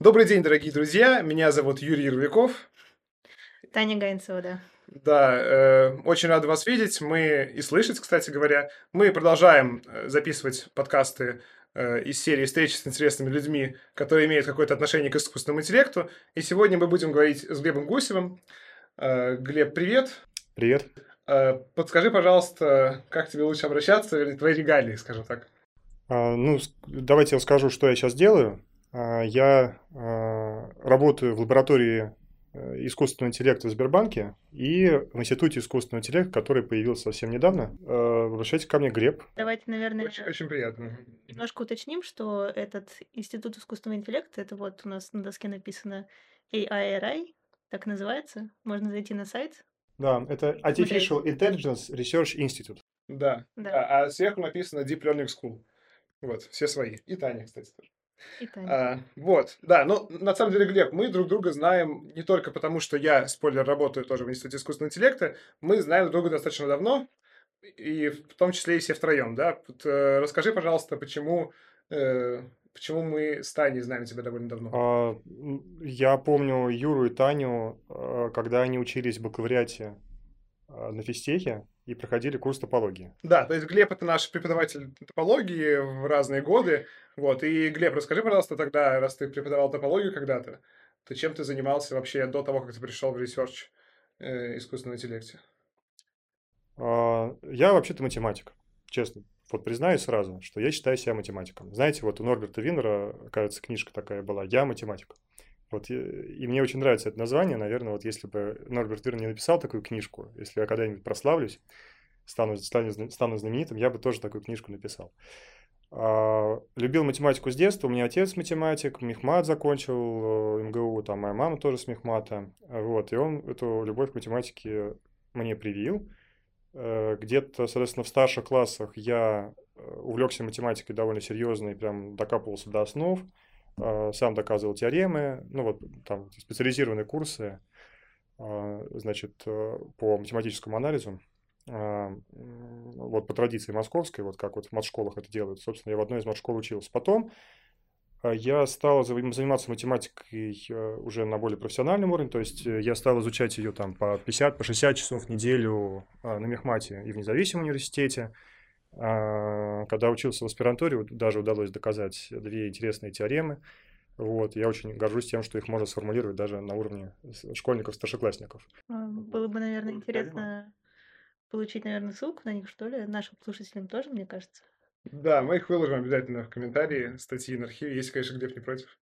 Добрый день, дорогие друзья. Меня зовут Юрий Ервяков. Таня Гайнцева, да. Да, э, очень рад вас видеть. Мы и слышать, кстати говоря. Мы продолжаем э, записывать подкасты э, из серии встречи с интересными людьми, которые имеют какое-то отношение к искусственному интеллекту. И сегодня мы будем говорить с Глебом Гусевым. Э, Глеб, привет. Привет. Э, подскажи, пожалуйста, как тебе лучше обращаться, или твои регалии, скажем так. А, ну, давайте я скажу, что я сейчас делаю. А, я а, работаю в лаборатории э, искусственного интеллекта в Сбербанке и в Институте искусственного интеллекта, который появился совсем недавно. Э, обращайтесь ко мне, Глеб. Давайте, наверное, Очень, очень приятно. немножко уточним, что этот Институт искусственного интеллекта, это вот у нас на доске написано AIRI, так называется. Можно зайти на сайт. Да, это Artificial Intelligence Research Institute. Да. Да. А, а сверху написано Deep Learning School. Вот, все свои. И Таня, кстати, тоже. А, вот, да, ну, на самом деле, Глеб, мы друг друга знаем не только потому, что я, спойлер, работаю тоже в Институте искусственного интеллекта, мы знаем друг друга достаточно давно, и в том числе и все втроем, да. Вот, э, расскажи, пожалуйста, почему, э, почему мы с Таней знаем тебя довольно давно. А, Я помню Юру и Таню, э, когда они учились в бакалавриате на физтехе и проходили курс топологии. Да, то есть Глеб это наш преподаватель топологии в разные годы. Вот, и Глеб, расскажи, пожалуйста, тогда, раз ты преподавал топологию когда-то, то чем ты занимался вообще до того, как ты пришел в research э, искусственного интеллекте? А, Я вообще-то математик, честно. Вот признаюсь сразу, что я считаю себя математиком. Знаете, вот у Норберта Винера, кажется, книжка такая была «Я математик». Вот, и, и мне очень нравится это название. Наверное, вот если бы Норберт Винер не написал такую книжку, если я когда-нибудь прославлюсь, стану, стану, стану знаменитым, я бы тоже такую книжку написал. А, Любил математику с детства. У меня отец математик, Мехмат закончил э, МГУ, там моя мама тоже с Мехмата. Вот, и он эту любовь к математике мне привил. Э, Где-то, соответственно, в старших классах я э, увлекся математикой довольно серьезно и прям докапывался до основ. Э, Сам доказывал теоремы, ну вот там специализированные курсы, э, значит, э, по математическому анализу. А, Вот по традиции московской, вот как вот в матшколах это делают. Собственно, я в одной из матшкол учился. Потом а, я стал заниматься математикой э, уже на более профессиональном уровне, то есть э, я стал изучать ее там по 50, по 60 часов в неделю а, на Мехмате и в независимом университете. А, Когда учился в аспирантуре, даже удалось доказать две интересные теоремы. Вот, я очень горжусь тем, что их можно сформулировать даже на уровне школьников-старшеклассников. А, Было бы, наверное, интересно получить, наверное, ссылку на них, что ли, нашим слушателям тоже, мне кажется. Да, мы их выложим обязательно в комментарии, статьи на архиве, если, конечно, Глеб не против.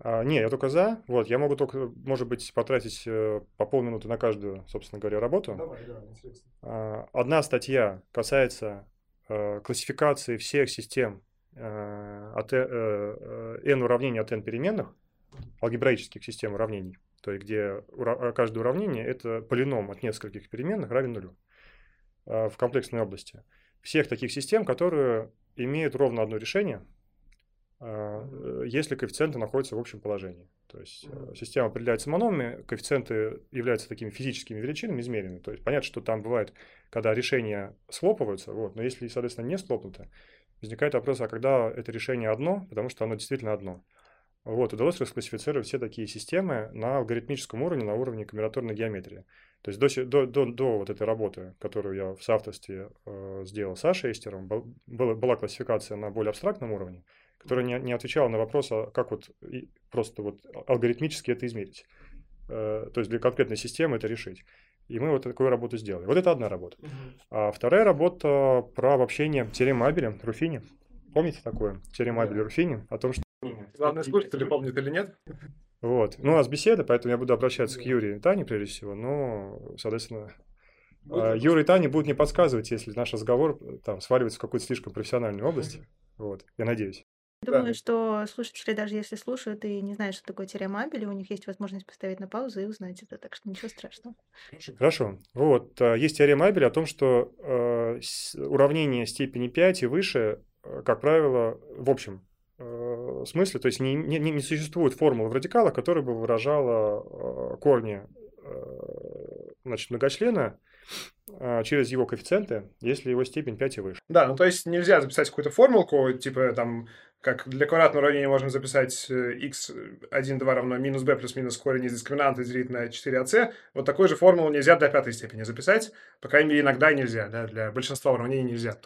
А, не, я только за. Вот, я могу только, может быть, потратить э, по полминуты на каждую, собственно говоря, работу. Давай, да, интересно. А, Одна статья касается классификации всех систем э, от э, э, n уравнений от n переменных, алгебраических систем уравнений, то есть где каждое уравнение это полином от нескольких переменных равен нулю э, в комплексной области. Всех таких систем, которые имеют ровно одно решение, э, если коэффициенты находятся в общем положении. То есть э, система определяется мономами, коэффициенты являются такими физическими величинами измеренными. То есть понятно, что там бывает, когда решения слопываются, вот, но если, соответственно, не слопнуты, возникает вопрос, а когда это решение одно, потому что оно действительно одно. Вот, удалось расклассифицировать все такие системы на алгоритмическом уровне, на уровне комбинаторной геометрии. То есть до, до, до, до вот этой работы, которую я в соавторстве э, сделал с Эстером, был- была классификация на более абстрактном уровне, которая не, не отвечала на вопрос, а как вот просто вот алгоритмически это измерить. Э, то есть для конкретной системы это решить. И мы вот такую работу сделали. Вот это одна работа. А вторая работа про обобщение теоремы Абеля, Руфини. Помните такое? Теорема Абеля Руфини о том, что... Главное, слушатели помнят или нет? Вот. Ну, у нас беседа, поэтому я буду обращаться к Юрию и Тане, прежде всего. Но, соответственно, а, Юра и Таня будут мне подсказывать, если наш разговор э, там сваливается в какую-то слишком профессиональную область. Вот, я надеюсь. Думаю, Да. что слушатели, даже если слушают и не знают, что такое теорема Абеля, у них есть возможность поставить на паузу и узнать это, так что ничего страшного. Хорошо. Вот, а, есть теорема Абеля о том, что э, с- уравнение степени 5 и выше, э, как правило, в общем э, смысле, то есть не, не, не существует формулы в радикалах, которая бы выражала э, корни э, значит, многочлена через его коэффициенты, если его степень 5 и выше. Да, ну то есть нельзя записать какую-то формулку, типа там, как для квадратного уравнения можно записать x1, 2 равно минус b плюс минус корень из дискриминанта делить на 4ac. Вот такую же формулу нельзя для пятой степени записать. По крайней мере, иногда нельзя, да, для большинства уравнений нельзя.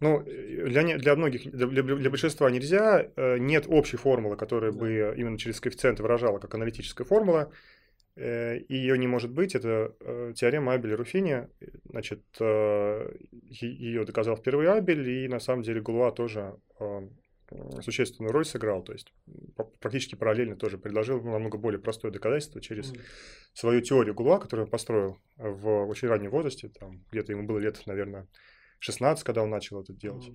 Ну, для, для многих, для, для- для большинства нельзя. Э, Нет общей формулы, которая бы именно через коэффициенты выражала как аналитическая формула. Э, И ее не может быть. Это э, теорема Абеля-Руфини. Значит, э, ее доказал впервые Абель, и на самом деле Гулуа тоже э, существенную роль сыграл. То есть практически параллельно тоже предложил намного более простое доказательство через свою теорию Гулуа, которую он построил в очень раннем возрасте. Там где-то ему было лет, наверное, 16, когда он начал это делать.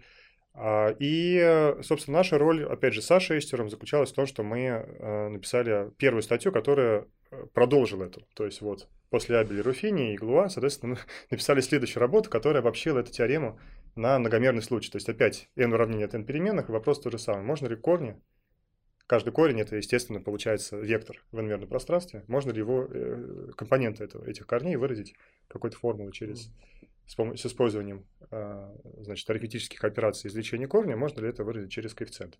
А, И, э, собственно, наша роль, опять же, с Сашей Эстером заключалась в том, что мы э, написали первую статью, которая э, продолжила это. То есть вот после Абеля Руфини и Глуа, соответственно, написали следующую работу, которая обобщила эту теорему на многомерный случай. То есть опять n уравнение от n переменных, и вопрос тот же самый. Можно ли корни, каждый корень это, естественно, получается вектор в n-мерном пространстве, можно ли его, э, компоненты этого, этих корней выразить какой-то формулой через с, пом- с использованием а, значит, арифметических операций извлечения корня, можно ли это выразить через коэффициент.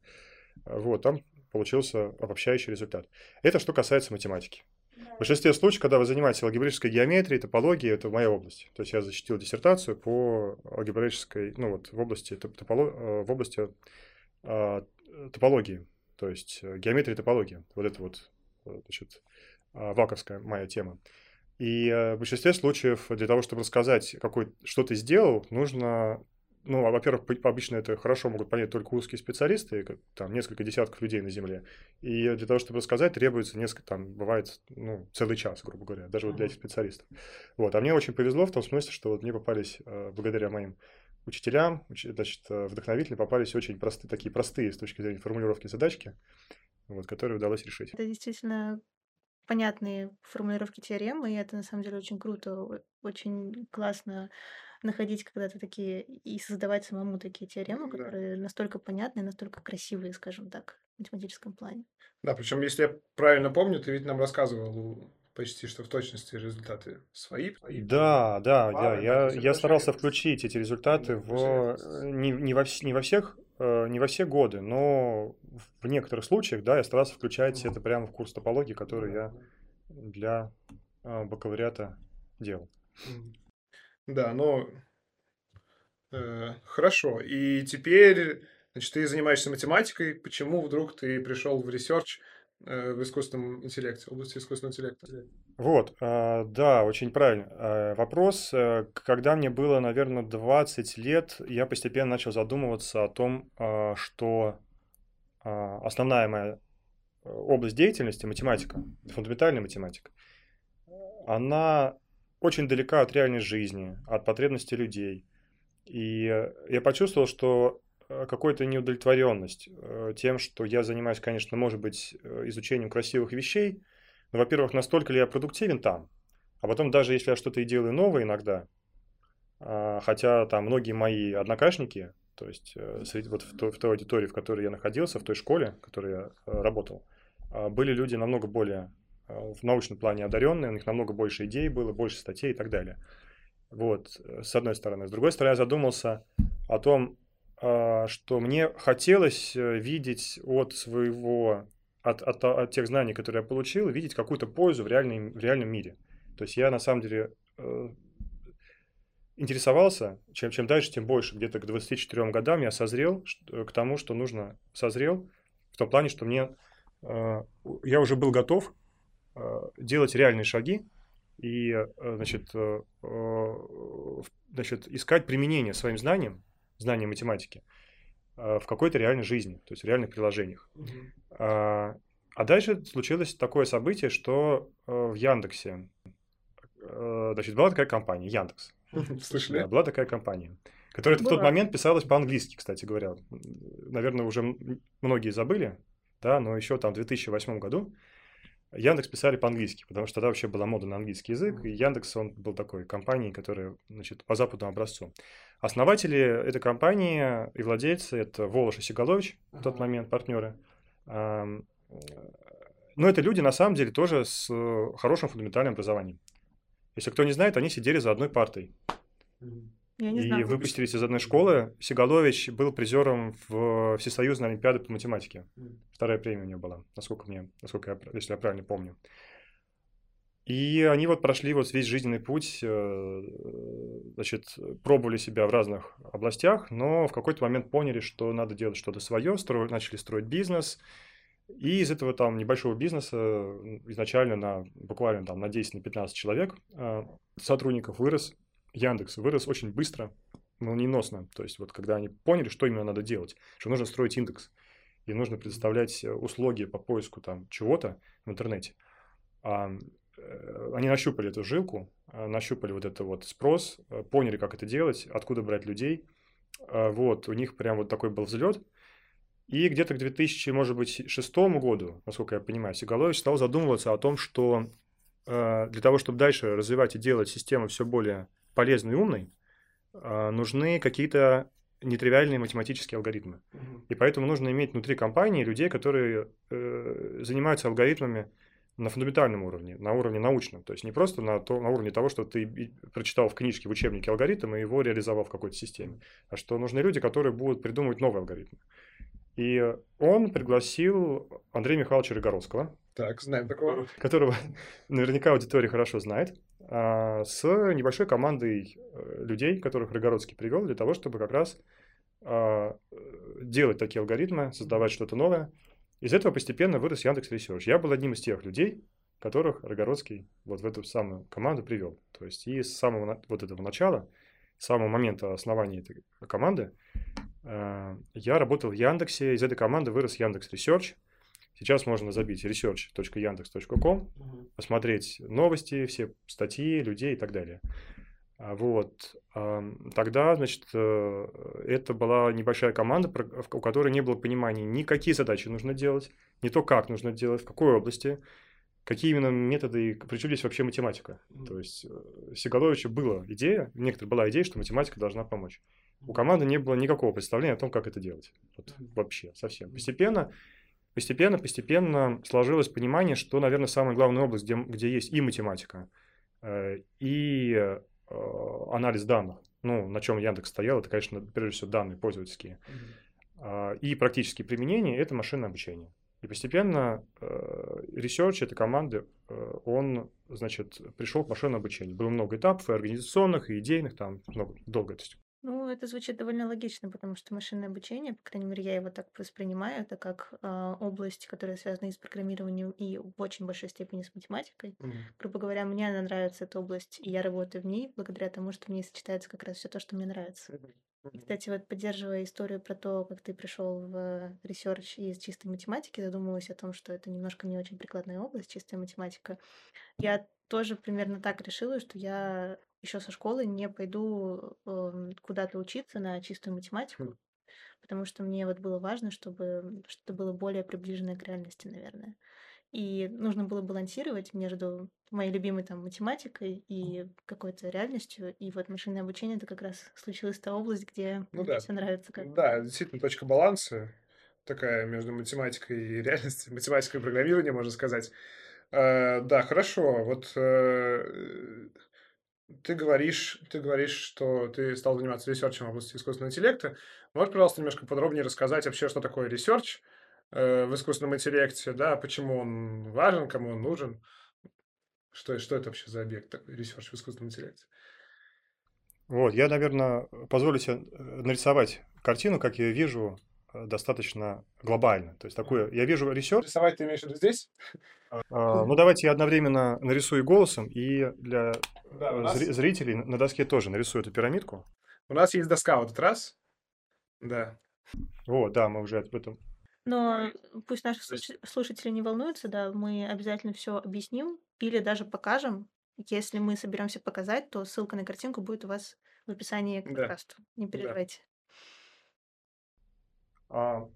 Вот, там получился обобщающий результат. Это что касается математики. В большинстве случаев, когда вы занимаетесь алгебраической геометрией, топологией, это в моей области. То есть я защитил диссертацию по алгебраической, ну вот в области, топ- тополо- э, в области а, топологии, то есть э, геометрия и топология. Вот это вот, э, значит, а, ваковская моя тема. И в большинстве случаев для того, чтобы рассказать, какой, что ты сделал, нужно, ну, а, во-первых, обычно это хорошо могут понять только узкие специалисты, там несколько десятков людей на Земле. И для того, чтобы рассказать, требуется несколько, там, бывает, ну, целый час, грубо говоря, даже вот для этих специалистов. Вот, а мне очень повезло в том смысле, что вот мне попались, э, благодаря моим учителям, уч- значит, э, вдохновители, попались очень простые, такие простые с точки зрения формулировки задачки, вот, которые удалось решить. Это действительно понятные формулировки теорем, и это на самом деле очень круто, очень классно находить когда-то такие и создавать самому такие теоремы, Да. которые настолько понятные, настолько красивые, скажем так, в математическом плане. Да, причем, если я правильно помню, ты ведь нам рассказывал почти что в точности результаты свои. Да, да, да. Пары, да, Я, я старался включить эти результаты в э, не, не во, не во всех э, не во все годы, но в некоторых случаях, да, я старался включать это прямо в курс топологии, который я для э, бакалавриата делал. Да, но э, хорошо. И теперь, значит, ты занимаешься математикой. Почему вдруг ты пришел в research э, в искусственном интеллекте, в области искусственного интеллекта? Вот, а, да, очень правильно. А, Вопрос, э, когда мне было, наверное, 20 лет, я постепенно начал задумываться о том, а, что а, основная моя э, область деятельности, математика, фундаментальная математика, она очень далека от реальной жизни, от потребностей людей. И э, я почувствовал, что э, какая-то неудовлетворенность э, тем, что я занимаюсь, конечно, может быть, изучением красивых вещей, но, во-первых, настолько ли я продуктивен там, а потом даже если я что-то и делаю новое иногда, а, хотя там многие мои однокашники, то есть среди, вот в той, в той аудитории, в которой я находился, в той школе, в которой я работал, а, были люди намного более в научном плане одаренные, у них намного больше идей было, больше статей и так далее. Вот, э, с одной стороны. С другой стороны, я задумался о том, а, что мне хотелось э, видеть от своего, от, от, от тех знаний, которые я получил, видеть какую-то пользу в, реальной, в реальном мире. То есть я на самом деле э, интересовался, чем, чем дальше, тем больше. Где-то к 24 годам я созрел к тому, что нужно, созрел в том плане, что мне, э, я уже был готов э, делать реальные шаги и, э, значит, э, э, значит, искать применение своим знаниям, знаниям математики, э, в какой-то реальной жизни, то есть в реальных приложениях. А а дальше случилось такое событие, что э, в Яндексе, э, значит, была такая компания, Яндекс. Слышали? Да, была такая компания, которая в тот момент писалась по-английски, кстати говоря. Наверное, уже многие забыли, да, но еще там в 2008 году Яндекс писали по-английски, потому что тогда вообще была мода на английский язык, и Яндекс, он был такой компанией, которая, значит, по западному образцу. Основатели этой компании и владельцы – это Волош и Сигалович, в тот момент партнеры. Но это люди, на самом деле, тоже с хорошим фундаментальным образованием. Если кто не знает, они сидели за одной партой Я не и знаю. выпустились из одной школы. Сигалович был призером в Всесоюзной Олимпиады по математике. Вторая премия у него была, насколько мне, насколько я, если я правильно помню. И они вот прошли вот весь жизненный путь, э, значит, пробовали себя в разных областях, но в какой-то момент поняли, что надо делать что-то свое, строили, начали строить бизнес, и из этого там небольшого бизнеса изначально на буквально там на 10-15 человек э, сотрудников вырос Яндекс, вырос очень быстро, молниеносно. То есть вот когда они поняли, что именно надо делать, что нужно строить индекс, и нужно предоставлять услуги по поиску там чего-то в интернете. Э, они нащупали эту жилку, э, нащупали вот это вот спрос, э, поняли, как это делать, откуда брать людей. Вот, у них прям вот такой был взлет. И где-то к 2000, может быть, шестому году, насколько я понимаю, Сигалович стал задумываться о том, что для того, чтобы дальше развивать и делать систему все более полезной и умной, нужны какие-то нетривиальные математические алгоритмы. И поэтому нужно иметь внутри компании людей, которые занимаются алгоритмами, на фундаментальном уровне, на уровне научном. То есть не просто на, то, на уровне того, что ты прочитал в книжке, в учебнике алгоритм и его реализовал в какой-то системе, а что нужны люди, которые будут придумывать новые алгоритмы. И он пригласил Андрея Михайловича Рогоровского. Так, знаем такого. Которого наверняка аудитория хорошо знает. А, с небольшой командой э, людей, которых Рогородский привел для того, чтобы как раз а, делать такие алгоритмы, создавать что-то новое. Из этого постепенно вырос Яндекс Ресерч. Я был одним из тех людей, которых Рогородский вот в эту самую команду привел. То есть и с самого вот этого начала, с самого момента основания этой команды, э, я работал в Яндексе, из этой команды вырос Яндекс Research. Сейчас можно забить research.yandex.com, посмотреть новости, все статьи, людей и так далее. А вот. Тогда, значит, э, это была небольшая команда, у которой не было понимания ни какие задачи нужно делать, не то, как нужно делать, в какой области, какие именно методы, причем здесь вообще математика. Mm-hmm. То есть э, Сигаловича была идея, некоторая была идея, что математика должна помочь. У команды не было никакого представления о том, как это делать. Вот, вообще, совсем. Постепенно, постепенно, постепенно сложилось понимание, что, наверное, самая главная область, где, где есть и математика, э, и Э, анализ данных. Ну, на чем Яндекс стоял, это, конечно, прежде всего данные пользовательские. Mm-hmm. И практические применения – это машинное обучение. И постепенно э, research этой команды, он, значит, пришел к машинному обучению. Было много этапов и организационных, и идейных, там много, долго это ну, это звучит довольно логично, потому что машинное обучение, по крайней мере, я его так воспринимаю, это как э, область, которая связана и с программированием, и в очень большой степени с математикой. Mm-hmm. Грубо говоря, мне она нравится эта область, и я работаю в ней благодаря тому, что в ней сочетается как раз все то, что мне нравится. Mm-hmm. Кстати, вот поддерживая историю про то, как ты пришел в research из чистой математики, задумывалась о том, что это немножко не очень прикладная область, чистая математика. Я тоже примерно так решила, что я еще со школы не пойду э, куда-то учиться на чистую математику, потому что мне вот было важно, чтобы что-то было более приближенное к реальности, наверное. И нужно было балансировать между моей любимой там математикой и какой-то реальностью. И вот машинное обучение это как раз случилась та область, где ну, мне да. все нравится. Как да, действительно, точка баланса такая между математикой и реальностью, математикой и программированием, можно сказать. Э, да, хорошо. Вот э, ты говоришь, ты говоришь, что ты стал заниматься research ем в области искусственного интеллекта. Можешь, пожалуйста, немножко подробнее рассказать вообще, что такое research э, в искусственном интеллекте, да, почему он важен, кому он нужен, что, что это вообще за объект research в искусственном интеллекте? Вот, я, наверное, позволю себе э, нарисовать картину, как я вижу, э, достаточно глобально. То есть такое, я вижу research. Рисовать ты имеешь в виду здесь? А, ну, давайте я одновременно нарисую голосом и для да, э, нас... зрителей на доске тоже нарисую эту пирамидку. У нас есть доска в этот раз. Да. Вот, да, мы уже об этом. Но пусть наши слушатели не волнуются, да, мы обязательно все объясним или даже покажем. Если мы соберемся показать, то ссылка на картинку будет у вас в описании к подкасту. Да. Не переживайте. Да. А,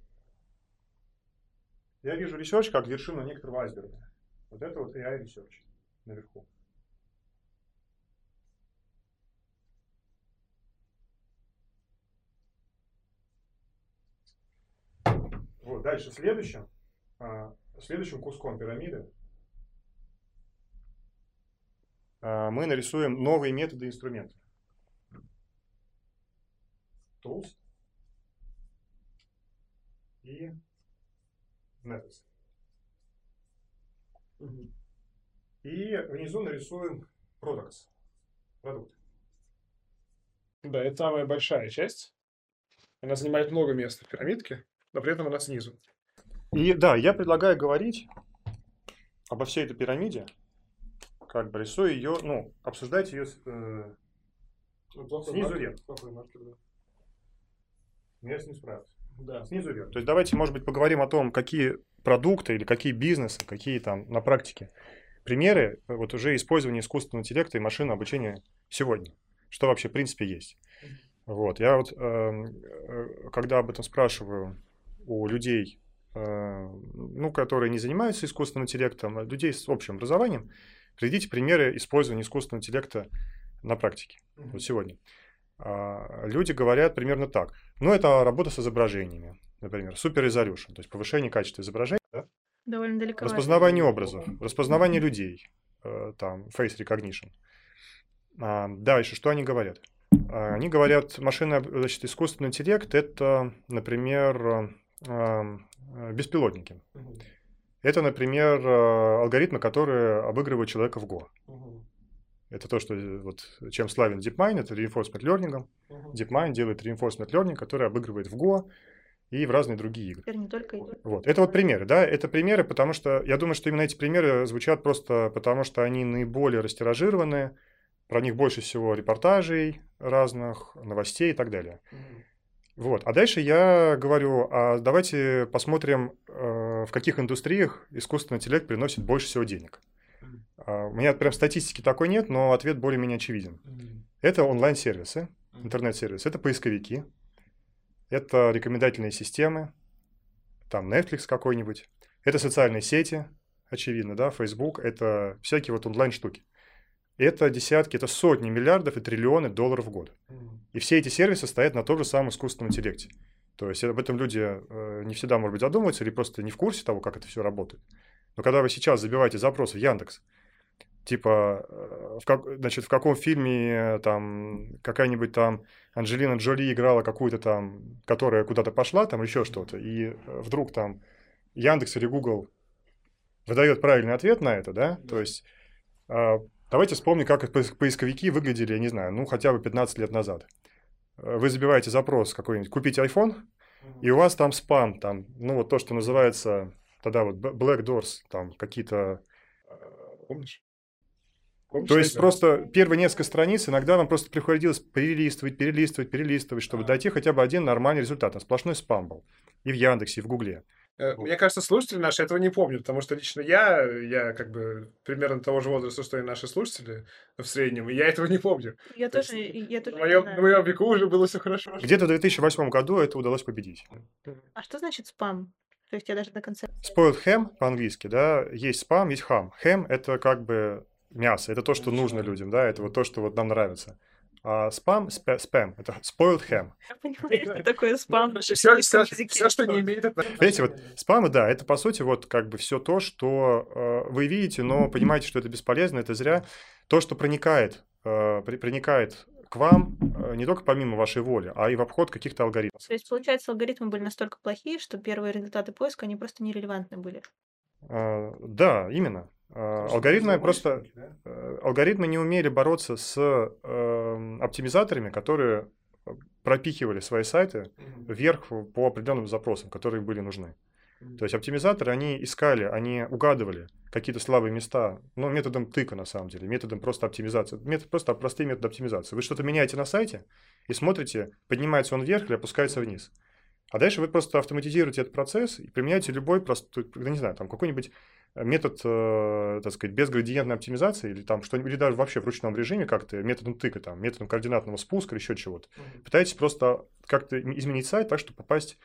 я вижу research как вершину некоторого айсберга. Вот это вот AI research наверху. Вот, дальше следующим, а, следующим куском пирамиды а, мы нарисуем новые методы и инструменты. Tools и Methods. И внизу нарисуем Products. Продукты. Да, это самая большая часть. Она занимает много места в пирамидке, но при этом она снизу. И да, я предлагаю говорить обо всей этой пирамиде, как бы рисуя ее, ну, обсуждать ее э, Ну, снизу вверх. Да. Я с ним справился. Да. Снизу вверх. То есть давайте, может быть, поговорим о том, какие продукты или какие бизнесы, какие там на практике примеры вот уже использования искусственного интеллекта и машинного обучения сегодня. Что вообще, в принципе, есть. Вот. Я вот, эм, э, когда об этом спрашиваю у людей, э, ну, которые не занимаются искусственным интеллектом, а людей с общим образованием, приведите примеры использования искусственного интеллекта на практике. Вот сегодня. А, Люди говорят примерно так. Ну, это работа с изображениями, например, супер resolution, то есть повышение качества изображения, да? Довольно далеко. распознавание образов, распознавание людей, э, там, face recognition. А, Дальше, что они говорят? А, Они говорят, машина, значит, искусственный интеллект – это, например, э, э, беспилотники. Это, например, э, алгоритмы, которые обыгрывают человека в Go. Это то, что э, вот чем славен DeepMind, это reinforcement learning. DeepMind делает reinforcement learning, который обыгрывает в Go и в разные другие игры. Теперь не только и только. Вот. Это вот примеры, да, это примеры, потому что я думаю, что именно эти примеры звучат просто потому, что они наиболее растиражированы, про них больше всего репортажей разных, новостей и так далее. Вот. А дальше я говорю, а давайте посмотрим, э, в каких индустриях искусственный интеллект приносит больше всего денег. А, У меня прям статистики такой нет, но ответ более-менее очевиден. Это онлайн-сервисы, интернет-сервисы, это поисковики, это рекомендательные системы, там Netflix какой-нибудь, это социальные сети, очевидно, да, Facebook, это всякие вот онлайн-штуки. Это десятки, это сотни миллиардов и триллионы долларов в год. И все эти сервисы стоят на том же самом искусственном интеллекте. То есть об этом люди э, не всегда, может быть, задумываются или просто не в курсе того, как это все работает. Но когда вы сейчас забиваете запрос в Яндекс, типа, э, в, как, значит, в каком фильме э, там какая-нибудь там Анджелина Джоли играла какую-то там, которая куда-то пошла, там еще что-то, и э, вдруг там Яндекс или Google выдает правильный ответ на это, да, то есть а, давайте вспомним, как поис- поисковики выглядели, я не знаю, ну, хотя бы 15 лет назад. Вы забиваете запрос какой-нибудь «купить iPhone», и у вас там спам, там, ну, вот то, что называется тогда вот Black Doors, там какие-то Помнишь? Помнишь, То есть это? просто первые несколько страниц иногда вам просто приходилось перелистывать, перелистывать, перелистывать, чтобы А. дойти хотя бы один нормальный результат. А сплошной спам был. И в Яндексе, и в Гугле. Э, Мне кажется, слушатели наши этого не помнят, потому что лично я, я как бы примерно того же возраста, что и наши слушатели в среднем, и я этого не помню. Я То тоже, есть я тоже не моем, знаю. на моем веку уже было все хорошо. Где-то в 2008 году это удалось победить. А что значит спам? То есть я даже до конца... Spoiled ham по-английски, да, есть спам, есть хам. Хэм – это как бы мясо, это то, что нужно людям, да, это вот то, что вот нам нравится. А спам, спэ- спэм – это spoiled ham. Я понимаю, что такое спам. Все, в английском все, языке, что не имеет отношения. Видите, вот спамы, да, это по сути вот как бы все то, что э, вы видите, но понимаете, что это бесполезно, это зря. То, что проникает, э, при- проникает к вам э, не только помимо вашей воли, а и в обход каких-то алгоритмов. То есть, получается, алгоритмы были настолько плохие, что первые результаты поиска, они просто нерелевантны были. Э, да, именно. Алгоритмы просто э, алгоритмы не умели бороться с э, оптимизаторами, которые э, пропихивали свои сайты вверх по определенным запросам, которые были нужны. То есть оптимизаторы, они искали, они угадывали какие-то слабые места, ну, методом тыка, на самом деле, методом просто оптимизации. Метод, просто простые методы оптимизации. Вы что-то меняете на сайте и смотрите, поднимается он вверх или опускается вниз. А дальше вы просто автоматизируете этот процесс и применяете любой простой, я не знаю, там какой-нибудь метод, э, так сказать, безградиентной оптимизации или там что-нибудь, или даже вообще в ручном режиме как-то методом тыка, там, методом координатного спуска или еще чего-то. Пытаетесь просто как-то изменить сайт так, чтобы попасть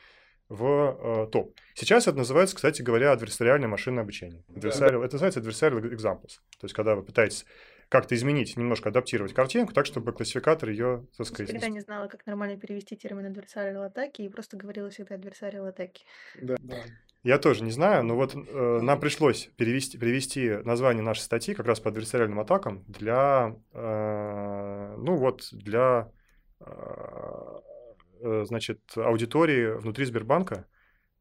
в э, топ. Сейчас это называется, кстати говоря, адверсариальное машинное обучение. Adversarial- Это называется adversarial examples. То есть, когда вы пытаетесь как-то изменить, немножко адаптировать картинку так, чтобы классификатор ее, так сказать, Никогда не знала, как нормально перевести термин adversarial атаки, и просто говорила всегда adversarial атаки. Да. Я тоже не знаю, но вот э, нам пришлось перевести, перевести название нашей статьи как раз по адверсариальным атакам для, э, ну вот, для э, э, значит, аудитории внутри Сбербанка,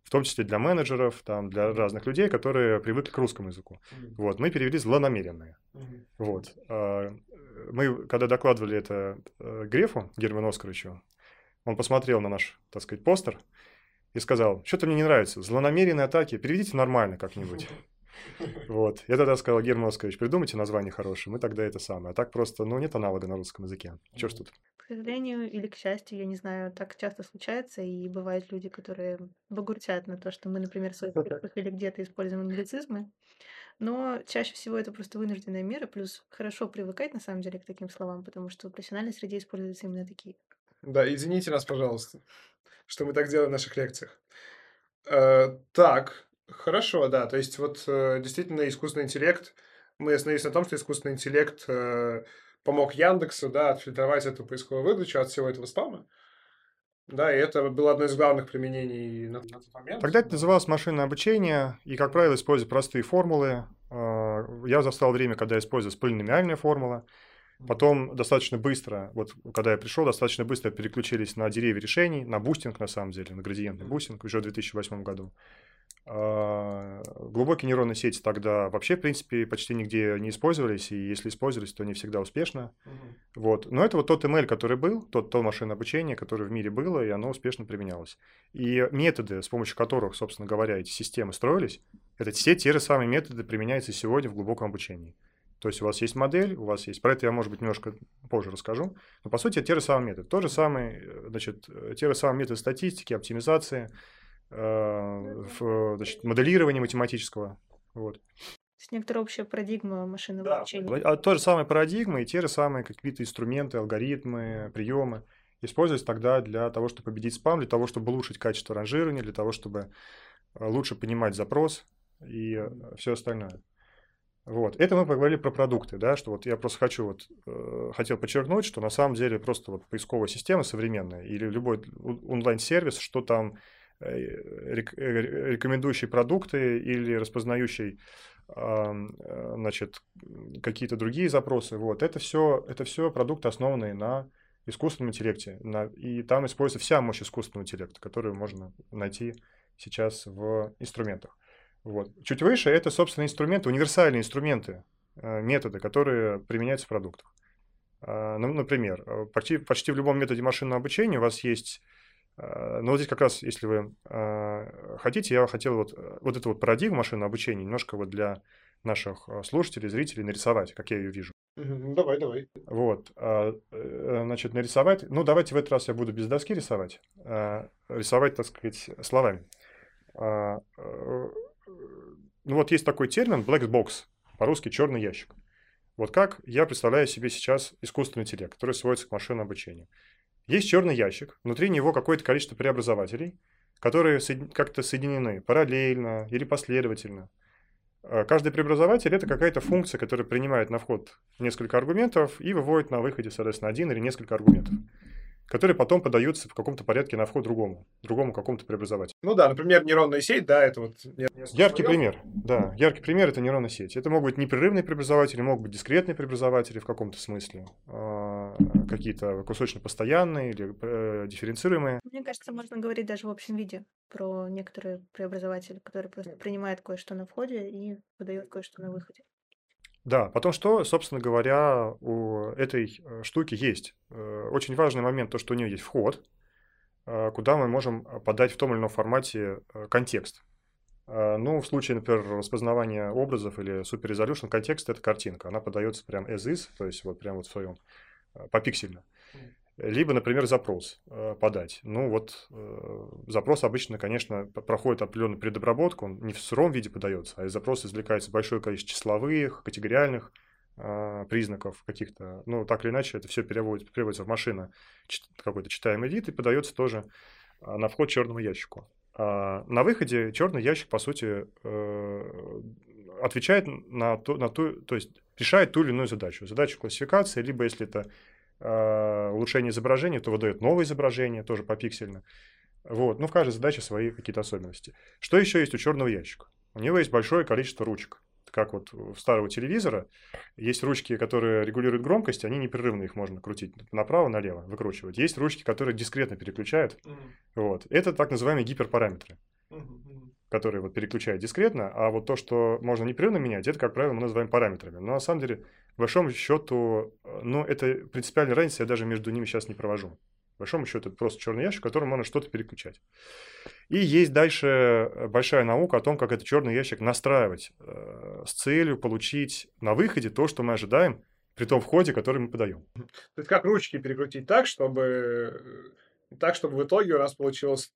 в том числе для менеджеров, там, для разных людей, которые привыкли к русскому языку. Mm-hmm. Вот, мы перевели злонамеренные. Mm-hmm. Вот. А, мы, когда докладывали это э, Грефу, Герману Оскаровичу, он посмотрел на наш, так сказать, постер и сказал, что-то мне не нравится, злонамеренные атаки, переведите нормально как-нибудь. Вот. Я тогда сказал, Герман Оскарович, придумайте название хорошее, мы тогда это самое. А так просто, ну, нет аналога на русском языке. Что ж тут? К сожалению или к счастью, я не знаю, так часто случается, и бывают люди, которые багуртят на то, что мы, например, в своих или где-то используем англицизмы. Но чаще всего это просто вынужденная мера, плюс хорошо привыкать на самом деле к таким словам, потому что в профессиональной среде используются именно такие. Да, извините нас, пожалуйста, что мы так делаем в наших лекциях. Э, так, хорошо, да. То есть вот э, действительно искусственный интеллект, мы остановились на том, что искусственный интеллект э, помог Яндексу, да, отфильтровать эту поисковую выдачу от всего этого спама. Да, и это было одно из главных применений на, на тот момент. Тогда это называлось машинное обучение, и, как правило, используя простые формулы. А, я застал время, когда использовалась полиномиальная формула. Потом достаточно быстро, вот когда я пришел, достаточно быстро переключились на деревья решений, на бустинг, на самом деле, на градиентный бустинг уже в 2008 году. А, глубокие нейронные сети тогда вообще, в принципе, почти нигде не использовались, и если использовались, то не всегда успешно. Угу. Вот. Но это вот тот ML, который был, тот, то машинное обучение, которое в мире было, и оно успешно применялось. И методы, с помощью которых, собственно говоря, эти системы строились, это все те же самые методы применяются сегодня в глубоком обучении. То есть у вас есть модель, у вас есть... Про это я, может быть, немножко позже расскажу. Но, по сути, это те же самые методы. То же самое, э, значит, те же самые методы статистики, оптимизации, Э, в значит, моделирования математического. Вот. С некоторая общая парадигма машинного да. обучения. А то же самое парадигмы и те же самые какие-то инструменты, алгоритмы, приемы использовались тогда для того, чтобы победить спам, для того, чтобы улучшить качество ранжирования, для того, чтобы э, лучше понимать запрос и э, все остальное. Вот. Это мы поговорили про продукты, да, что вот я просто хочу вот, э, хотел подчеркнуть, что на самом деле просто вот поисковая система современная или любой онлайн-сервис, что там Э, э, рекомендующий продукты или распознающий э, значит, какие-то другие запросы. Вот. Это все, это все продукты, основанные на искусственном интеллекте. На, и там используется вся мощь искусственного интеллекта, которую можно найти сейчас в инструментах. Вот. Чуть выше это, собственно, инструменты, универсальные инструменты, методы, которые применяются в продуктах. Ну, например, почти, почти в любом методе машинного обучения у вас есть Э, но вот здесь как раз, если вы э, хотите, я хотел вот, э, вот эту вот парадигму машинного обучения немножко вот для наших слушателей, зрителей нарисовать, как я ее вижу. Давай, давай. Вот, а, значит, нарисовать. Ну, давайте в этот раз я буду без доски рисовать. Рисовать, так сказать, словами. Ну, вот есть такой термин black box, по-русски черный ящик. Вот как я представляю себе сейчас искусственный интеллект, который сводится к машинному обучению. Есть черный ящик, внутри него какое-то количество преобразователей, которые как-то соединены параллельно или последовательно. А каждый преобразователь – это какая-то функция, которая принимает на вход несколько аргументов и выводит на выходе, соответственно, один или несколько аргументов которые потом подаются в каком-то порядке на вход другому, другому какому-то преобразователю. Ну да, например, нейронная сеть, да, это вот... Яркий пример, да, яркий пример – это нейронная сеть. Это могут быть непрерывные преобразователи, могут быть дискретные преобразователи в каком-то смысле, а, какие-то кусочно-постоянные или э, дифференцируемые. Мне кажется, можно говорить даже в общем виде про некоторые преобразователи, которые просто принимают кое-что на входе и выдают кое-что на выходе. Да, потом что, собственно говоря, у этой э, штуки есть. Э, очень важный момент, то, что у нее есть вход, э, куда мы можем подать в том или ином формате контекст. Ну, в случае, например, распознавания образов или Resolution, контекст – это картинка. Она подается прям as is, то есть вот прям вот в своем, попиксельно. Либо, например, запрос э, подать. Ну вот э, запрос обычно, конечно, проходит определенную предобработку, он не в сыром виде подается, а из запроса извлекается большое количество числовых, категориальных э, признаков каких-то. Ну, так или иначе, это все переводится, переводится в машину какой-то читаемый вид и подается тоже на вход черному ящику. А на выходе черный ящик, по сути, отвечает на, то, на ту, то есть решает ту или иную задачу. Задачу классификации, либо если это улучшение изображения, то выдает новое изображение, тоже попиксельно. Вот. Ну, в каждой задаче свои какие-то особенности. Что еще есть у черного ящика? У него есть большое количество ручек, как вот у старого телевизора, есть ручки, которые регулируют громкость, они непрерывно их можно крутить направо, налево, выкручивать. Есть ручки, которые дискретно переключают. Mm-hmm. Вот. Это так называемые гиперпараметры, mm-hmm. которые вот переключают дискретно, а вот то, что можно непрерывно менять, это, как правило, мы называем параметрами. Но на самом деле, в большом счету, э, ну, это принципиальная разница, я даже между ними сейчас не провожу большому счету, это просто черный ящик, в котором можно что-то переключать. И есть дальше э, большая наука о том, как этот черный ящик настраивать э, с целью получить на выходе то, что мы ожидаем, при том входе, который мы подаем. То есть как ручки перекрутить так, чтобы э, так, чтобы в итоге у нас получилось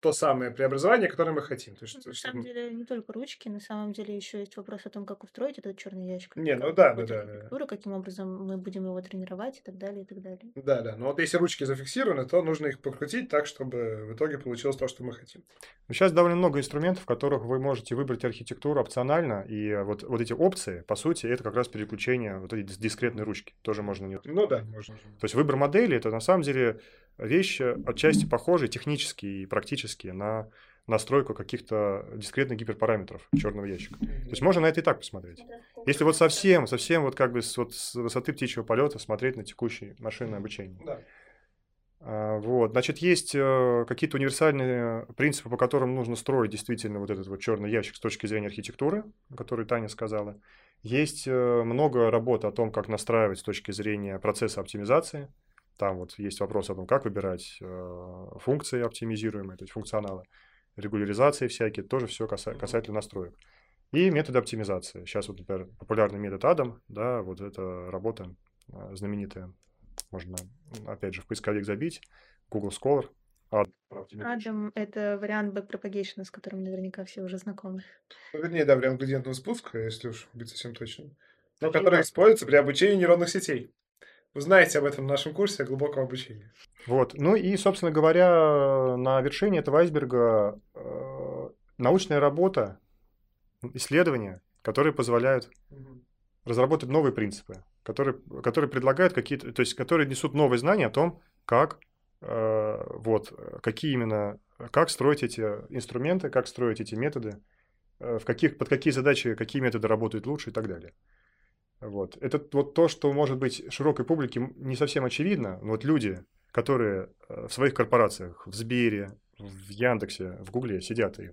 то самое преобразование, которое мы хотим. То есть, ну, на самом деле не только ручки, на самом деле еще есть вопрос о том, как устроить этот черный ящик. Не, ну да, да, да, да. Каким образом мы будем его тренировать и так далее, и так далее. Да, да. Но вот если ручки зафиксированы, то нужно их покрутить так, чтобы в итоге получилось то, что мы хотим. Сейчас довольно много инструментов, в которых вы можете выбрать архитектуру опционально, и вот, вот эти опции, по сути, это как раз переключение вот эти дискретные ручки. Тоже можно не... Ну да, можно. То есть выбор модели, это на самом деле вещь отчасти похожа технически и практически на настройку каких-то дискретных гиперпараметров черного ящика. То есть можно на это и так посмотреть. Если вот совсем, совсем вот как бы с, вот с высоты птичьего полета смотреть на текущее машинное обучение. Да. А, вот, значит, есть э, какие-то универсальные принципы, по которым нужно строить действительно вот этот вот черный ящик с точки зрения архитектуры, о которой Таня сказала. Есть э, много работы о том, как настраивать с точки зрения процесса оптимизации. Там вот есть вопрос о том, как выбирать э, функции оптимизируемые, то есть функционалы, регуляризации всякие, тоже все каса- касательно настроек. И методы оптимизации. Сейчас вот, например, популярный метод Адам, да, вот эта работа э, знаменитая, можно, опять же, в поисковик забить, Google Scholar. Адам — это вариант backpropagation, с которым наверняка все уже знакомы. Ну, вернее, да, вариант градиентного спуска, если уж быть совсем точным. Но который используется при обучении нейронных сетей. Узнаете об этом в нашем курсе глубокого обучения. Вот. Ну и, собственно говоря, на вершине этого айсберга э, научная работа, исследования, которые позволяют разработать новые принципы, которые, которые предлагают какие-то, то есть которые несут новые знания о том, как э, вот, какие именно, как строить эти инструменты, как строить эти методы, э, в каких, под какие задачи, какие методы работают лучше и так далее. Вот. Это вот то, что может быть широкой публике не совсем очевидно, но вот люди, которые э, в своих корпорациях, в Сбере, в Яндексе, в Гугле сидят и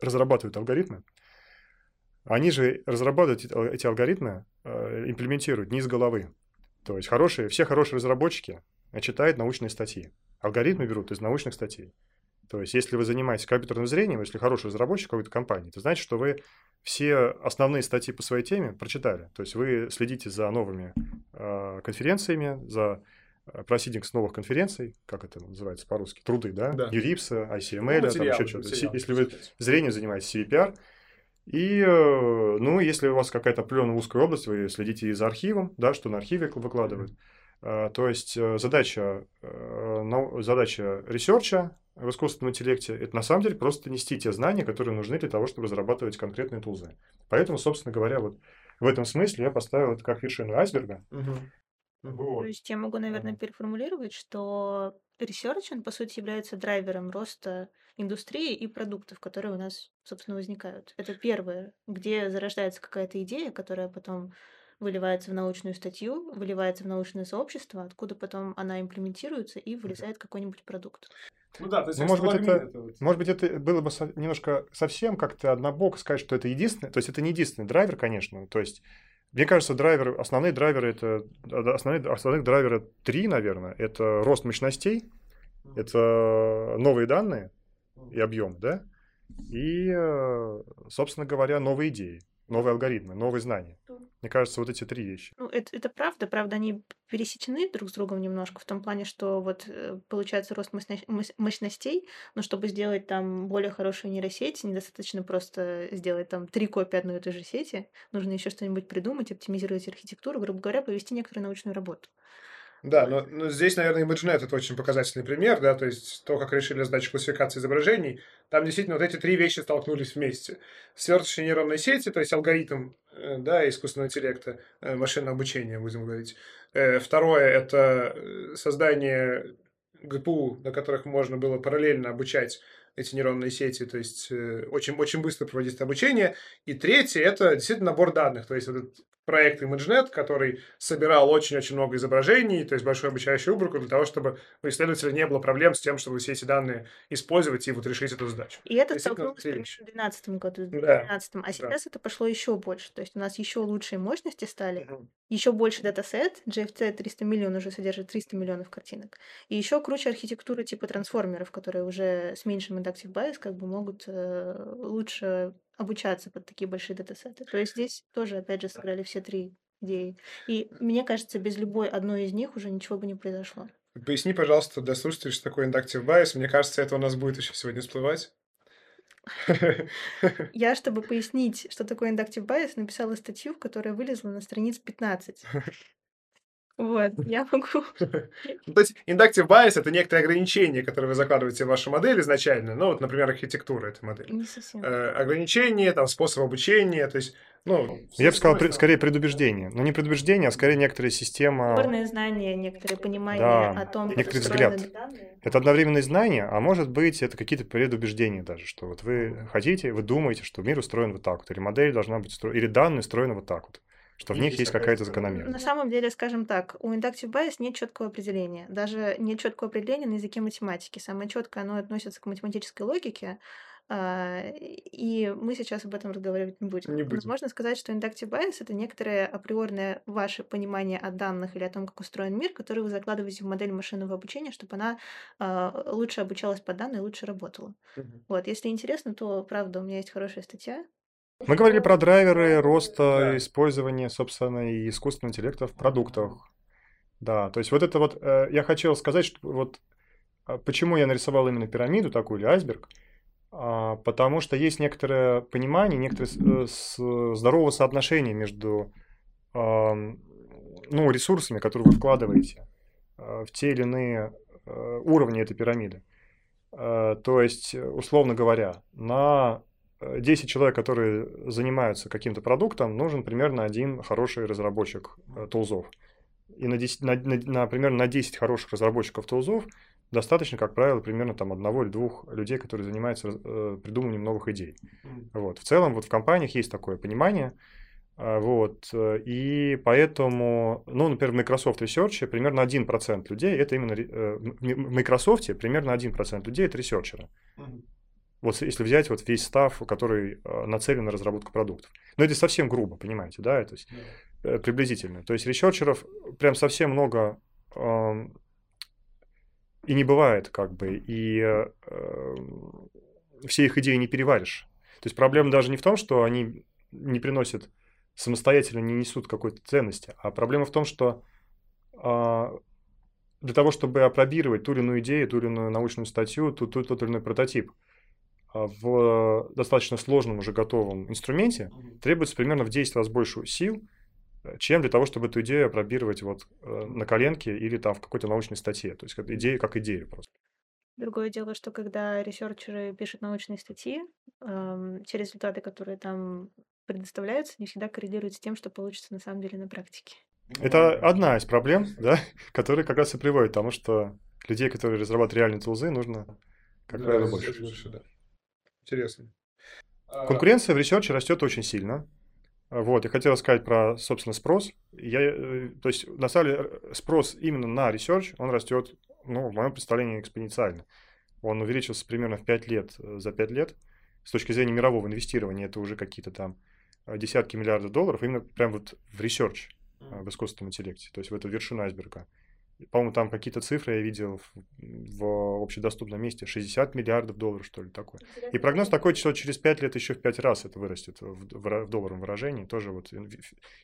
разрабатывают алгоритмы, они же разрабатывают эти алгоритмы, э, имплементируют не из головы. То есть хорошие, все хорошие разработчики читают научные статьи. Алгоритмы берут из научных статей. То есть, если вы занимаетесь компьютерным зрением, если хороший разработчик какой-то компании, то значит, что вы все основные статьи по своей теме прочитали. То есть вы следите за новыми э, конференциями, за э, proceedings новых конференций, как это называется по-русски, труды, да, да. NeurIPS, ICML, ну, там еще что-то. Если вы зрением занимаетесь CVPR, и, э, ну, если у вас какая-то определенная узкая область, вы следите и за arXiv ом, да, что на arXiv е выкладывают. Mm-hmm. То есть задача, задача research а в искусственном интеллекте, это на самом деле просто нести те знания, которые нужны для того, чтобы разрабатывать конкретные tools ы. Поэтому, собственно говоря, вот в этом смысле я поставил это как вершину айсберга. Угу. Вот. То есть я могу, наверное, переформулировать, что research, он, по сути, является драйвером роста индустрии и продуктов, которые у нас, собственно, возникают. Это первое, где зарождается какая-то идея, которая потом выливается в научную статью, выливается в научное сообщество, откуда потом она имплементируется и вылезает какой-нибудь продукт. Ну да, то есть ну, может быть, это, это вот. может быть, это было бы со, немножко совсем как-то однобоко сказать, что это единственный, то есть это не единственный драйвер, конечно, то есть мне кажется, драйвер, основные драйверы это основные, основных драйверы три, наверное, это рост мощностей, это новые данные и объем, да, и, э, собственно говоря, новые идеи новые алгоритмы, новые знания. Мне кажется, вот эти три вещи. Ну, это, это правда, правда, они пересечены друг с другом немножко, в том плане, что вот э, получается рост мощностей, но чтобы сделать там более хорошую нейросеть, недостаточно просто сделать там три копии одной и той же сети, нужно еще что-нибудь придумать, оптимизировать архитектуру, грубо говоря, провести некоторую научную работу. Да, но, но здесь, наверное, ImageNet это очень показательный пример, да, то есть то, как решили задачу классификации изображений, там действительно вот эти три вещи столкнулись вместе. Сверточные нейронные сети, то есть алгоритм, э, да, искусственного интеллекта, э, машинного обучения, будем говорить. Э, второе – это создание ГПУ, на которых можно было параллельно обучать эти нейронные сети, то есть очень, очень быстро проводить обучение. И третье – это действительно набор данных, то есть этот проект ImageNet, который собирал очень-очень много изображений, то есть большую обучающую выборку для того, чтобы у исследователя не было проблем с тем, чтобы все эти данные использовать и вот решить эту задачу. И это столкнулось примерно в 2012 году, в 2012, да, а сейчас да. это пошло еще больше, то есть у нас еще лучшие мощности стали, угу. Еще больше датасет, GFC 300 миллионов уже содержит 300 миллионов картинок, и еще круче архитектура типа трансформеров, которые уже с меньшим inductive bias как бы могут э, лучше обучаться под такие большие датасеты. То есть здесь тоже, опять же, сыграли все три идеи. И мне кажется, без любой одной из них уже ничего бы не произошло. Поясни, пожалуйста, для слушателей, что такое inductive bias. Мне кажется, это у нас будет еще сегодня всплывать. Я, чтобы пояснить, что такое inductive bias, написала статью, которая вылезла на страниц 15. Вот, я могу. Ну, то есть inductive bias — это некоторые ограничения, которые вы закладываете в вашу модель изначально. Ну, вот, например, архитектура этой модели. Не совсем. Э, ограничения, там, способ обучения, то есть ну, я бы сказал, при, скорее предубеждение. Но не предубеждение, а скорее некоторая система... Спорные знания, некоторые понимания да, о том, как некоторый взгляд. Это одновременные знания, а может быть, это какие-то предубеждения даже, что вот вы хотите, вы думаете, что мир устроен вот так вот, или модель должна быть устроена, или данные устроены вот так вот что в них есть какая-то закономерность. На самом деле, скажем так, у inductive bias нет четкого определения. Даже нет четкого определения на языке математики. Самое четкое оно относится к математической логике, а, и мы сейчас об этом разговаривать не будем. Не будем. Но можно сказать, что inductive bias — это некоторое априорное ваше понимание о данных или о том, как устроен мир, который вы закладываете в модель машинного обучения, чтобы она э, лучше обучалась по данным и лучше работала. Угу. Вот, если интересно, то, правда, у меня есть хорошая статья, мы говорили про драйверы роста да. использования, собственно, и искусственного интеллекта в продуктах. Да, то есть вот это вот, э, я хотел сказать, что вот а, почему я нарисовал именно пирамиду такую или айсберг, а, потому что есть некоторое понимание, некоторое э, здоровое соотношение между ну, ресурсами, которые вы вкладываете э, в те или иные уровни этой пирамиды. То есть, условно говоря, на 10 человек, которые занимаются каким-то продуктом, нужен примерно один хороший разработчик э, тулзов. И на, 10, на, на, на, примерно на 10 хороших разработчиков тулзов достаточно, как правило, примерно там одного или двух людей, которые занимаются э, придумыванием новых идей. Вот. В целом вот в компаниях есть такое понимание. Э, вот. И поэтому, ну, например, в Microsoft Research примерно 1% людей, это именно э, в Microsoft примерно 1% людей это ресерчеры. Вот если взять вот весь став, который э, нацелен на разработку продуктов. Но это совсем грубо, понимаете, да, то есть yeah. приблизительно. То есть ресерчеров прям совсем много э, и не бывает, как бы, и э, все их идеи не переваришь. То есть проблема даже не в том, что они не приносят самостоятельно, не несут какой-то ценности, а проблема в том, что э, для того, чтобы опробировать ту или иную идею, ту или иную научную статью, тот, тот, тот или иной прототип, а, в достаточно сложном уже готовом инструменте требуется примерно в 10 раз больше сил, э, чем для того, чтобы эту идею опробировать вот э, на коленке или там в какой-то научной статье. То есть как идея как идея просто. Другое дело, что когда ресерчеры пишут научные статьи, те результаты, которые там предоставляются, не всегда коррелируют с тем, что получится на самом деле на практике. Это одна из проблем, да, которая как раз и приводит к тому, что людей, которые разрабатывают реальные tools ы, нужно, как да, правило, больше. больше да. Интересно. А, Конкуренция в research е растет очень сильно. Вот, я хотел сказать про, собственно, спрос. Я, э, то есть, на самом деле, спрос именно на research, он растет, ну, в моем представлении, экспоненциально. Он увеличился примерно в 5 лет, э, за 5 лет. С точки зрения мирового инвестирования, это уже какие-то там э, десятки миллиардов долларов, именно прям вот в research, в искусственном интеллекте, то есть в эту вершину айсберга. По-моему, там какие-то цифры я видел в, в общедоступном месте. 60 миллиардов долларов, что ли, такое. И прогноз такой, что через 5 лет еще в 5 раз это вырастет в, в, в долларовом выражении. Тоже вот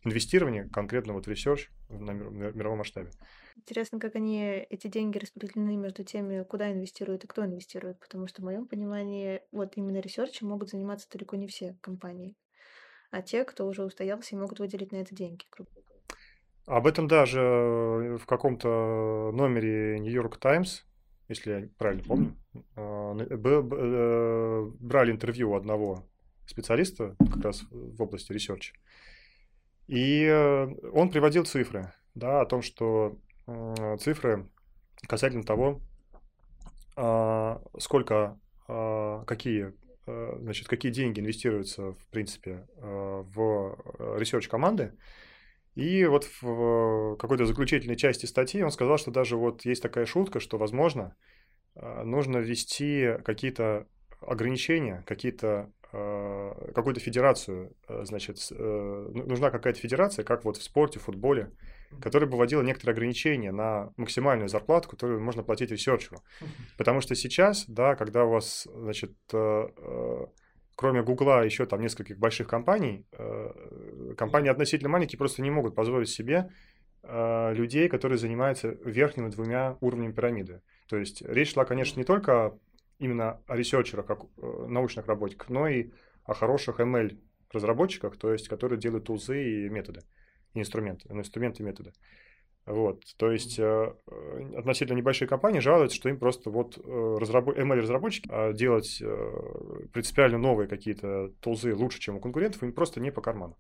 инвестирование конкретно вот в research на мировом масштабе. Интересно, как они, эти деньги распределены между теми, куда инвестируют и кто инвестирует. Потому что в моем понимании вот именно research ем могут заниматься далеко не все компании. А те, кто уже устоялся, могут выделить на это деньги, грубо об этом даже в каком-то номере York Times, если я правильно помню, а, э, брали интервью у одного специалиста как раз в области research а. И э, он приводил цифры, да, о том, что цифры касательно того, а, сколько, а, какие, значит, какие деньги инвестируются, в принципе, в research команды. И вот в какой-то заключительной части статьи он сказал, что даже вот есть такая шутка, что, возможно, а, нужно ввести какие-то ограничения, какие-то а, какую-то федерацию, значит, э, ну, нужна какая-то федерация, как вот в спорте, в футболе, которая бы вводила некоторые ограничения на максимальную зарплату, которую можно платить researcher у. Потому что сейчас, да, когда у вас, значит, э, э, кроме Гугла еще там нескольких больших компаний, компании относительно маленькие просто не могут позволить себе людей, которые занимаются верхними двумя уровнями пирамиды. То есть речь шла, конечно, не только именно о ресерчерах, как э, научных работниках, но и о хороших ML разработчиках, то есть которые делают тулзы и методы, и инструменты, ну, инструменты и методы. Вот, то есть э, относительно небольшие компании жалуются, что им просто вот э, разработ... ML-разработчики а делать э, принципиально новые какие-то тулзы лучше, чем у конкурентов, им просто не по карману.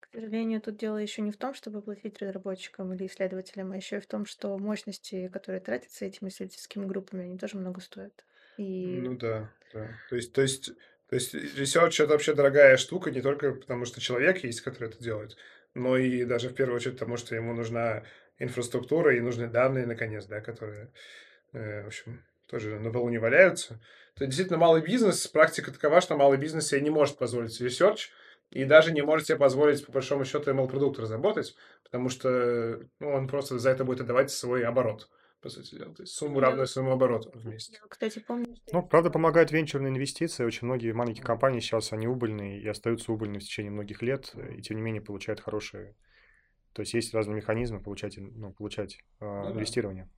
К сожалению, тут дело еще не в том, чтобы платить разработчикам или исследователям, а еще и в том, что мощности, которые тратятся этими исследовательскими группами, они тоже много стоят. И Ну да, да. То есть, то есть, то есть research это вообще дорогая штука не только потому, что человек есть, который это делает, но и даже в первую очередь потому, что ему нужна инфраструктура и нужны данные, наконец, да, которые, э, в общем, тоже на полу не валяются. То действительно малый бизнес, практика такова, что малый бизнес себе не может позволить research, и даже не может себе позволить, по большому счету, ML-продукт разработать, потому что ну, он просто за это будет отдавать свой оборот по сути дела. То есть сумма равная своему обороту вместе. кстати, помню, что Ну, правда, помогают венчурные инвестиции. Очень многие маленькие компании сейчас, они убыльные и остаются убыльными в течение многих лет, и тем не менее получают хорошие... То есть есть разные механизмы получать, ну, получать э, Ну да. инвестирование.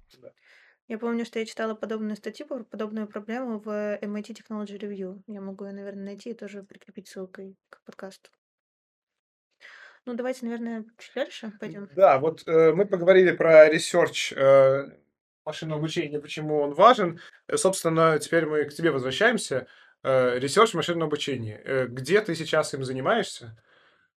я помню, что я читала подобную статью, про подобную проблему в MIT Technology Review. Я могу ее, наверное, найти и тоже прикрепить ссылкой к подкасту. Ну, давайте, наверное, чуть дальше пойдем. Да, вот э, мы поговорили про research э, машинного обучения, почему он важен. Э, собственно, теперь мы к тебе возвращаемся. Э, research машинного обучения. Э, где ты сейчас им занимаешься?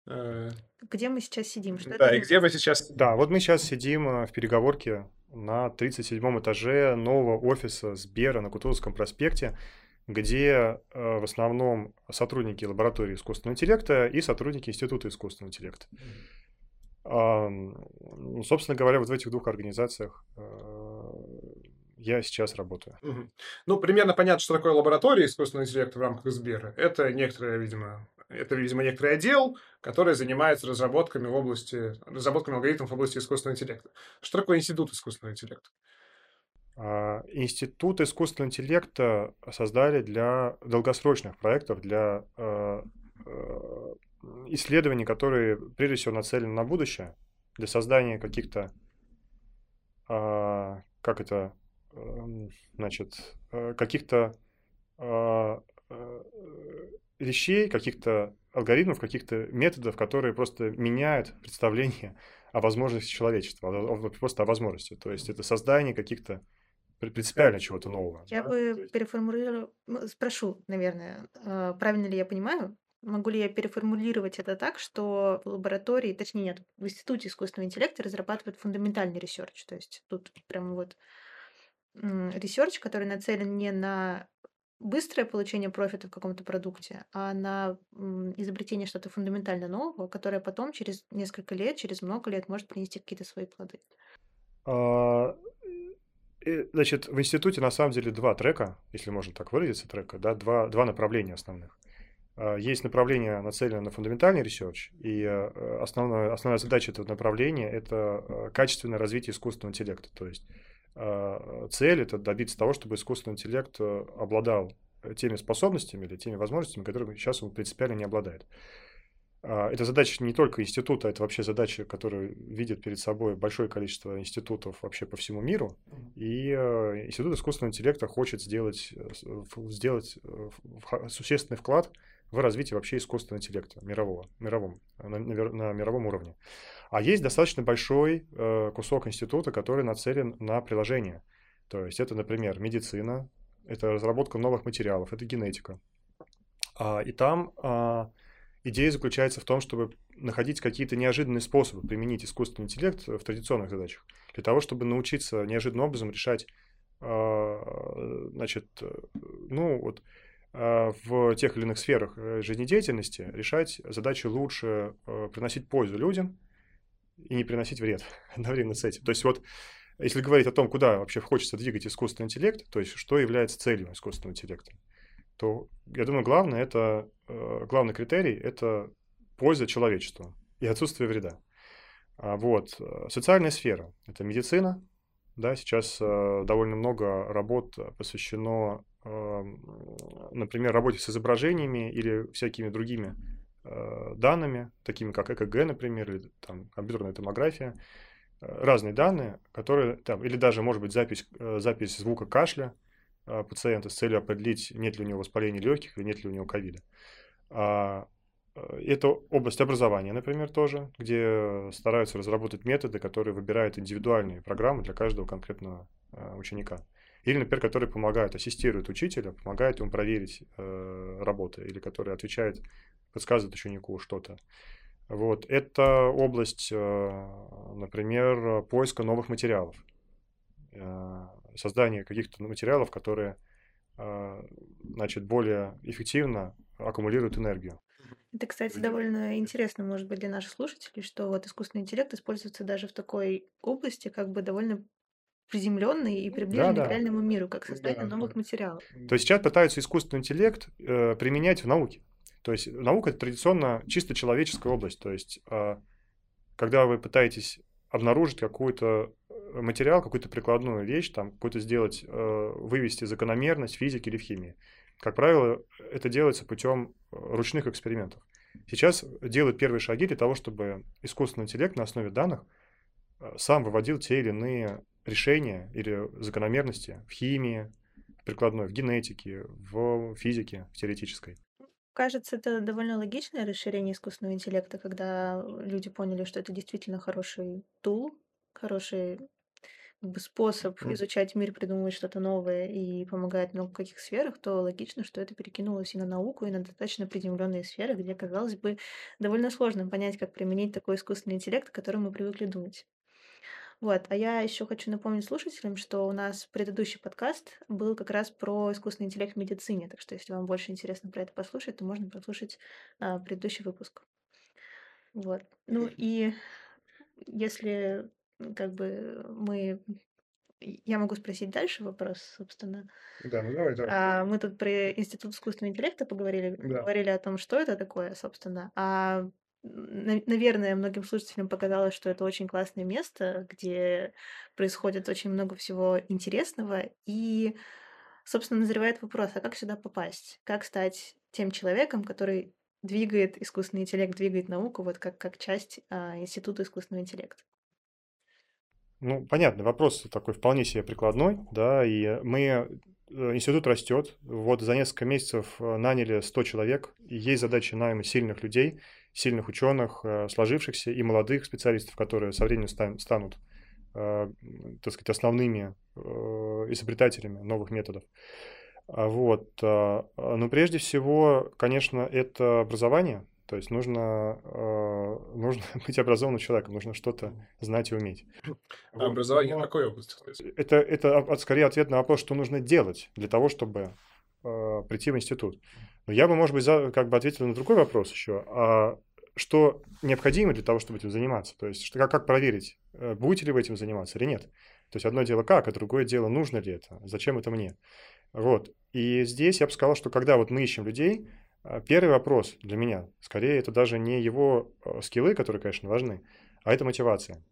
Где мы сейчас сидим? Что да, и где место? сейчас... Да, вот мы сейчас сидим в переговорке на 37 этаже нового офиса Сбера на Кутузовском проспекте, где в основном сотрудники лаборатории искусственного интеллекта и сотрудники Института искусственного интеллекта. Ну, собственно говоря, вот в этих двух организациях я сейчас работаю. Мгм. Ну, примерно понятно, что такое лаборатория искусственного интеллекта в рамках Сбера. Это некоторое, видимо, это, видимо, некоторый отдел, который занимается разработками в области, разработками алгоритмов в области искусственного интеллекта. Что такое институт искусственного интеллекта? А, Институт искусственного интеллекта создали для долгосрочных проектов, для э, э, исследований, которые прежде всего нацелены на будущее, для создания каких-то, а, как это, значит, э, каких-то а, э, вещей, каких-то алгоритмов, каких-то методов, которые просто меняют представление о возможности человечества, о- о- просто о возможности. То есть это создание каких-то при- принципиально чего-то нового. Я да? бы переформулировала, ну, спрошу, наверное, а, правильно ли я понимаю, могу ли я переформулировать это так, что в лаборатории, точнее нет, в Институте искусственного интеллекта разрабатывают фундаментальный research, то есть тут прям вот research, который нацелен не на быстрое получение профита в каком-то продукте, а на изобретение что-то фундаментально нового, которое потом через несколько лет, через много лет может принести какие-то свои плоды. А, Значит, в институте на самом деле два трека, если можно так выразиться, трека, да, два, два направления основных. А, Есть направление, нацеленное на фундаментальный research, и э, основная, основная задача этого направления – это э, качественное развитие искусственного интеллекта. То есть цель – это добиться того, чтобы искусственный интеллект э, обладал теми способностями или теми возможностями, которыми сейчас он принципиально не обладает. А, Это задача не только института, это вообще задача, которую видит перед собой большое количество институтов вообще по всему миру. И э, Институт искусственного интеллекта хочет сделать, э, сделать существенный вклад в развитие вообще искусственного интеллекта мирового, мировом, на, на вер- на мировом уровне. А есть достаточно большой э, кусок института, который нацелен на приложение. То есть это, например, медицина, это разработка новых материалов, это генетика. А, И там а, идея заключается в том, чтобы находить какие-то неожиданные способы применить искусственный интеллект в традиционных задачах, для того, чтобы научиться неожиданным образом решать а, значит, ну вот в тех или иных сферах э, жизнедеятельности решать задачи лучше э, приносить пользу людям и не приносить вред одновременно с этим. То есть вот если говорить о том, куда вообще хочется двигать искусственный интеллект, то есть что является целью искусственного интеллекта, то я думаю, главное это, э, главный критерий – это польза человечеству и отсутствие вреда. А вот. Социальная сфера – это медицина, да, сейчас довольно много работ посвящено например, работе с изображениями или всякими другими э, данными, такими как ЭКГ, например, или там, компьютерная томография, э, разные данные, которые там, или даже, может быть, запись, э, запись звука кашля пациента с целью определить, нет ли у него воспаления легких или нет ли у него ковида. А, это область образования, например, тоже, где стараются разработать методы, которые выбирают индивидуальные программы для каждого конкретного ученика. Или, например, которые помогают, ассистируют учителя, помогают ему проверить э, работы, или которые отвечают, подсказывают ученику что-то. Вот. Это область, э, например, поиска новых материалов, э, создания каких-то материалов, которые э, значит, более эффективно аккумулируют энергию. Это, кстати, довольно интересно, может быть, для наших слушателей, что вот искусственный интеллект используется даже в такой области, как бы довольно приземленный и приближенный да, да. к реальному миру, как создание да, новых да. материалов. То есть сейчас пытаются искусственный интеллект э, применять в науке. То есть наука это традиционно чисто человеческая область. То есть э, когда вы пытаетесь обнаружить какой-то э, материал, какую-то прикладную вещь, там какую-то сделать, э, вывести закономерность в физике или в химии. Как правило, это делается путем э, ручных экспериментов. Сейчас делают первые шаги для того, чтобы искусственный интеллект на основе данных э, сам выводил те или иные решения или закономерности в химии, в прикладной, в генетике, в физике, в теоретической. Кажется, это довольно логичное расширение искусственного интеллекта, когда люди поняли, что это действительно хороший тул, хороший как бы, способ mm. изучать мир, придумывать что-то новое и помогает в много каких сферах, то логично, что это перекинулось и на науку, и на достаточно приземленные сферы, где, казалось бы, довольно сложно понять, как применить такой искусственный интеллект, о котором мы привыкли думать. Вот, а я еще хочу напомнить слушателям, что у нас предыдущий подкаст был как раз про искусственный интеллект в медицине, так что если вам больше интересно про это послушать, то можно послушать а, предыдущий выпуск. Вот. Ну и если как бы мы я могу спросить дальше вопрос, собственно. Да, ну давай, давай. А, мы тут про Институт искусственного интеллекта поговорили, да. говорили о том, что это такое, собственно. А наверное, многим слушателям показалось, что это очень классное место, где происходит очень много всего интересного, и, собственно, назревает вопрос, а как сюда попасть? Как стать тем человеком, который двигает искусственный интеллект, двигает науку, вот как, как часть а, Института искусственного интеллекта? Ну, понятно, вопрос такой вполне себе прикладной, да, и мы э, институт растет. Вот за несколько месяцев э, наняли 100 человек, и есть задача найма сильных людей, сильных ученых, э, сложившихся и молодых специалистов, которые со временем станут, э, так сказать, основными э, изобретателями новых методов. А вот. Но прежде всего, конечно, это образование. То есть нужно, нужно быть образованным человеком, нужно что-то знать и уметь. А образование в какой области? Это, это скорее ответ на вопрос, что нужно делать для того, чтобы прийти в институт. Но я бы, может быть, за, как бы ответил на другой вопрос еще. А что необходимо для того, чтобы этим заниматься? То есть, что, как, как проверить, э, будете ли вы этим заниматься или нет? То есть, одно дело как, а другое дело, нужно ли это, зачем это мне? Вот. И здесь я бы сказал, что когда вот мы ищем людей, э, первый вопрос для меня, скорее, это даже не его э, скиллы, которые, конечно, важны, а это мотивация.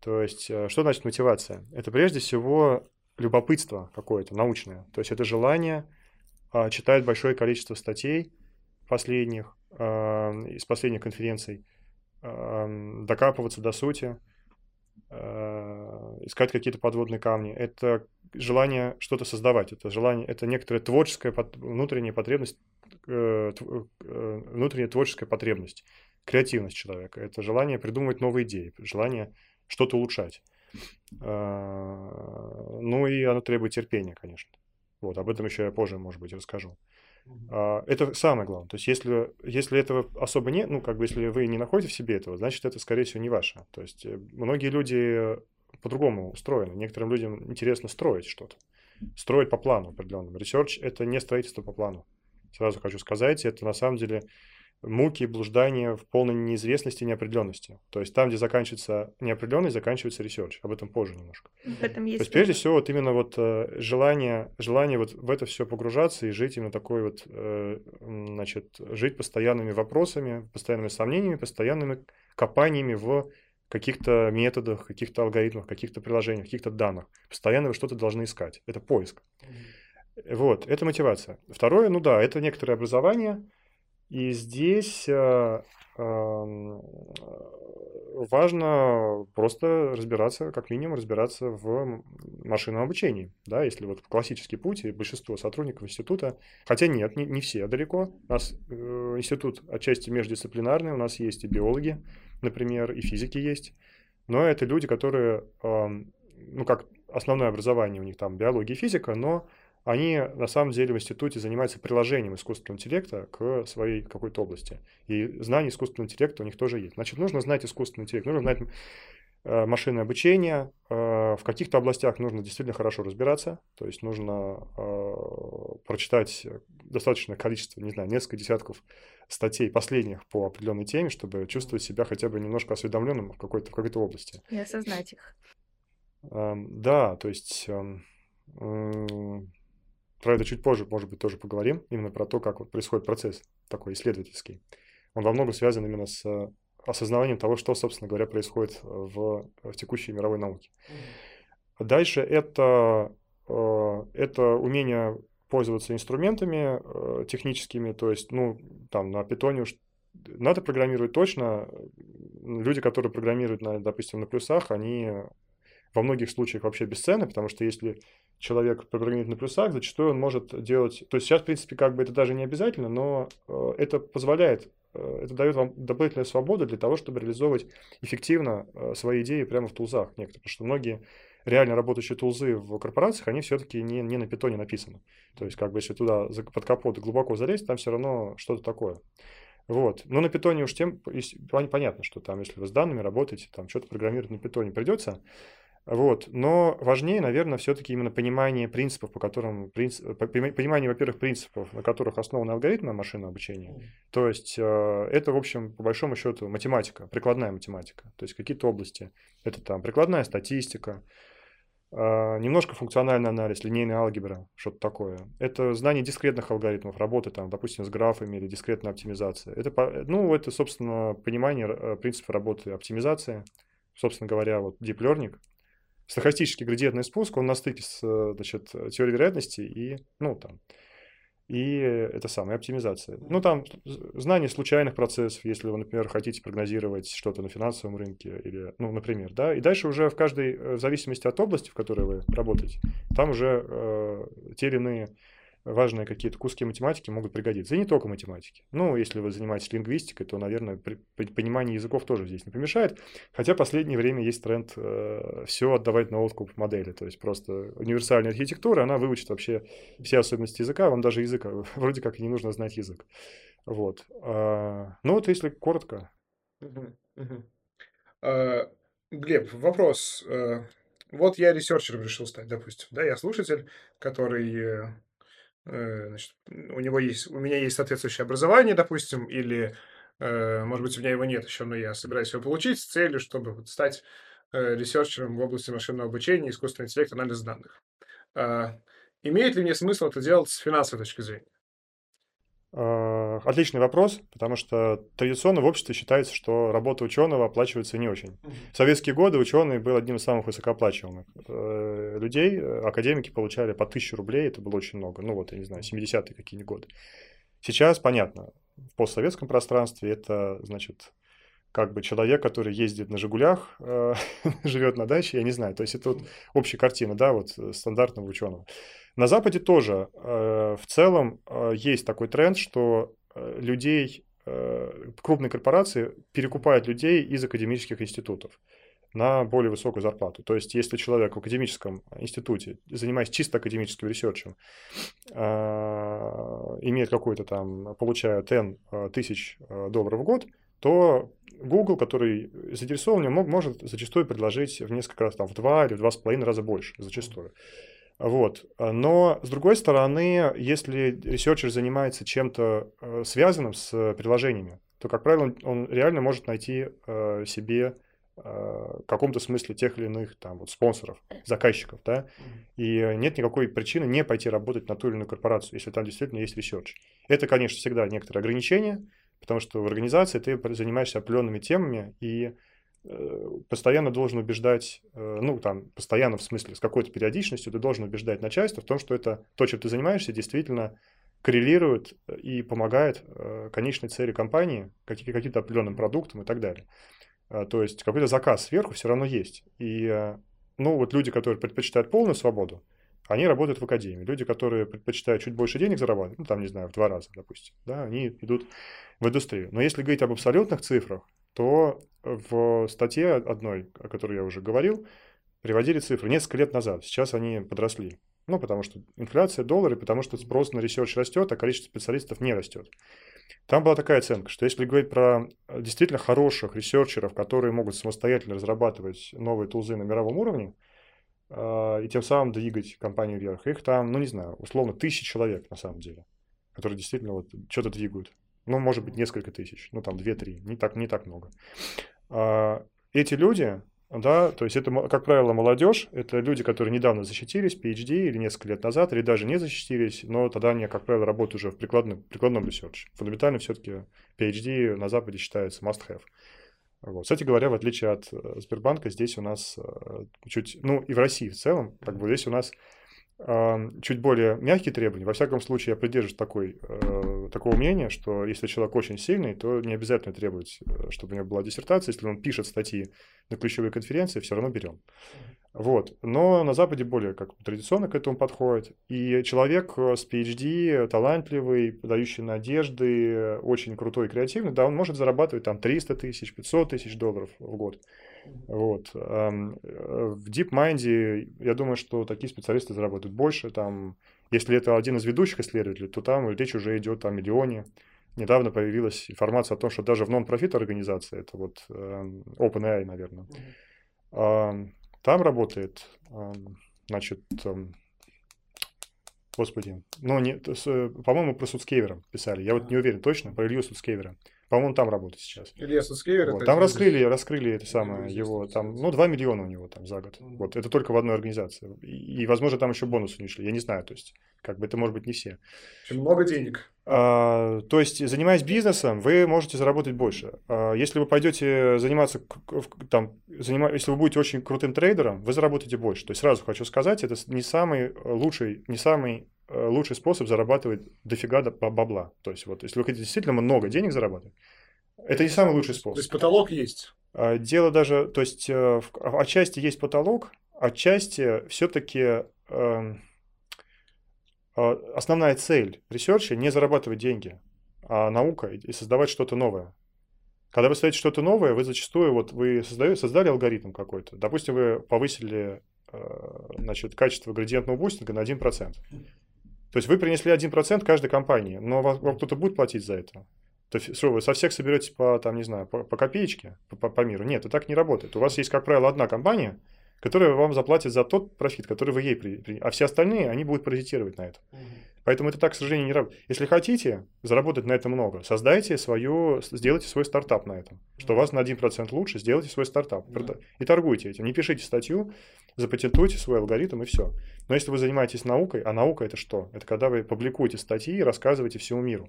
То есть, что значит мотивация? Это прежде всего любопытство какое-то научное. То есть, это желание а, читать большое количество статей последних, а, из последних конференций, а, докапываться до сути, искать какие-то подводные камни. Это желание что-то создавать, это желание, это некоторая творческая внутренняя потребность, э, э, внутренняя творческая потребность, креативность человека. Это желание придумывать новые идеи, желание что-то улучшать. Ну и оно требует терпения, конечно. Вот, об этом еще я позже, может быть, расскажу. Uh-huh. Это самое главное. То есть, если, если этого особо нет, ну, как бы, если вы не находите в себе этого, значит, это, скорее всего, не ваше. То есть, э, многие люди по-другому устроено. Некоторым людям интересно строить что-то, строить по плану определенному. Research – это не строительство по плану. Сразу хочу сказать, это на самом деле муки, блуждания в полной неизвестности и неопределенности. То есть там, где заканчивается неопределенность, заканчивается research. Об этом позже немножко. В этом есть То есть прежде всего вот именно вот э, желание, желание вот в это все погружаться и жить именно такой вот, э, значит, жить постоянными вопросами, постоянными сомнениями, постоянными копаниями в каких-то методах, каких-то алгоритмах, каких-то приложениях, каких-то данных. Постоянно вы что-то должны искать. Это поиск. Вот, это мотивация. Второе, ну да, это некоторое образование – и здесь э, важно просто разбираться, как минимум разбираться в машинном обучении. Да, если вот классический путь, и большинство сотрудников института, хотя нет, не, не все далеко. У нас э, институт отчасти междисциплинарный, у нас есть и биологи, например, и физики есть. Но это люди, которые, э, ну как основное образование у них там биология и физика, но они на самом деле в институте занимаются приложением искусственного интеллекта к своей какой-то области. И знание искусственного интеллекта у них тоже есть. Значит, нужно знать искусственный интеллект, нужно знать э, машинное обучение. Э, в каких-то областях нужно действительно хорошо разбираться. То есть нужно э, прочитать достаточное количество, не знаю, несколько десятков статей последних по определенной теме, чтобы чувствовать себя хотя бы немножко осведомленным в какой-то, в какой-то области. И осознать их. Эм, да, то есть эм, про это чуть позже, может быть, тоже поговорим, именно про то, как вот происходит процесс такой исследовательский. Он во многом связан именно с э, осознаванием того, что, собственно говоря, происходит в, в текущей мировой науке. Дальше это, э, это умение пользоваться инструментами э, техническими, то есть, ну, там, на питоне уж надо программировать точно. Люди, которые программируют, на, допустим, на плюсах, они во многих случаях вообще бесценны, потому что если человек программирует на плюсах, зачастую он может делать... То есть сейчас, в принципе, как бы это даже не обязательно, но э, это позволяет, э, это дает вам дополнительную свободу для того, чтобы реализовывать эффективно э, свои идеи прямо в тулзах некоторые. Потому что многие реально работающие тулзы в корпорациях, они все-таки не, не на питоне написаны. То есть, как бы, если туда под капот глубоко залезть, там все равно что-то такое. Вот. Но на питоне уж тем понятно, что там, если вы с данными работаете, там что-то программировать на питоне придется. Вот. Но важнее, наверное, все-таки именно понимание принципов, по которым, принцип, понимание, во-первых, принципов, на которых основаны алгоритмы машинного обучения. То есть э, это, в общем, по большому счету математика, прикладная математика. То есть какие-то области. Это там прикладная статистика, э, немножко функциональный анализ, линейная алгебра, что-то такое. Это знание дискретных алгоритмов, работы там, допустим, с графами или дискретная оптимизация. Это, ну, это, собственно, понимание э, принципа работы оптимизации. Собственно говоря, вот deep learning – стохастический градиентный спуск, он на стыке с значит, теорией вероятности и, ну, там, и это самая оптимизация. Ну, там знание случайных процессов, если вы, например, хотите прогнозировать что-то на финансовом рынке, или, ну, например, да, и дальше уже в каждой, в зависимости от области, в которой вы работаете, там уже э, те или иные важные какие-то куски математики могут пригодиться. И не только математики. Ну, если вы занимаетесь лингвистикой, то, наверное, при, понимание языков тоже здесь не помешает. Хотя в последнее время есть тренд э, все отдавать на откуп модели. То есть просто универсальная архитектура, она выучит вообще все особенности языка. Вам даже язык вроде как не нужно знать язык. Вот. А, ну вот если коротко. А, Глеб, вопрос. Э, вот я researcher ом решил стать, допустим. Да, я слушатель, который э, Э, значит, у него есть, у меня есть соответствующее образование, допустим, или, э, может быть, у меня его нет еще, но я собираюсь его получить с целью, чтобы вот стать э, researcher ом в области машинного обучения, искусственного интеллекта, анализ данных. А, имеет ли мне смысл это делать с финансовой точки зрения? А, отличный вопрос, потому что традиционно в обществе считается, что работа ученого оплачивается не очень. В советские годы ученый был одним из самых высокооплачиваемых э, людей. Академики получали по 1000 рублей, это было очень много. Ну вот, я не знаю, 70-е какие-нибудь годы. Сейчас, понятно, в постсоветском пространстве это, значит, как бы человек, который ездит на «Жигулях», э, живет на даче, я не знаю. То есть это вот общая картина, да, вот э, стандартного ученого. На Западе тоже э, в целом есть такой тренд, что людей, крупные корпорации перекупают людей из академических институтов на более высокую зарплату. То есть, если человек в академическом институте, занимаясь чисто академическим research ем, имеет какой-то там, получает N тысяч долларов в год, то Google, который заинтересован, мог, может зачастую предложить в несколько раз, там, в два или в два с половиной раза больше, зачастую. Вот. Но, с другой стороны, если researcher занимается чем-то э, связанным с приложениями, то, как правило, он, он реально может найти э, себе э, в каком-то смысле тех или иных там, вот, спонсоров, заказчиков. Да? И нет никакой причины не пойти работать на ту или иную корпорацию, если там действительно есть research. Это, конечно, всегда некоторые ограничения, потому что в организации ты занимаешься определенными темами, и Э, постоянно должен убеждать, э, ну, там, постоянно в смысле, с какой-то периодичностью ты должен убеждать начальство в том, что это то, чем ты занимаешься, действительно коррелирует и помогает э, конечной цели компании, каким-то определенным продуктам и так далее. То есть какой-то заказ сверху все равно есть. И, ну, вот люди, которые предпочитают полную свободу, они работают в академии. Люди, которые предпочитают чуть больше денег зарабатывать, ну, там, не знаю, в два раза, допустим, да, они идут в индустрию. Но если говорить об абсолютных цифрах, то в статье одной, о которой я уже говорил, приводили цифры несколько лет назад. Сейчас они подросли. Ну, потому что инфляция, доллары, потому что спрос на research растет, а количество специалистов не растет. Там была такая оценка, что если говорить про действительно хороших researcher ов, которые могут самостоятельно разрабатывать новые tools ы на мировом уровне, э, и тем самым двигать компанию вверх, их там, ну, не знаю, условно, тысячи человек на самом деле, которые действительно вот что-то двигают. Ну, может быть, несколько тысяч, ну, там, 2-3, не так, не так много. А, эти люди, да, то есть это, как правило, молодежь, это люди, которые недавно защитились, PhD или несколько лет назад, или даже не защитились, но тогда они, как правило, работают уже в прикладном, прикладном research е. Фундаментально все-таки PhD на Западе считается must-have. Вот. Кстати говоря, в отличие от э, Сбербанка, здесь у нас э, чуть, ну и в России в целом, как бы здесь у нас чуть более мягкие требования. Во всяком случае, я придерживаюсь такой, э, такого мнения, что если человек очень сильный, то не обязательно требовать, чтобы у него была диссертация. Если он пишет статьи на ключевые конференции, все равно берем. Вот. Но на Западе более как традиционно к этому подходит. И человек э, с PhD, талантливый, подающий надежды, очень крутой и креативный, да, он может зарабатывать там 300 тысяч, 500 тысяч долларов в год. Вот. В DeepMind, я думаю, что такие специалисты заработают больше. Там, если это один из ведущих исследователей, то там речь уже идет о миллионе. Недавно появилась информация о том, что даже в нон-профит организации, это вот OpenAI, наверное, там работает, значит, господи, ну, не, по-моему, про Суцкевера писали. Я вот не уверен точно, про Илью Суцкевера. По-моему, там работает сейчас. Илья Сускевер. Вот. Там раскрыли, раскрыли это самое, его, там, ну, 2 миллиона у него там за год. Mm-hmm. Вот, это только в одной организации. И, и, возможно, там еще бонусы не шли, я не знаю, то есть, как бы это может быть не все. Очень много денег. А, то есть, занимаясь бизнесом, вы можете заработать больше. А, если вы пойдете заниматься, там, занима... если вы будете очень крутым трейдером, вы заработаете больше. То есть, сразу хочу сказать, это не самый лучший, не самый Э, лучший способ зарабатывать дофига бабла. То есть, вот, если вы хотите действительно много денег зарабатывать, это не самый лучший способ. То есть, потолок есть? А, дело даже, то есть, э, отчасти есть потолок, отчасти все-таки эм, основная цель research а не зарабатывать деньги, а наука и создавать что-то новое. Когда вы создаете что-то новое, вы зачастую, вот вы создали, создали алгоритм какой-то. Допустим, вы повысили э, значит, качество градиентного бустинга на 1%. То есть вы принесли 1% каждой компании, но вам кто-то будет платить за это. То есть, что, вы со всех соберете по, там, не знаю, по, по копеечке по, по миру? Нет, это так не работает. У вас есть, как правило, одна компания, которая вам заплатит за тот профит, который вы ей при, а все остальные, они будут паразитировать на этом. Угу. Поэтому это так, к сожалению, не работает. Если хотите заработать на этом много, создайте свою, сделайте свой стартап на этом. Что у вас на 1% лучше, сделайте свой стартап. Угу. И торгуйте этим. Не пишите статью, запатентуйте свой алгоритм и все. Но если вы занимаетесь наукой, а наука это что? Это когда вы публикуете статьи и рассказываете всему миру.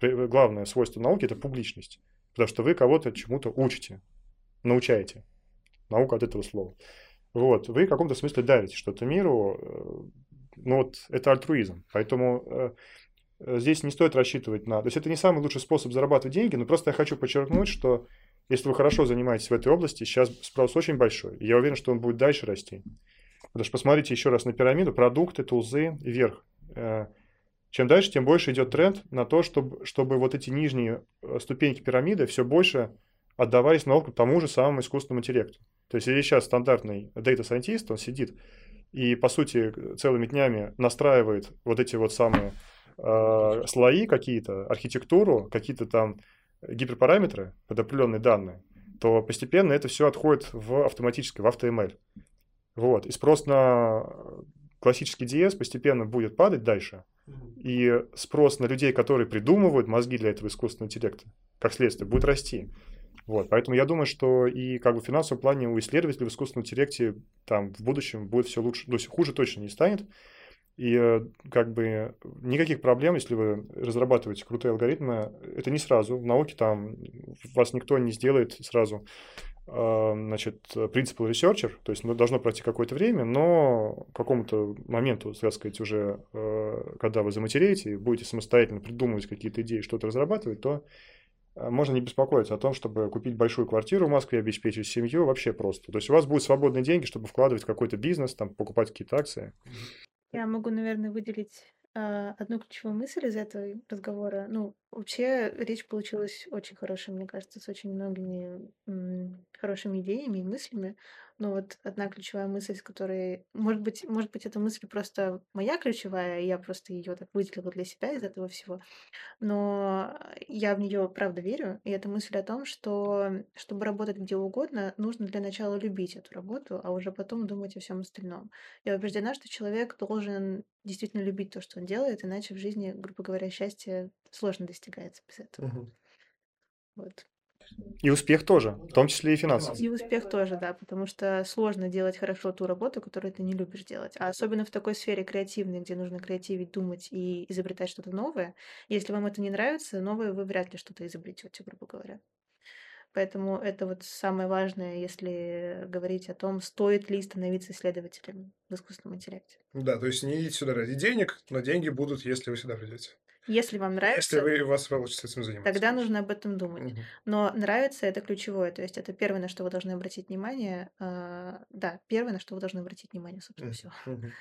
Главное свойство науки это публичность. Потому что вы кого-то чему-то учите, научаете. Наука от этого слова. Вот, вы в каком-то смысле дарите что-то миру, ну вот это альтруизм. Поэтому э, э, здесь не стоит рассчитывать на... То есть это не самый лучший способ зарабатывать деньги, но просто я хочу подчеркнуть, что если вы хорошо занимаетесь в этой области, сейчас спрос очень большой. И я уверен, что он будет дальше расти. Потому что посмотрите еще раз на пирамиду, продукты, тулзы вверх. Чем дальше, тем больше идет тренд на то, чтобы, чтобы вот эти нижние ступеньки пирамиды все больше отдавались на откуп тому же самому искусственному интеллекту. То есть, если сейчас стандартный data scientist, он сидит и, по сути, целыми днями настраивает вот эти вот самые э, слои какие-то, архитектуру, какие-то там гиперпараметры под определенные данные, то постепенно это все отходит в автоматически, в AutoML. Вот. И спрос на классический DS постепенно будет падать дальше. И спрос на людей, которые придумывают мозги для этого искусственного интеллекта, как следствие, будет расти. Вот, поэтому я думаю, что и как бы в финансовом плане у исследователей в искусственном интеллекте там в будущем будет все лучше, то есть хуже точно не станет. И э, как бы никаких проблем, если вы разрабатываете крутые алгоритмы, это не сразу. В науке там вас никто не сделает сразу а, значит, principal researcher, то есть ну, должно пройти какое-то время, но к какому-то моменту, так сказать, уже, э, когда вы заматереете и будете самостоятельно придумывать какие-то идеи, что-то разрабатывать, то э, можно не беспокоиться о том, чтобы купить большую квартиру в Москве, обеспечить семью, вообще просто. То есть у вас будут свободные деньги, чтобы вкладывать в какой-то бизнес, там, покупать какие-то акции. Я могу, наверное, выделить а, одну ключевую мысль из этого разговора. Ну, вообще речь получилась очень хорошая, мне кажется, с очень многими хорошими идеями и мыслями. Но вот одна ключевая мысль, с которой, может быть, может быть, эта мысль просто моя ключевая, и я просто ее так выделила для себя из этого всего. Но я в нее правда верю, и это мысль о том, что чтобы работать где угодно, нужно для начала любить эту работу, а уже потом думать о всем остальном. Я убеждена, что человек должен действительно любить то, что он делает, иначе в жизни, грубо говоря, счастье сложно достигается без этого. Угу. Вот. И успех тоже, в том числе и финансовый. И успех тоже, да, потому что сложно делать хорошо ту работу, которую ты не любишь делать. А особенно в такой сфере креативной, где нужно креативить, думать и изобретать что-то новое. Если вам это не нравится, новое вы вряд ли что-то изобретете, грубо говоря. Поэтому это вот самое важное, если говорить о том, стоит ли становиться исследователем в искусственном интеллекте. Да, то есть не идите сюда ради денег, но деньги будут, если вы сюда придете. Если вам нравится, Если вы, у вас получится этим заниматься. тогда нужно об этом думать. Мгм. Но нравится это ключевое, то есть это первое, на что вы должны обратить внимание. а, Да, первое, на что вы должны обратить внимание, собственно, все. Мгм.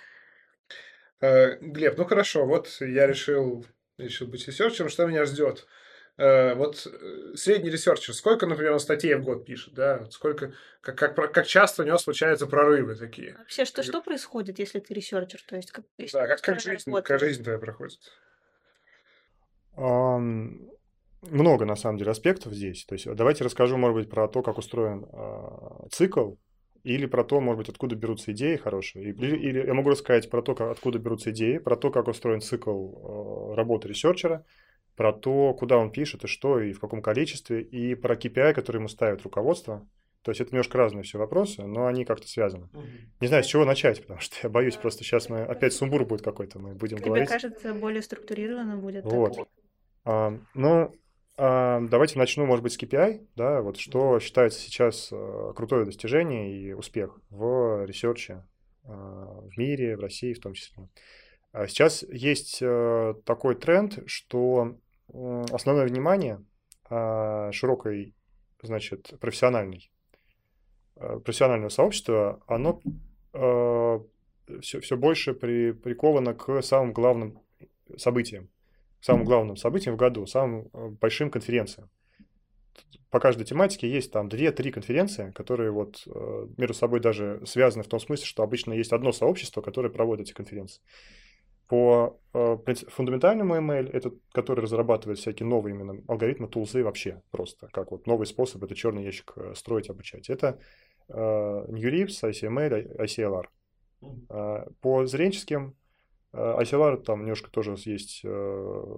Э, Глеб, ну хорошо, вот я решил, решил быть researcher ом, что меня ждет? Э, Вот э, средний researcher, сколько, например, он статей в год пишет, да? Вот Сколько, как, как, как часто у него случаются прорывы такие? Вообще, что, что происходит, если ты researcher? То есть, как, Да, как, как жизнь, как жизнь твоя проходит? Много, на самом деле, аспектов здесь. То есть давайте расскажу, может быть, про то, как устроен а, цикл, или про то, может быть, откуда берутся идеи хорошие. Или, или я могу рассказать про то, как, откуда берутся идеи, про то, как устроен цикл а, работы ресерчера, про то, куда он пишет и что, и в каком количестве, и про KPI, который ему ставит руководство. То есть это немножко разные все вопросы, но они как-то связаны. Не знаю, с чего начать, потому что я боюсь, просто сейчас мы опять сумбур будет какой-то, мы будем Тебе говорить. кажется, более структурированно будет. так? Вот. А, ну, а, давайте начну, может быть, с KPI, да, вот что считается сейчас а, крутое достижение и успех в research е а, в мире, в России в том числе. А Сейчас есть а, такой тренд, что основное внимание а, широкой, значит, профессиональной, а, профессионального сообщества, оно все, все больше при, приковано к самым главным событиям самым главным событием в году, самым э, большим конференциям. По каждой тематике есть там 2-3 конференции, которые вот э, между собой даже связаны в том смысле, что обычно есть одно сообщество, которое проводит эти конференции. По э, фундаментальному ML, это который разрабатывает всякие новые именно алгоритмы, тулзы вообще просто, как вот новый способ это черный ящик строить, обучать. Это NewLips, ICML, ICLR. По зренческим ICLR там немножко тоже есть, э,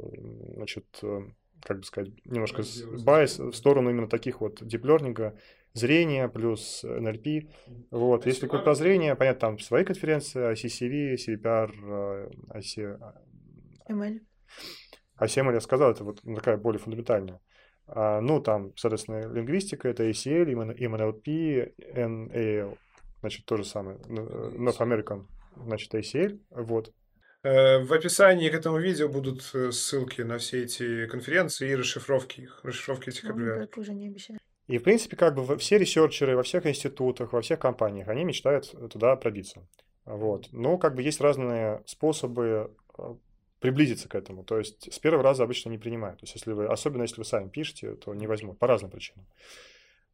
значит, э, как бы сказать, немножко байс в сторону именно таких вот диплернинга, зрение плюс NLP. Вот. Если говорить про зрение, понятно, там свои конференции, ICCV, CVPR, IC, ML. ICML, я сказал, это вот такая более фундаментальная. А, ну, там, соответственно, лингвистика, это ACL, MNLP, NAL, значит, то же самое, э, North American, значит, ACL, вот. Э, В описании к этому видео будут э, ссылки на все эти конференции и расшифровки их, расшифровки этих Ну, аббревиатур. так уже не обещаю. И, в принципе, как бы все ресерчеры во всех институтах, во всех компаниях, они мечтают туда пробиться. Вот. Но как бы есть разные способы э, приблизиться к этому. То есть с первого раза обычно не принимают. То есть если вы, особенно если вы сами пишете, то не возьмут по разным причинам.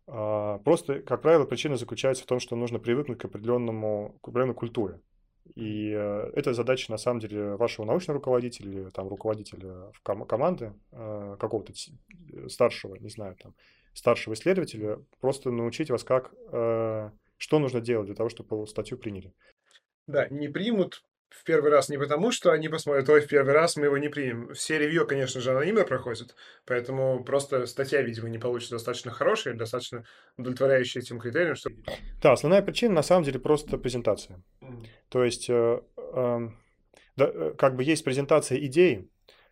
А, Просто, как правило, причина заключается в том, что нужно привыкнуть к определенному, к определенной культуре. И э, это задача, на самом деле, вашего научного руководителя или там, руководителя ком- команды, э, какого-то старшего, не знаю, там, старшего исследователя, просто научить вас, как, э, что нужно делать для того, чтобы статью приняли. Да, не примут в первый раз не потому, что они посмотрят, ой, в первый раз мы его не примем. Все ревью, конечно же, анонимно проходят, поэтому просто статья, видимо, не получится достаточно хорошая, достаточно удовлетворяющая этим критериям, что... Да, основная причина, на самом деле, просто презентация. Mm. То есть, э, э, да, как бы есть презентация идеи,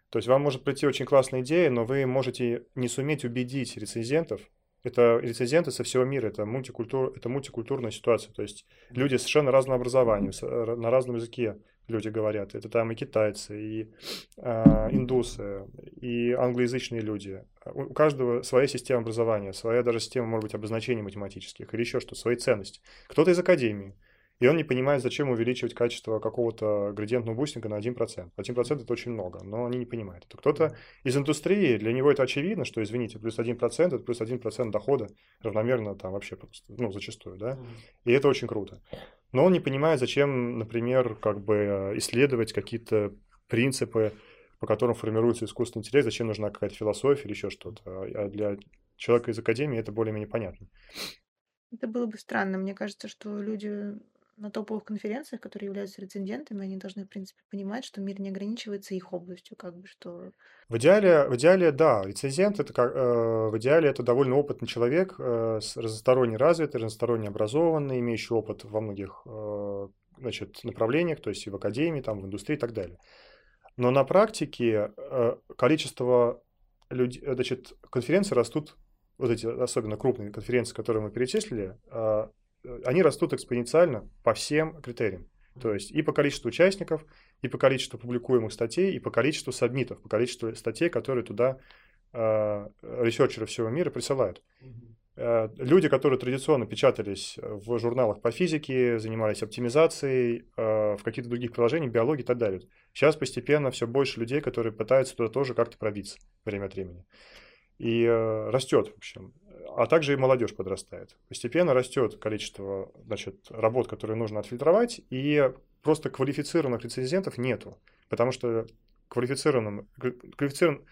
то есть вам может прийти очень классная идея, но вы можете не суметь убедить рецензентов, это рецензенты со всего мира, это, мультикультур, это мультикультурная ситуация. То есть люди совершенно разного образования, на разном языке люди говорят. Это там и китайцы, и э, индусы, и англоязычные люди. У каждого своя система образования, своя даже система, может быть, обозначений математических или еще что, свои ценности. Кто-то из академии. И он не понимает, зачем увеличивать качество какого-то градиентного бустинга на 1%. 1% это очень много, но они не понимают. Это кто-то из индустрии, для него это очевидно, что, извините, плюс 1% это плюс 1% дохода равномерно там вообще просто, ну, зачастую, да. И это очень круто. Но он не понимает, зачем, например, как бы исследовать какие-то принципы, по которым формируется искусственный интеллект, зачем нужна какая-то философия или еще что-то. А для человека из академии это более-менее понятно. Это было бы странно. Мне кажется, что люди на топовых конференциях, которые являются рецензентами, они должны, в принципе, понимать, что мир не ограничивается их областью, как бы, что... В идеале, в идеале да, рецензент это как, э, в идеале это довольно опытный человек, э, разносторонне развитый, разносторонне образованный, имеющий опыт во многих э, значит, направлениях, то есть и в академии, там, в индустрии и так далее. Но на практике э, количество людей, значит, конференции растут, вот эти особенно крупные конференции, которые мы перечислили, э, Э, они растут экспоненциально по всем критериям. То есть и по количеству участников, и по количеству публикуемых статей, и по количеству сабмитов, по количеству статей, которые туда э, ресерчеры всего мира присылают. Э, люди, которые традиционно печатались в журналах по физике, занимались оптимизацией, э, в каких-то других приложениях, биологии и так далее. Сейчас постепенно все больше людей, которые пытаются туда тоже как-то пробиться время от времени. И э, растет, в общем а также и молодежь подрастает. Постепенно растет количество значит, работ, которые нужно отфильтровать, и просто квалифицированных рецензентов нету, потому что квалифицированным, квалифицированный,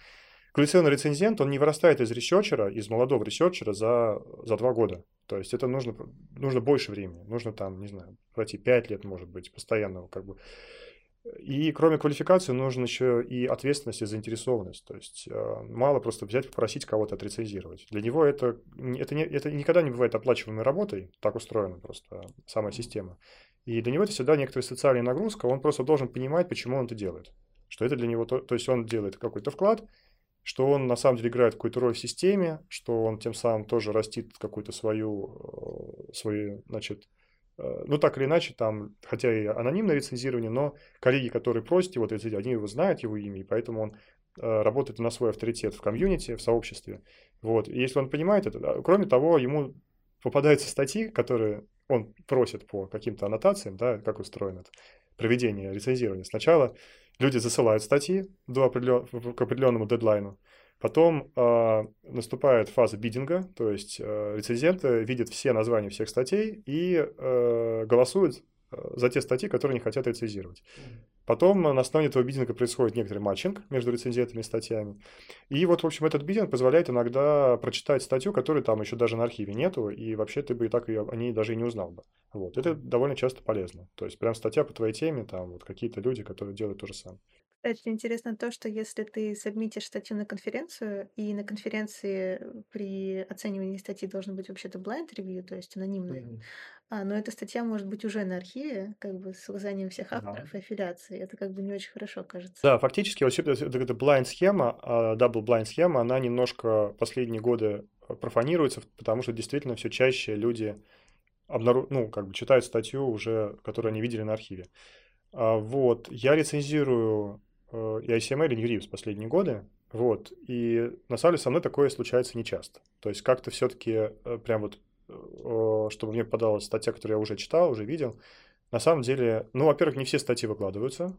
квалифицированный рецензент, он не вырастает из researcher а, из молодого researcher а за, за два года. То есть это нужно, нужно больше времени, нужно там, не знаю, пройти пять лет, может быть, постоянного как бы и кроме квалификации нужно еще и ответственность и заинтересованность. То есть э, мало просто взять, попросить кого-то отрецензировать. Для него это, это, не, это никогда не бывает оплачиваемой работой, так устроена просто сама система. И для него это всегда некоторая социальная нагрузка, он просто должен понимать, почему он это делает. Что это для него, то, то есть он делает какой-то вклад, что он на самом деле играет какую-то роль в системе, что он тем самым тоже растит какую-то свою, э, свою значит, ну, так или иначе, там, хотя и анонимное рецензирование, но коллеги, которые просят его рецензировать, они его знают, его имя, и поэтому он э, работает на свой авторитет в комьюнити, в сообществе. Вот. И если он понимает это, кроме того, ему попадаются статьи, которые он просит по каким-то аннотациям, да, как устроено это проведение рецензирования. Сначала люди засылают статьи до определен... к определенному дедлайну, Потом э, наступает фаза бидинга, то есть э, рецензенты видят все названия всех статей и э, голосуют э, за те статьи, которые они хотят рецензировать. Потом на основе этого бидинга происходит некоторый матчинг между рецензентами и статьями. И вот, в общем, этот бидинг позволяет иногда прочитать статью, которой там еще даже на архиве нету, и вообще ты бы и так ее, о ней даже и не узнал бы. Вот. Это довольно часто полезно. То есть прям статья по твоей теме, там вот какие-то люди, которые делают то же самое. Кстати, интересно то, что если ты сабмитишь статью на конференцию, и на конференции при оценивании статьи должен быть вообще-то blind review, то есть анонимный, Мгм. А, но эта статья может быть уже на архиве, как бы с указанием всех Да. авторов и аффилиаций. Это как бы не очень хорошо, кажется. Да, фактически вообще эта эта blind схема, а, double blind схема, она немножко последние годы а, профанируется, потому что действительно все чаще люди обнару... ну, как бы читают статью уже, которую они видели на архиве. А, Вот, я рецензирую Э, и ICML, и Newreef в последние годы. Вот. И на самом деле со мной такое случается нечасто. То есть как-то все-таки э, прям вот, чтобы мне подалась статья, которую я уже читал, уже видел, на самом деле, ну, во-первых, не все статьи выкладываются,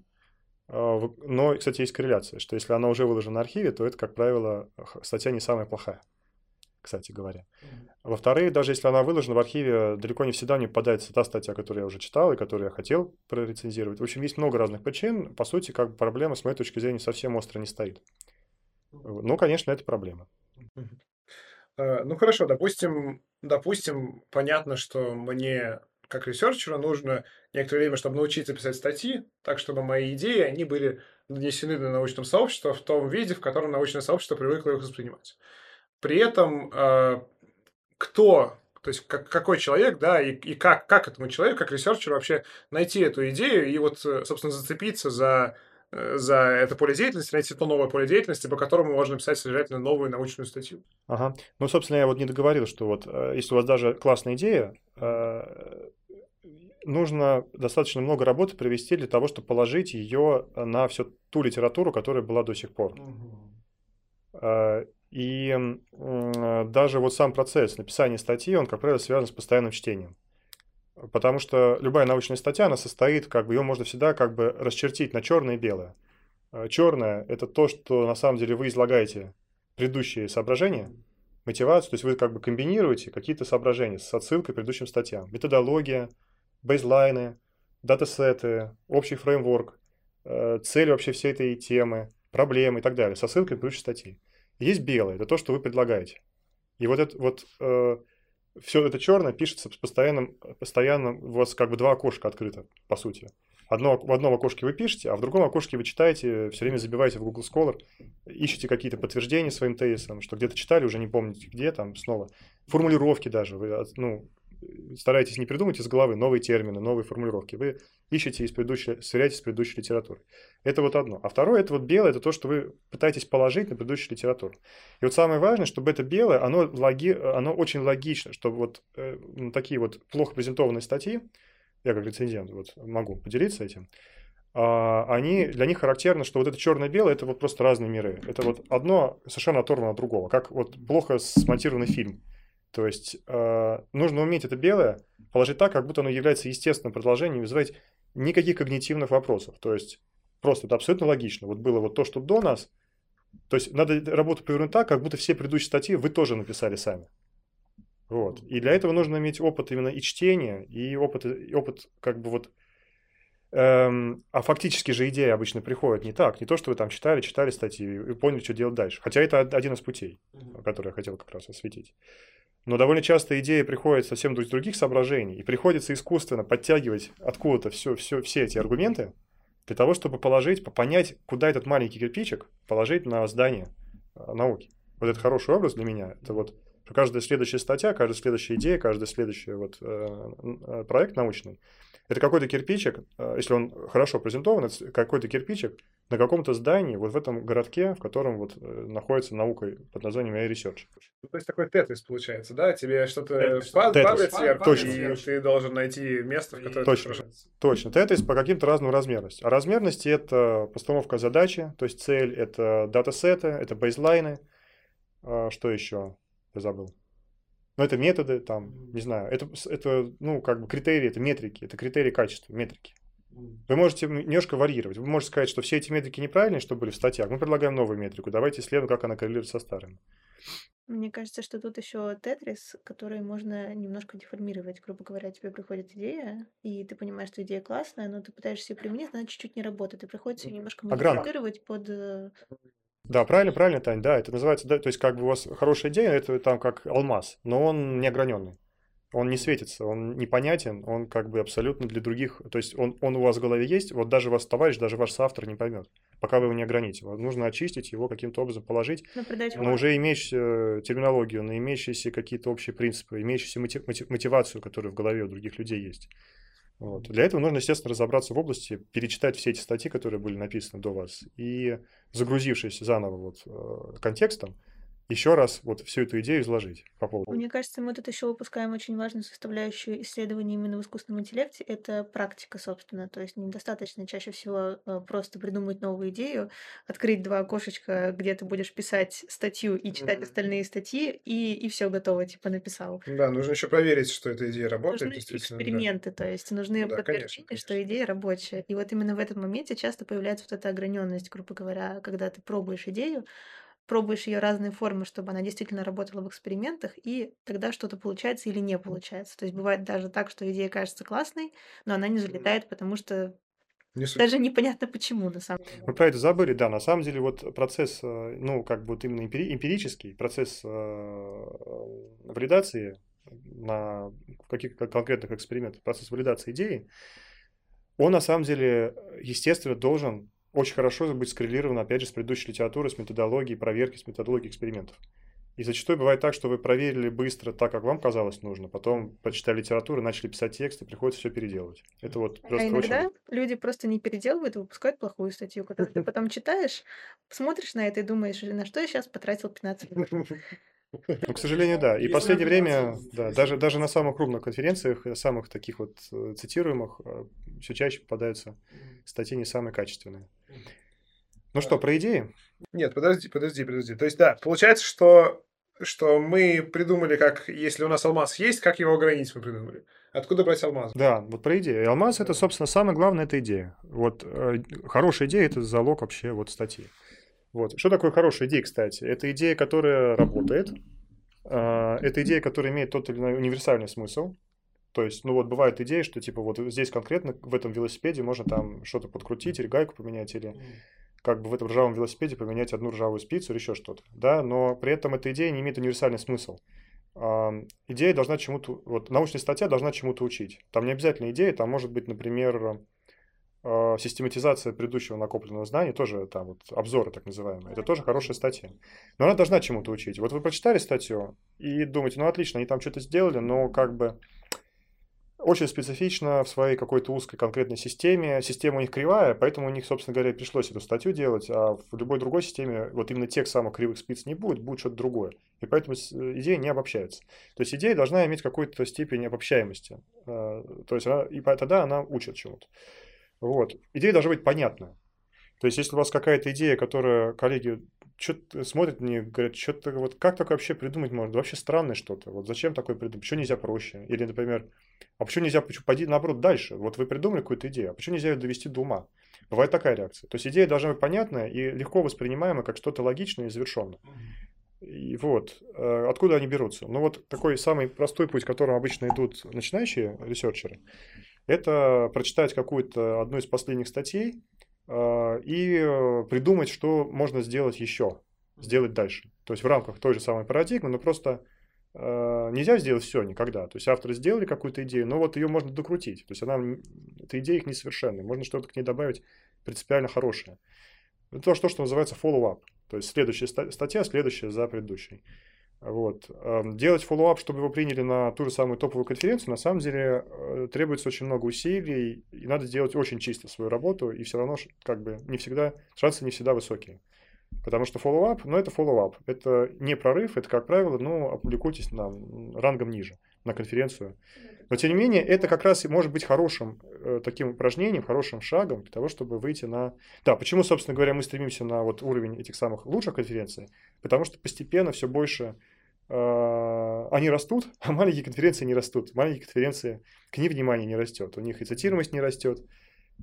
но, кстати, есть корреляция, что если она уже выложена на архиве, то это, как правило, статья не самая плохая. кстати говоря. Во-вторых, даже если она выложена в архиве, далеко не всегда мне попадается та статья, которую я уже читал и которую я хотел прорецензировать. В общем, есть много разных причин. По сути, как бы проблема, с моей точки зрения, совсем остро не стоит. Ну, конечно, это проблема. Э, ну хорошо, допустим, допустим, понятно, что мне как researcher у нужно некоторое время, чтобы научиться писать статьи, так чтобы мои идеи, они были донесены до научного сообщества в том виде, в котором научное сообщество привыкло их воспринимать. При этом э, кто, то есть как, какой человек, да, и, и как, как этому человеку, как researcher у вообще найти эту идею и вот, э, собственно, зацепиться за, за это поле деятельности, найти то новое поле деятельности, по которому можно писать содержательно новую научную статью. Ага. Ну, собственно, я вот не договорил, что вот если у вас даже классная идея, нужно достаточно много работы провести для того, чтобы положить ее на всю ту литературу, которая была до сих пор. Угу. И даже вот сам процесс написания статьи, он, как правило, связан с постоянным чтением. Потому что любая научная статья, она состоит, как бы ее можно всегда как бы расчертить на черное и белое. А черное – это то, что на самом деле вы излагаете предыдущие соображения, мотивацию, то есть вы как бы комбинируете какие-то соображения с отсылкой к предыдущим статьям. Методология, бейзлайны, датасеты, общий фреймворк, э, цель вообще всей этой темы, проблемы и так далее, со ссылкой к предыдущей статье. Есть белое, это то, что вы предлагаете. И вот это вот э, все это черное пишется с постоянным, постоянно у вас как бы два окошка открыто, по сути. Одно, в одном окошке вы пишете, а в другом окошке вы читаете, все время забиваете в Google Scholar, ищете какие-то подтверждения своим тезисам, что где-то читали, уже не помните где, там снова. Формулировки даже, вы, ну, стараетесь не придумать из головы новые термины, новые формулировки. Вы ищете из предыдущей, сверяете с предыдущей литературой. Это вот одно. А второе, это вот белое, это то, что вы пытаетесь положить на предыдущую литературу. И вот самое важное, чтобы это белое, оно, логи, оно очень логично, чтобы вот э, такие вот плохо презентованные статьи, я как рецензент вот могу поделиться этим, а, они, для них характерно, что вот это черно-белое, это вот просто разные миры. Это вот одно совершенно оторвано от другого, как вот плохо смонтированный фильм. То есть э, нужно уметь это белое положить так, как будто оно является естественным продолжением, не вызывать никаких когнитивных вопросов. То есть просто это абсолютно логично. Вот было вот то, что до нас. То есть надо работу повернуть так, как будто все предыдущие статьи вы тоже написали сами. Вот. И для этого нужно иметь опыт именно и чтения, и опыт, и опыт как бы вот... Эм, а фактически же идея обычно приходит не так. Не то, что вы там читали, читали статьи и поняли, что делать дальше. Хотя это один из путей, который я хотел как раз осветить. Но довольно часто идея приходит совсем из других соображений, и приходится искусственно подтягивать откуда-то все, все, все эти аргументы для того, чтобы положить, понять, куда этот маленький кирпичик положить на здание э, науки. Вот это хороший образ для меня. Это вот каждая следующая статья, каждая следующая идея, каждый следующий вот, э, э, проект научный это какой-то кирпичик, э, если он хорошо презентован, это какой-то кирпичик на каком-то здании, вот в этом городке, в котором вот э, находится наука под названием AI Research. Ну, то есть такой тетрис получается, да? Тебе что-то падает сверху, Точно. и ты должен найти место, в которое Точно. ты Точно. Тетрис по каким-то разным размерности. А размерности – это постановка задачи, то есть цель – это датасеты, это бейзлайны. А что еще? Я забыл. Но это методы, там, не знаю, это, это, ну, как бы критерии, это метрики, это критерии качества, метрики. Вы можете немножко варьировать. Вы можете сказать, что все эти метрики неправильные, что были в статьях. Мы предлагаем новую метрику. Давайте исследуем, как она коррелирует со старыми. Мне кажется, что тут еще тетрис, который можно немножко деформировать. Грубо говоря, тебе приходит идея, и ты понимаешь, что идея классная, но ты пытаешься ее применить, она чуть-чуть не работает. И приходится ее немножко модифицировать под э, да, правильно, правильно, Тань, да, это называется, да, то есть как бы у вас хорошая идея, это там как алмаз, но он не ограненный. Он не светится, он непонятен, он как бы абсолютно для других, то есть он, он у вас в голове есть, вот даже ваш товарищ, даже ваш соавтор не поймет, пока вы его не ограните. Вот нужно очистить его каким-то образом, положить, но, но уже имеющую терминологию, на имеющиеся какие-то общие принципы, имеющуюся мотивацию, которая в голове у других людей есть. Вот. Для этого нужно, естественно, разобраться в области, перечитать все эти статьи, которые были написаны до вас, и загрузившись заново вот, э, контекстом, еще раз вот всю эту идею изложить по поводу. Мне кажется, мы тут еще выпускаем очень важную составляющую исследования именно в искусственном интеллекте. Это практика, собственно. То есть недостаточно чаще всего э, просто придумать новую идею, открыть два окошечка, где ты будешь писать статью и читать mm-hmm. остальные статьи, и, и все готово, типа написал. Да, нужно еще проверить, что эта идея работает. Нужны эксперименты, да. то есть нужны ну, подтверждения, конечно, конечно. что идея рабочая. И вот именно в этом моменте часто появляется вот эта ограненность, грубо говоря, когда ты пробуешь идею, пробуешь ее разные формы, чтобы она действительно работала в экспериментах, и тогда что-то получается или не получается. То есть бывает даже так, что идея кажется классной, но она не залетает, потому что не даже непонятно почему, на самом деле. Мы про это забыли, да. На самом деле, вот процесс, э, ну, как бы вот именно эмпирический, процесс э, валидации на каких-то конкретных экспериментах, процесс валидации идеи, он на самом деле, естественно, должен очень хорошо быть скоррелирован, опять же, с предыдущей литературой, с методологией проверки, с методологией экспериментов. И зачастую бывает так, что вы проверили быстро так, как вам казалось нужно, потом прочитали литературу, начали писать тексты, приходится все переделывать. Это вот а просто а иногда очень... люди просто не переделывают и выпускают плохую статью, которую ты потом читаешь, смотришь на это и думаешь, на что я сейчас потратил 15 минут. Ну, к сожалению, да. И в последнее время, да, даже, даже на самых крупных конференциях, э, самых таких вот э, цитируемых, э, все чаще попадаются статьи не самые качественные. Ну что, про идеи? Нет, подожди, подожди, подожди. То есть, да, получается, что, что мы придумали, как, если у нас алмаз есть, как его ограничить мы придумали. Откуда брать алмаз? Да, вот про идею. алмаз это, собственно, самое главное, это идея. Вот э, хорошая идея это залог вообще вот статьи. Вот. Что такое хорошая идея, кстати? Это идея, которая работает. Э, это идея, которая имеет тот или иной универсальный смысл. То есть, ну вот бывает идея, что типа вот здесь конкретно в этом велосипеде можно там что-то подкрутить или гайку поменять, или как бы в этом ржавом велосипеде поменять одну ржавую спицу или еще что-то, да, но при этом эта идея не имеет универсальный смысл. Э, идея должна чему-то, вот научная статья должна чему-то учить. Там не обязательно идея, там может быть, например, э, систематизация предыдущего накопленного знания, тоже там вот обзоры так называемые, это тоже хорошая статья. Но она должна чему-то учить. Вот вы прочитали статью и думаете, ну отлично, они там что-то сделали, но как бы очень специфично в своей какой-то узкой конкретной системе. Система у них кривая, поэтому у них, собственно говоря, пришлось эту статью делать, а в любой другой системе вот именно тех самых кривых спиц не будет, будет что-то другое. И поэтому идея не обобщается. То есть идея должна иметь какую-то степень обобщаемости. А, то есть она, и тогда она учит чему-то. Вот. Идея должна быть понятная. То есть, если у вас какая-то идея, которая коллеги что-то смотрят мне, говорят, что-то вот как такое вообще придумать можно? Вообще странное что-то. Вот зачем такое придумать? Почему нельзя проще? Или, например, а почему нельзя почему, пойти наоборот дальше? Вот вы придумали какую-то идею, а почему нельзя ее довести до ума? Бывает такая реакция. То есть идея должна быть понятная и легко воспринимаемая как что-то логичное и завершенное. И вот, э, откуда они берутся? Ну вот такой самый простой путь, которым обычно идут начинающие ресерчеры, это прочитать какую-то одну из последних статей и э, придумать, что можно сделать еще, сделать дальше. То есть в рамках той же самой парадигмы, но просто Э, нельзя сделать все никогда. То есть авторы сделали какую-то идею, но вот ее можно докрутить. То есть она, эта идея их несовершенная. Можно что-то к ней добавить принципиально хорошее. Это то, что называется follow-up. То есть следующая статья, следующая за предыдущей. Вот. Эм, делать follow-up, чтобы его приняли на ту же самую топовую конференцию, на самом деле э, требуется очень много усилий, и надо сделать очень чисто свою работу, и все равно как бы не всегда, шансы не всегда высокие. Потому что follow-up, ну, это follow-up. Это не прорыв, это, как правило, ну, опубликуйтесь на, рангом ниже, на конференцию. Но, тем не менее, это как раз может быть хорошим э, таким упражнением, хорошим шагом для того, чтобы выйти на... Да, почему, собственно говоря, мы стремимся на вот уровень этих самых лучших конференций? Потому что постепенно все больше э, они растут, а маленькие конференции не растут. Маленькие конференции, к ним внимание не растет. У них и цитируемость не растет,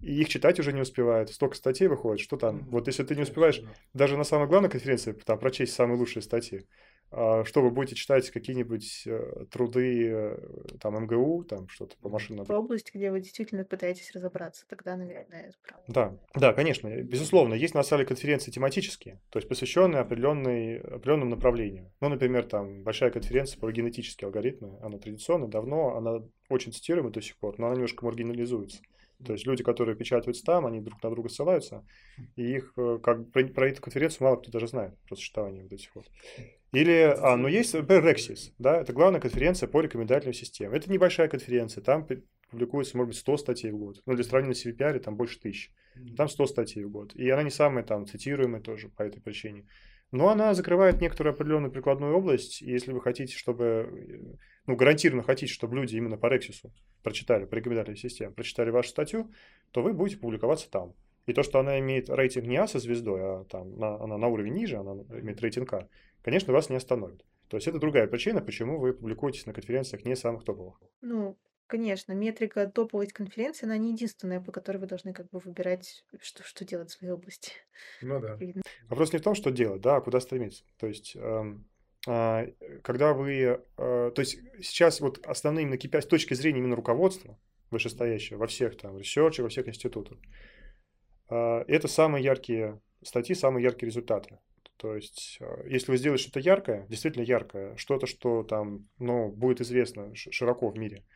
и их читать уже не успевают. Столько статей выходит, что там. Вот если ты не успеваешь даже на самой главной конференции там прочесть самые лучшие статьи, что вы будете читать какие-нибудь э, труды э, там МГУ, там что-то по машинному. В область, где вы действительно пытаетесь разобраться, тогда, наверное, это правда. Да, да, конечно, безусловно. Есть на самом деле конференции тематические, то есть посвященные определенной, определенному направлению. Ну, например, там большая конференция про генетические алгоритмы, она традиционная, давно, она очень цитируема до сих пор, но она немножко маргинализуется. То есть люди, которые печатают там, они друг на друга ссылаются, и их, э, как про, про эту конференцию мало кто даже знает, читал они вот этих вот. Или, а, ну есть, например, Rexis, да, это главная конференция по рекомендательным системам. Это небольшая конференция, там публикуется, может быть, 100 статей в год. Ну, для сравнения с CVPR там больше тысяч. Там 100 статей в год. И она не самая там цитируемая тоже по этой причине. Но она закрывает некоторую определенную прикладную область, и если вы хотите, чтобы, ну, гарантированно хотите, чтобы люди именно по Рексису прочитали, по рекомендательной системе, прочитали вашу статью, то вы будете публиковаться там. И то, что она имеет рейтинг не А со звездой, а там на, она на уровень ниже, она имеет рейтинг А, конечно, вас не остановит. То есть это другая причина, почему вы публикуетесь на конференциях не самых топовых. Ну, Конечно, метрика топовость конференции, она не единственная, по которой вы должны как бы выбирать, что, что делать в своей области. Ну да. Вопрос не в том, что делать, да, а куда стремиться. То есть, эм, а, когда вы... Э, то есть сейчас вот основные именно KPI с точки зрения именно руководства вышестоящего во всех там ресерчах, во всех институтах, э, это самые яркие статьи, самые яркие результаты. То есть, э, если вы сделаете что-то яркое, действительно яркое, что-то, что там, ну, будет известно широко в мире –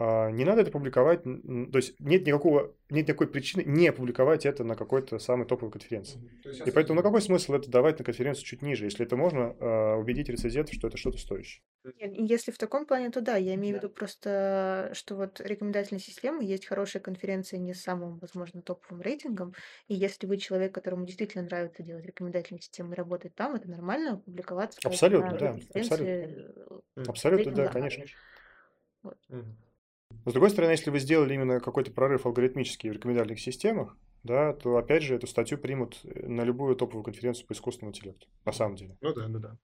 не надо это публиковать, то есть нет никакого, нет никакой причины не публиковать это на какой-то самой топовой конференции. Есть, и поэтому на какой смысл это давать на конференцию чуть ниже, если это можно э, убедить рецензентов, что это что-то стоящее? Если в таком плане, то да, я имею в виду просто, что вот рекомендательная система, есть хорошая конференция не с самым, возможно, топовым рейтингом, и если вы человек, которому действительно нравится делать рекомендательные системы и работать там, это нормально публиковаться. Абсолютно, да, абсолютно. Абсолютно, да, конечно. Вот. Но с другой стороны, если вы сделали именно какой-то прорыв алгоритмический в рекомендательных системах, да, то опять же эту статью примут на любую топовую конференцию по искусственному интеллекту, на самом деле. Ну да, да, да.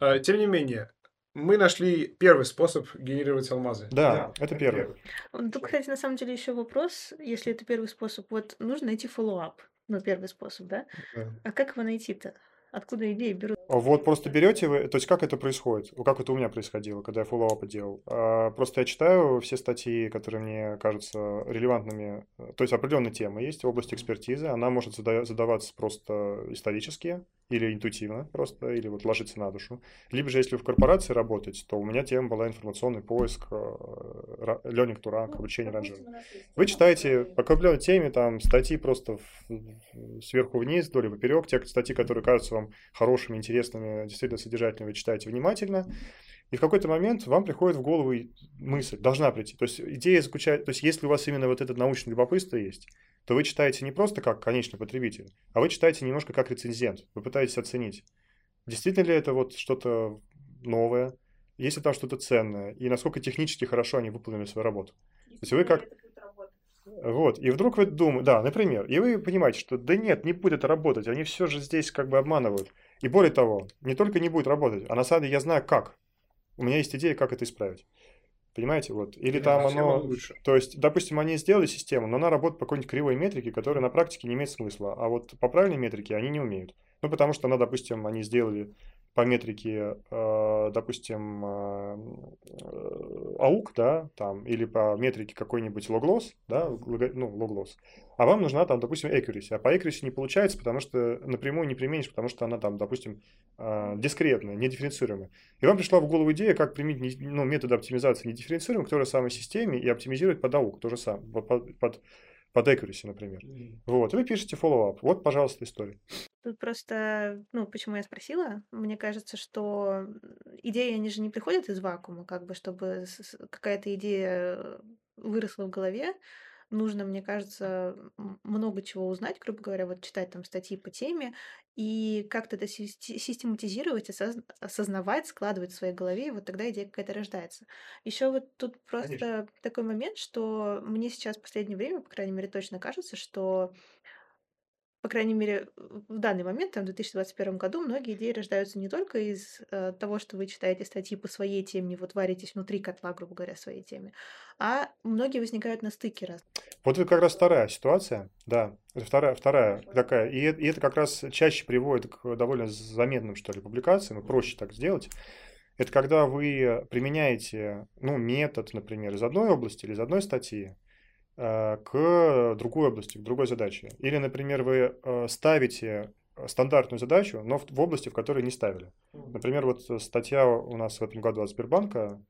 А, тем не менее, мы нашли первый способ генерировать алмазы. Да, да это, это первый. первый. Тут, кстати, на самом деле еще вопрос, если это первый способ, вот нужно найти follow-up, ну, первый способ, да? да. А как его найти-то? Откуда идеи берут? Вот просто берете вы, то есть как это происходит? Как это у меня происходило, когда я follow-up ы делал? А, просто я читаю все статьи, которые мне кажутся релевантными, то есть определенная тема есть в области экспертизы, она может задаваться просто исторически, или интуитивно просто, или вот ложиться на душу. Либо же, если в корпорации работать, то у меня тема была информационный поиск, э, learning to rank, обучение ранжера. Вы читаете по определенной теме там статьи просто сверху вниз, вдоль и поперек, те статьи, которые кажутся вам хорошими, интересными, действительно содержательными, вы читаете внимательно. И в какой-то момент вам приходит в голову мысль, должна прийти. То есть идея заключается, то есть если у вас именно вот этот научный любопытство есть, то вы читаете не просто как конечный потребитель, а вы читаете немножко как рецензент. Вы пытаетесь оценить, действительно ли это вот что-то новое, есть ли там что-то ценное, и насколько технически хорошо они выполнили свою работу. То есть вы как... Вот, и вдруг вы думаете, да, например, и вы понимаете, что да нет, не будет работать, они все же здесь как бы обманывают. И более того, не только не будет работать, а на самом деле я знаю как. У меня есть идея, как это исправить. Понимаете, вот. Или да, там оно... Лучше. То есть, допустим, они сделали систему, но она работает по какой-нибудь кривой метрике, которая на практике не имеет смысла. А вот по правильной метрике они не умеют. Ну, потому что она, допустим, они сделали по метрике, э, допустим, э, аук, да, там, или по метрике какой-нибудь логлос, да, ну, логлос, а вам нужна там, допустим, accuracy, а по accuracy не получается, потому что напрямую не применишь, потому что она там, допустим, э, дискретная, недифференцируемая. И вам пришла в голову идея, как применить ну, метод оптимизации недифференцируемый к той же самой системе и оптимизировать под аук, то же самое, под, под под accuracy, например. Mm-hmm. Вот, и вы пишете follow-up. Вот, пожалуйста, история. Тут просто, ну, почему я спросила, мне кажется, что идеи, они же не приходят из вакуума, как бы, чтобы какая-то идея выросла в голове, нужно, мне кажется, много чего узнать, грубо говоря, вот читать там статьи по теме и как-то это систематизировать, осознавать, складывать в своей голове, и вот тогда идея какая-то рождается. Еще вот тут просто Конечно. такой момент, что мне сейчас в последнее время, по крайней мере, точно кажется, что по крайней мере, в данный момент, там, в 2021 году, многие идеи рождаются не только из э, того, что вы читаете статьи по своей теме, вот варитесь внутри котла, грубо говоря, своей теме, а многие возникают на стыке раз. Вот это как раз вторая ситуация, да, это вторая, вторая такая, и, и это как раз чаще приводит к довольно заметным, что ли, публикациям, и проще так сделать. Это когда вы применяете, ну, метод, например, из одной области или из одной статьи, к другой области, к другой задаче. Или, например, вы э, ставите стандартную задачу, но в, области, в которой не ставили. Например, вот статья у нас в этом году от Сбербанка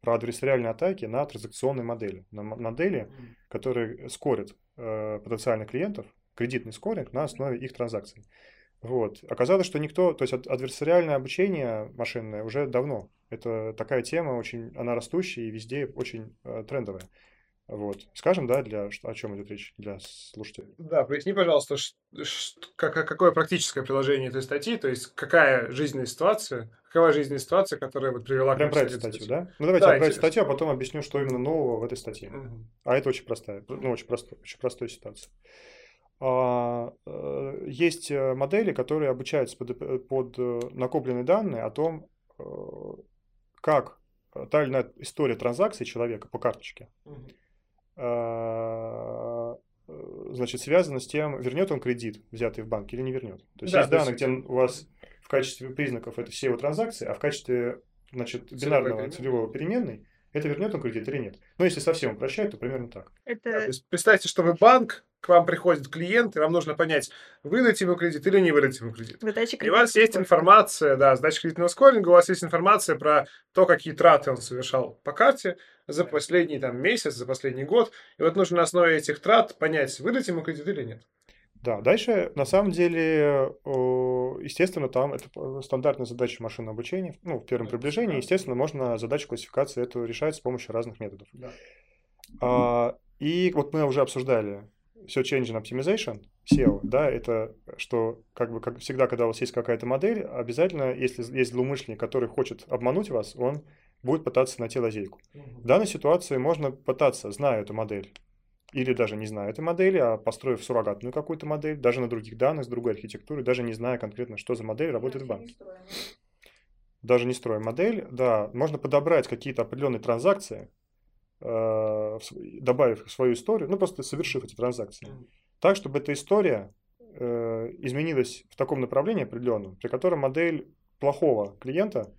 про адверсариальные атаки на транзакционные модели. На модели, которые скорят э, потенциальных клиентов, кредитный скоринг на основе их транзакций. Вот. Оказалось, что никто, то есть адверсариальное обучение машинное уже давно. Это такая тема, очень, она растущая и везде очень э, трендовая. Вот. Скажем, да, для, о чем идет речь для слушателей? Да, поясни, пожалуйста, ш, ш, как, какое практическое приложение этой статьи, то есть какая жизненная ситуация, какова жизненная ситуация, которая вот привела Прям к про эту статью, да? Ну, давайте да, я про эту статью, а потом объясню, что именно нового в этой статье. Угу. А это очень простая, ну, очень, простой, очень простая ситуация. А, э, есть э, модели, которые обучаются под, под накопленные данные о том, э, как та или иная история транзакции человека по карточке, э, значит, связана с тем, вернет он кредит, взятый в банке, или не вернет. То есть да, есть данные, где у вас в качестве признаков это все его транзакции, а в качестве значит, бинарного целевого переменной это вернет он кредит или нет. Но если совсем упрощать, то примерно так. Это... Да, то есть представьте, что вы банк, к вам приходит клиент, и вам нужно понять, выдать ему кредит или не выдать ему кредит. И у вас есть информация, да, сдача кредитного скоринга, у вас есть информация про то, какие траты он совершал по карте за последний там, месяц, за последний год. И вот нужно на основе этих трат понять, выдать ему кредит или нет. Да, дальше, на самом деле, естественно, там это стандартная задача машинного обучения. Ну, в первом приближении, естественно, можно задачу классификации эту решать с помощью разных методов. Да. А, и вот мы уже обсуждали Search Engine Optimization, SEO, да, это что, как бы, как всегда, когда у вас есть какая-то модель, обязательно, если есть злоумышленник, который хочет обмануть вас, он будет пытаться найти лазейку. В данной ситуации можно пытаться, зная эту модель, или даже не зная этой модели, а построив суррогатную какую-то модель, даже на других данных, с другой архитектурой, даже не зная конкретно, что за модель работает в банке. Даже не строя модель, да, можно подобрать какие-то определенные транзакции, добавив их в свою историю, ну просто совершив эти транзакции, так, чтобы эта история э, изменилась в таком направлении определенном, при котором модель плохого клиента,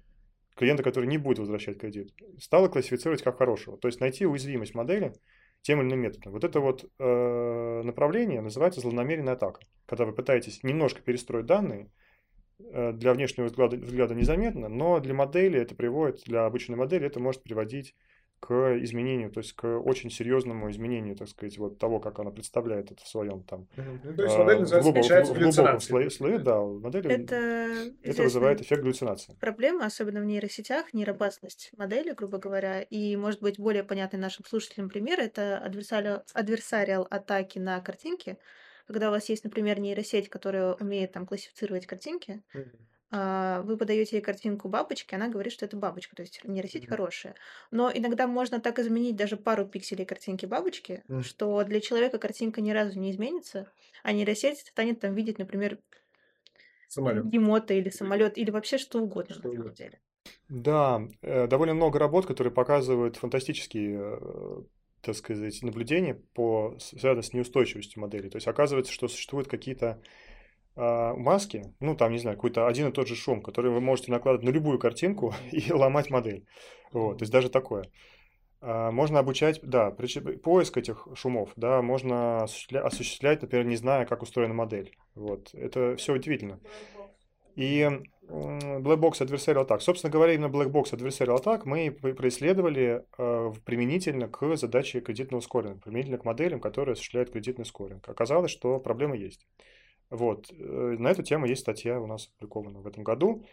клиента, который не будет возвращать кредит, стала классифицировать как хорошего. То есть найти уязвимость модели – тем или иным методом. Вот это вот э, направление называется злонамеренная атака. Когда вы пытаетесь немножко перестроить данные, э, для внешнего взгляда, взгляда незаметно, но для модели это приводит, для обычной модели это может приводить к изменению, то есть к очень серьезному изменению, так сказать, вот того, как она представляет это в своем там mm-hmm. то есть модель называется глубоком, в глубоком слое, слое, да, модели это, это вызывает эффект галлюцинации. Проблема, особенно в нейросетях, нейробастность модели, грубо говоря, и может быть более понятный нашим слушателям пример, это адверсариал, адверсариал атаки на картинки, когда у вас есть, например, нейросеть, которая умеет там классифицировать картинки, mm-hmm а, вы подаете ей картинку бабочки, она говорит, что это бабочка, то есть нейросеть mm-hmm. хорошая. Но иногда можно так изменить даже пару пикселей картинки бабочки, mm-hmm. что для человека картинка ни разу не изменится, а нейросеть станет там видеть, например, самолет. емота или самолет, или вообще что угодно что на самом деле. Да, э, довольно много работ, которые показывают фантастические э, так сказать, наблюдения по связанные с неустойчивостью модели. То есть оказывается, что существуют какие-то а, маски, ну там, не знаю, какой-то один и тот же шум, который вы можете накладывать на любую картинку и ломать модель. Вот, то есть даже такое. А, можно обучать, да, поиск этих шумов, да, можно осуществлять, например, не зная, как устроена модель. Вот, это все удивительно. И Black Box Adversarial Attack. Собственно говоря, именно Black Box Adversarial Attack мы происследовали э, применительно к задаче кредитного скоринга, применительно к моделям, которые осуществляют кредитный скоринг. Оказалось, что проблема есть. Вот. Э, на эту тему есть статья у нас опубликована в этом году.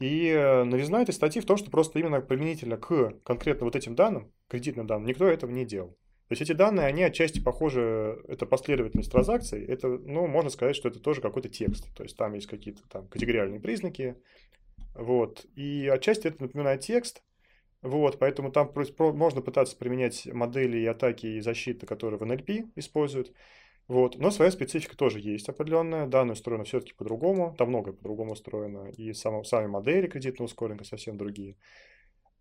И э, новизна этой статьи в том, что просто именно применительно к конкретно вот этим данным, кредитным данным, никто этого не делал. То есть эти данные, они отчасти похожи, это последовательность транзакций, это, ну, можно сказать, что это тоже какой-то текст. То есть там есть какие-то там категориальные признаки, вот. И отчасти это напоминает текст, вот, поэтому там можно пытаться применять модели и атаки и защиты, которые в NLP используют. Вот. Но своя специфика тоже есть определенная. Данные устроены все-таки по-другому. Там многое по-другому устроено. И само, сами модели кредитного скоринга совсем другие.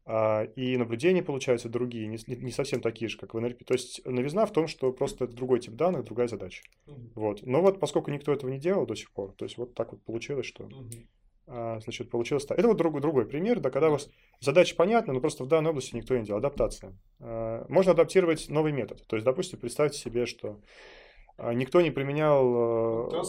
А, и наблюдения получаются другие, не, не совсем такие же, как в NLP. То есть новизна в том, что просто это другой тип данных, другая задача. Mm-hmm. Вот. Но вот поскольку никто этого не делал до сих пор, то есть вот так вот получилось, что а, значит, получилось так. Это вот другой, другой пример, да, когда у вас задача понятна, но просто в данной области никто не делал. Адаптация. А, можно адаптировать новый метод. То есть, допустим, представьте себе, что никто не применял э,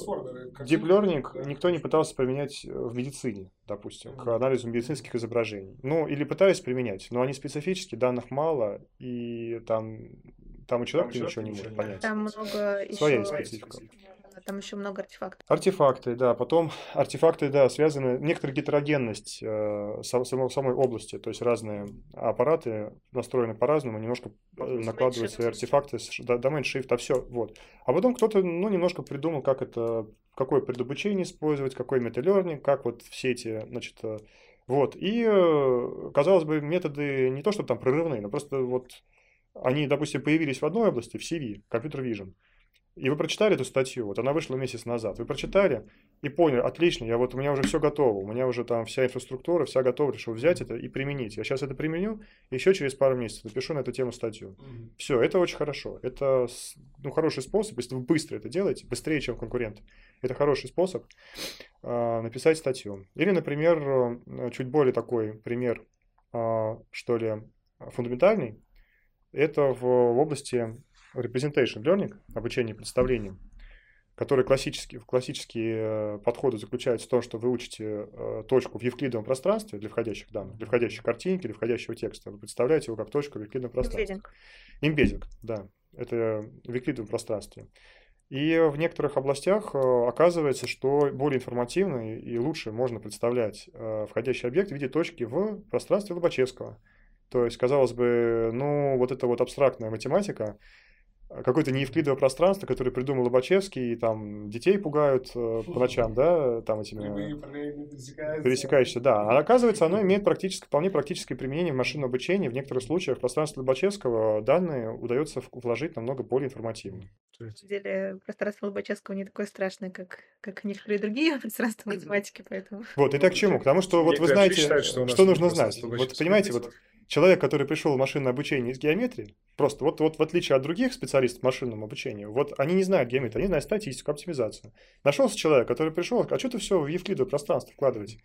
deep learning, никто не пытался применять в медицине, допустим, к анализу медицинских изображений. Ну, или пытались применять, но они специфические, данных мало, и там, там у человека там ничего не может понять. Там много Своя еще... специфика там еще много артефактов. Артефакты, да. Потом артефакты, да, связаны, некоторая гетерогенность э, самой, самой области, то есть разные аппараты настроены по-разному, немножко э, накладывают свои артефакты, домен shift, а все, вот. А потом кто-то, ну, немножко придумал, как это, какое предобучение использовать, какой металлернинг, как вот все эти, значит, э, вот. И, э, казалось бы, методы не то, что там прорывные, но просто вот они, допустим, появились в одной области, в CV, Computer Vision, И вы прочитали эту статью, вот она вышла месяц назад, вы прочитали и поняли, отлично, я вот, у меня уже все готово, у меня уже там вся инфраструктура, вся готова, решил взять это и применить. Я сейчас это применю, и еще через пару месяцев напишу на эту тему статью. Mm-hmm. Все, это очень хорошо. Это ну, хороший способ, если вы быстро это делаете, быстрее, чем конкурент. Это хороший способ э, написать статью. Или, например, э, чуть более такой пример, э, что ли, фундаментальный, это в, в области representation learning, обучение представлением, который классический, классические э, подходы заключаются в том, что вы учите э, точку в евклидовом пространстве для входящих данных, для входящей картинки, для входящего текста. Вы представляете его как точку в евклидовом пространстве. Имбединг. да. Это в евклидовом пространстве. И в некоторых областях э, оказывается, что более информативно и лучше можно представлять входящий объект в виде точки в пространстве Лобачевского. То есть, казалось бы, ну, вот эта вот абстрактная математика, какое-то неевклидовое пространство, которое придумал Лобачевский, и там детей пугают э, по ночам, да, там этими пересекающиеся, да. А оказывается, оно имеет практически, вполне практическое применение в машинном обучении. В некоторых случаях в пространство Лобачевского данные удается вложить намного более информативно. На самом деле, пространство Лобачевского не такое страшное, как, как некоторые другие пространства математики, поэтому... Вот, и так к чему? Потому что вот вы знаете, что нужно знать. Вот понимаете, вот человек, который пришел в машинное обучение из геометрии, просто вот, вот в отличие от других специалистов машинному обучению, вот они не знают геометрию, они знают статистику, оптимизацию. Нашелся человек, который пришел, а что ты все в евклидовое пространство вкладываете?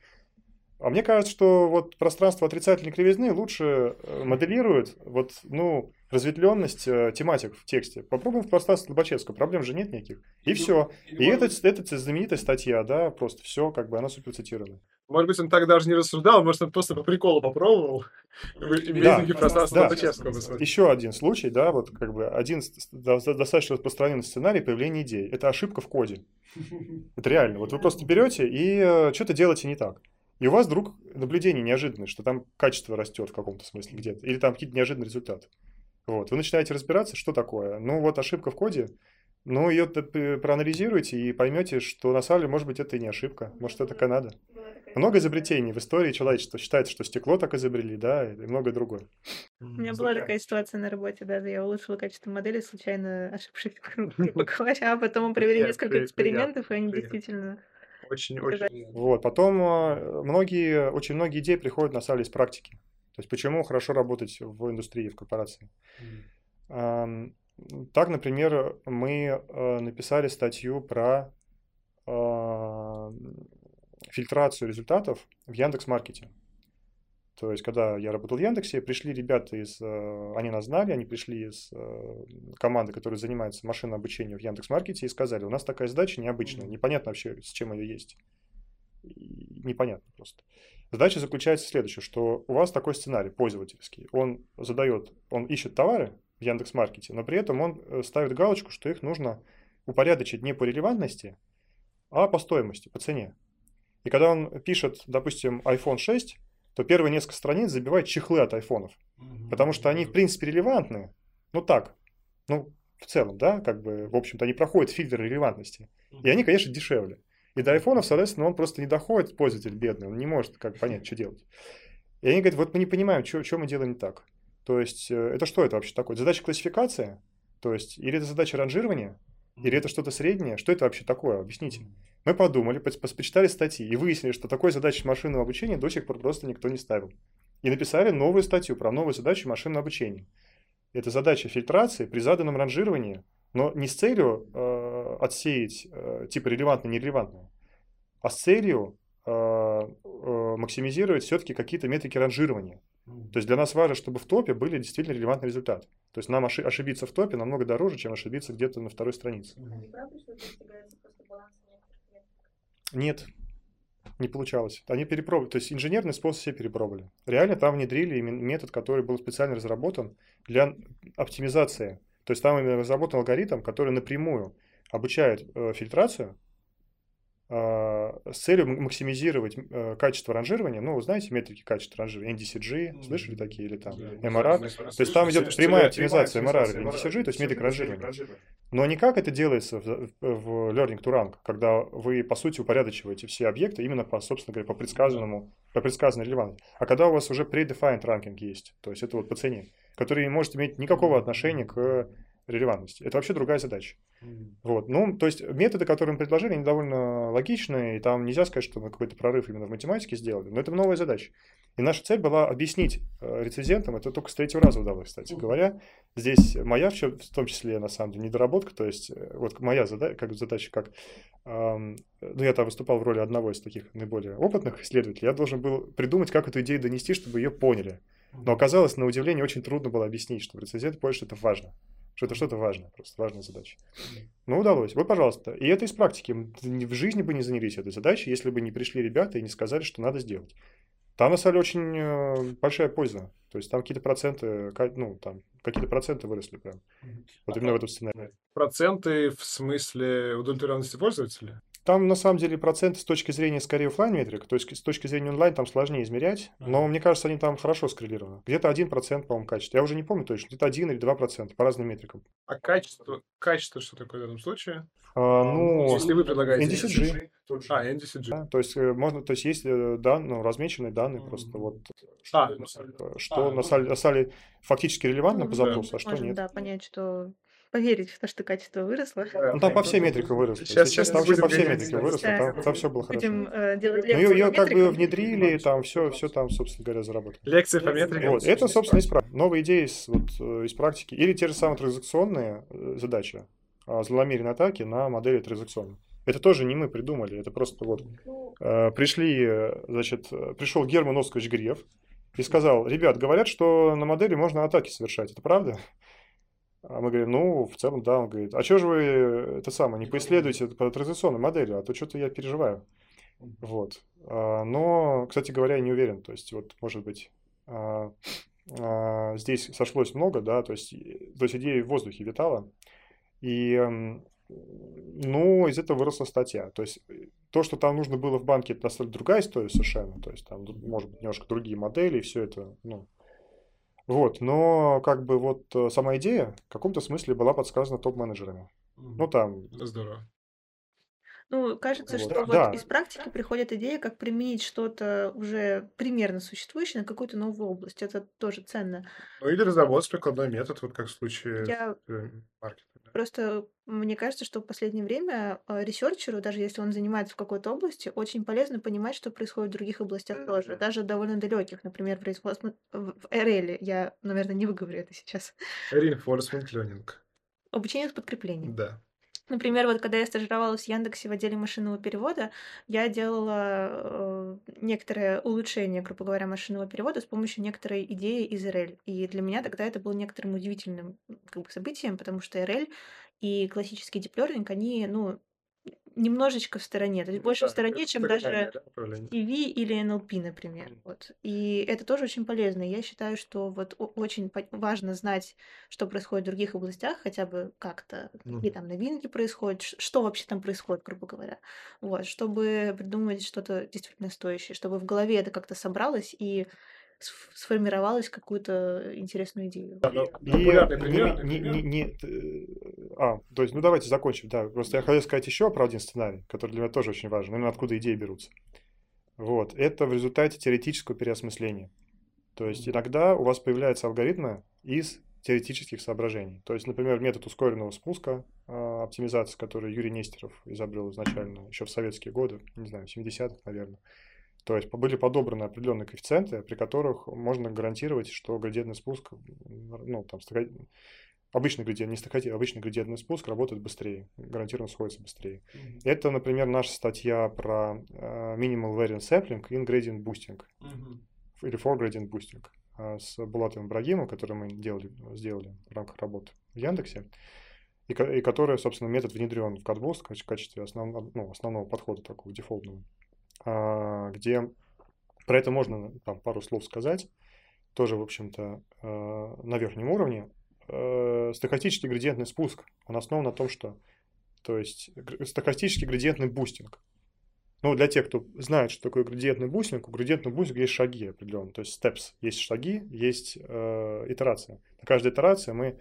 А мне кажется, что вот пространство отрицательной кривизны лучше э, моделирует вот, ну, разветвленность э, тематик в тексте. Попробуем в пространстве Лобачевского, проблем же нет никаких. И, и все. И, и это, это знаменитая статья, да, просто все, как бы она супер цитирована. Может быть, он так даже не рассуждал, может, он просто по приколу попробовал. Да, пространство да. Лобачевского. Еще один случай, да, вот как бы один достаточно распространенный сценарий появления идей. Это ошибка в коде. Это реально. Вот вы просто берете и э, что-то делаете не так. И у вас вдруг наблюдение неожиданное, что там качество растет в каком-то смысле где-то, или там какие-то неожиданные результаты. Вот. Вы начинаете разбираться, что такое. Ну, вот ошибка в коде, ну, ее проанализируйте и поймете, что на самом деле, может быть, это и не ошибка, может, это Канада. Много изобретений в истории человечества. Считается, что стекло так изобрели, да, и многое другое. У меня была такая ситуация на работе, даже я улучшила качество модели, случайно ошибшись, а потом мы провели несколько экспериментов, и они действительно очень, очень. Вот, потом э, многие, очень многие идеи приходят на самом деле из практики. То есть почему хорошо работать в индустрии, в корпорации. Mm. Так, например, мы э, написали статью про э, фильтрацию результатов в Яндекс.Маркете. То есть, когда я работал в Яндексе, пришли ребята из... Э, они нас знали, они пришли из э, команды, которая занимается машинным обучением в Яндекс.Маркете и сказали, у нас такая задача необычная, непонятно вообще, с чем ее есть. Непонятно просто. Задача заключается в следующем, что у вас такой сценарий пользовательский. Он задает, он ищет товары в Яндекс.Маркете, но при этом он э, ставит галочку, что их нужно упорядочить не по релевантности, а по стоимости, по цене. И когда он пишет, допустим, iPhone 6, то первые несколько страниц забивают чехлы от айфонов. Потому что они, в принципе, релевантны. Ну так, ну, в целом, да, как бы, в общем-то, они проходят фильтр релевантности. И они, конечно, дешевле. И до айфонов, соответственно, он просто не доходит, пользователь бедный, он не может как понять, что делать. И они говорят, вот мы не понимаем, что, что мы делаем не так. То есть, э, это что это вообще такое? Задача классификация? То есть, или это задача ранжирования? Или это что-то среднее? Что это вообще такое? Объясните. Мы подумали, почитали статьи и выяснили, что такой задачи машинного обучения до сих пор просто никто не ставил. И написали новую статью про новую задачу машинного обучения. Это задача фильтрации при заданном ранжировании, но не с целью э, отсеять э, типа релевантное-нерелевантное, а с целью э, э, максимизировать все-таки какие-то метрики ранжирования. То есть для нас важно, чтобы в топе были действительно релевантный результат. То есть нам ошибиться в топе намного дороже, чем ошибиться где-то на второй странице. Нет, не получалось. Они перепробовали, то есть инженерный способ все перепробовали. Реально там внедрили метод, который был специально разработан для оптимизации. То есть там именно разработан алгоритм, который напрямую обучает э, фильтрацию а, с целью максимизировать э, качество ранжирования, ну, вы знаете метрики качества ранжирования, NDCG, слышали такие, или там MRR, то есть там идет прямая оптимизация MRR или NDCG, то есть метрика ранжирования. Но не как это делается в, в Learning to Rank, когда вы, по сути, упорядочиваете все объекты именно по, собственно говоря, по предсказанному, по предсказанной релевантности, а когда у вас уже predefined ранкинг есть, то есть это вот по цене, который не может иметь никакого отношения к релевантности. Это вообще другая задача. Вот. Ну, то есть методы, которые мы предложили, они довольно логичные, и там нельзя сказать, что мы какой-то прорыв именно в математике сделали, но это новая задача. И наша цель была объяснить э, рецензентам, это только с третьего раза удалось, кстати говоря. Здесь моя, в том числе, на самом деле, недоработка, то есть э, вот моя задача, как задача, как, эм, ну, я там выступал в роли одного из таких наиболее опытных исследователей, я должен был придумать, как эту идею донести, чтобы ее поняли. Но оказалось, на удивление, очень трудно было объяснить, что рецензент понял, что это важно что это что-то важное, просто важная задача. Ну, удалось. Вот, пожалуйста. И это из практики. В жизни бы не занялись этой задачей, если бы не пришли ребята и не сказали, что надо сделать. Там, на самом деле, очень э, большая польза. То есть там какие-то проценты, ну, там какие-то проценты выросли прям. Вот именно в этом сценарии. Проценты в смысле удовлетворенности пользователя? Там, на самом деле, проценты с точки зрения скорее офлайн метрик, то есть с точки зрения онлайн там сложнее измерять, но мне кажется, они там хорошо скоррелированы. Где-то 1%, по-моему, качество. Я уже не помню точно, где-то 1 или 2% по разным метрикам. А качество, качество что такое в этом случае? А, ну, если вы предлагаете NDCG. А, NDCG. Да, то есть э, можно, то есть есть э, дан, ну, размеченные данные mm-hmm. просто вот а, что а, на, сале, на сале фактически релевантно mm-hmm. по запросу, а что Можем, нет. Да, понять, что поверить в то, что качество выросло. Ну, там по всей метрике выросло. Сейчас, сейчас там вообще по всей метрике выросло, там, там все было будем, хорошо. Э, делать ну, ее, ее как бы внедрили, там все, все там, собственно говоря, заработало. Лекции по метрике. Вот. Это, собственно, из, новые идеи из, вот, э, из практики. Или те же самые транзакционные э, задачи, а, злонамеренные атаки на модели транзакционные. Это тоже не мы придумали, это просто вот э, пришли, значит, пришел Герман Оскарович Греф и сказал, ребят, говорят, что на модели можно атаки совершать, это правда? А мы говорим, ну, в целом, да. Он говорит, а что же вы это самое, не поисследуете по традиционной модели, а то что-то я переживаю. Вот. А, но, кстати говоря, я не уверен. То есть, вот, может быть, а, здесь сошлось много, да, то есть, то есть идея в воздухе витала. И, ну, из этого выросла статья. То есть, то, что там нужно было в банке, это на другая история совершенно. То есть, там, может быть, немножко другие модели, и все это, ну, вот, но как бы вот э, сама идея в каком-то смысле была подсказана топ-менеджерами. Ну, там, Здорово. Ну, кажется, Вот. что Да, вот да. из практики приходит идея, как применить что-то уже примерно существующее на какую-то новую область. Это тоже ценно. Ну, или разработать прикладной метод, вот как в случае Я э, маркетинга. Просто, мне кажется, что в последнее время э, researcher у, даже если он занимается в какой-то области, очень полезно понимать, что происходит в других областях тоже, даже довольно далеких. Например, производство в в RL, я, наверное, не выговорю это сейчас. Reinforcement learning. Обучение с подкреплением. Да. Например, вот когда я стажировалась в Яндексе в отделе машинного перевода, я делала э, некоторое улучшение, грубо говоря, машинного перевода с помощью некоторой идеи из RL. И для меня тогда это было некоторым удивительным как бы, событием, потому что RL и классический learning, они, ну, немножечко в стороне, то есть больше Да, в стороне, чем даже да, или NLP, например. Мгм. Вот. И это тоже очень полезно. Я считаю, что вот очень важно знать, что происходит в других областях, хотя бы как-то, какие Мгм. там новинки происходят, что вообще там происходит, грубо говоря. Вот, чтобы придумать что-то действительно стоящее, чтобы в голове это как-то собралось и сформировалось какую-то интересную идею. Да, но И не- пример, не- например, не- не- э, а, то есть, ну давайте закончим, да. Просто я хотел сказать еще про один сценарий, который для меня тоже очень важен, именно откуда идеи берутся. Вот, это в результате теоретического переосмысления. То есть иногда у вас появляются алгоритмы из теоретических соображений. То есть, например, метод ускоренного спуска, а, оптимизации, который Юрий Нестеров изобрел изначально еще в советские годы, не знаю, в 70-х, наверное. То есть были подобраны определенные коэффициенты, при которых можно гарантировать, что градиентный спуск, ну, там, стака- обычный градиент, не стакати, обычный градиентный спуск работает быстрее, гарантированно сходится быстрее. Мгм. Это, например, наша статья про э, Minimal Variance Sampling и Gradient Boosting, Мгм. или For Gradient Boosting, э, с Булатовым Ибрагимом, который мы делали, сделали в рамках работы в Яндексе, и, и который, собственно, метод внедрен в CodeBoost в качестве основного, ну, основного подхода такого дефолтного, а, где про это можно там, пару слов сказать, тоже, в общем-то, э, на верхнем уровне. Э, Стохастический градиентный спуск, он основан на том, что, то есть, стохастический градиентный бустинг. Ну, для тех, кто знает, что такое градиентный бустинг, у градиентного бустинга есть шаги определенные, то есть steps, есть шаги, есть э, итерация. На каждой итерации мы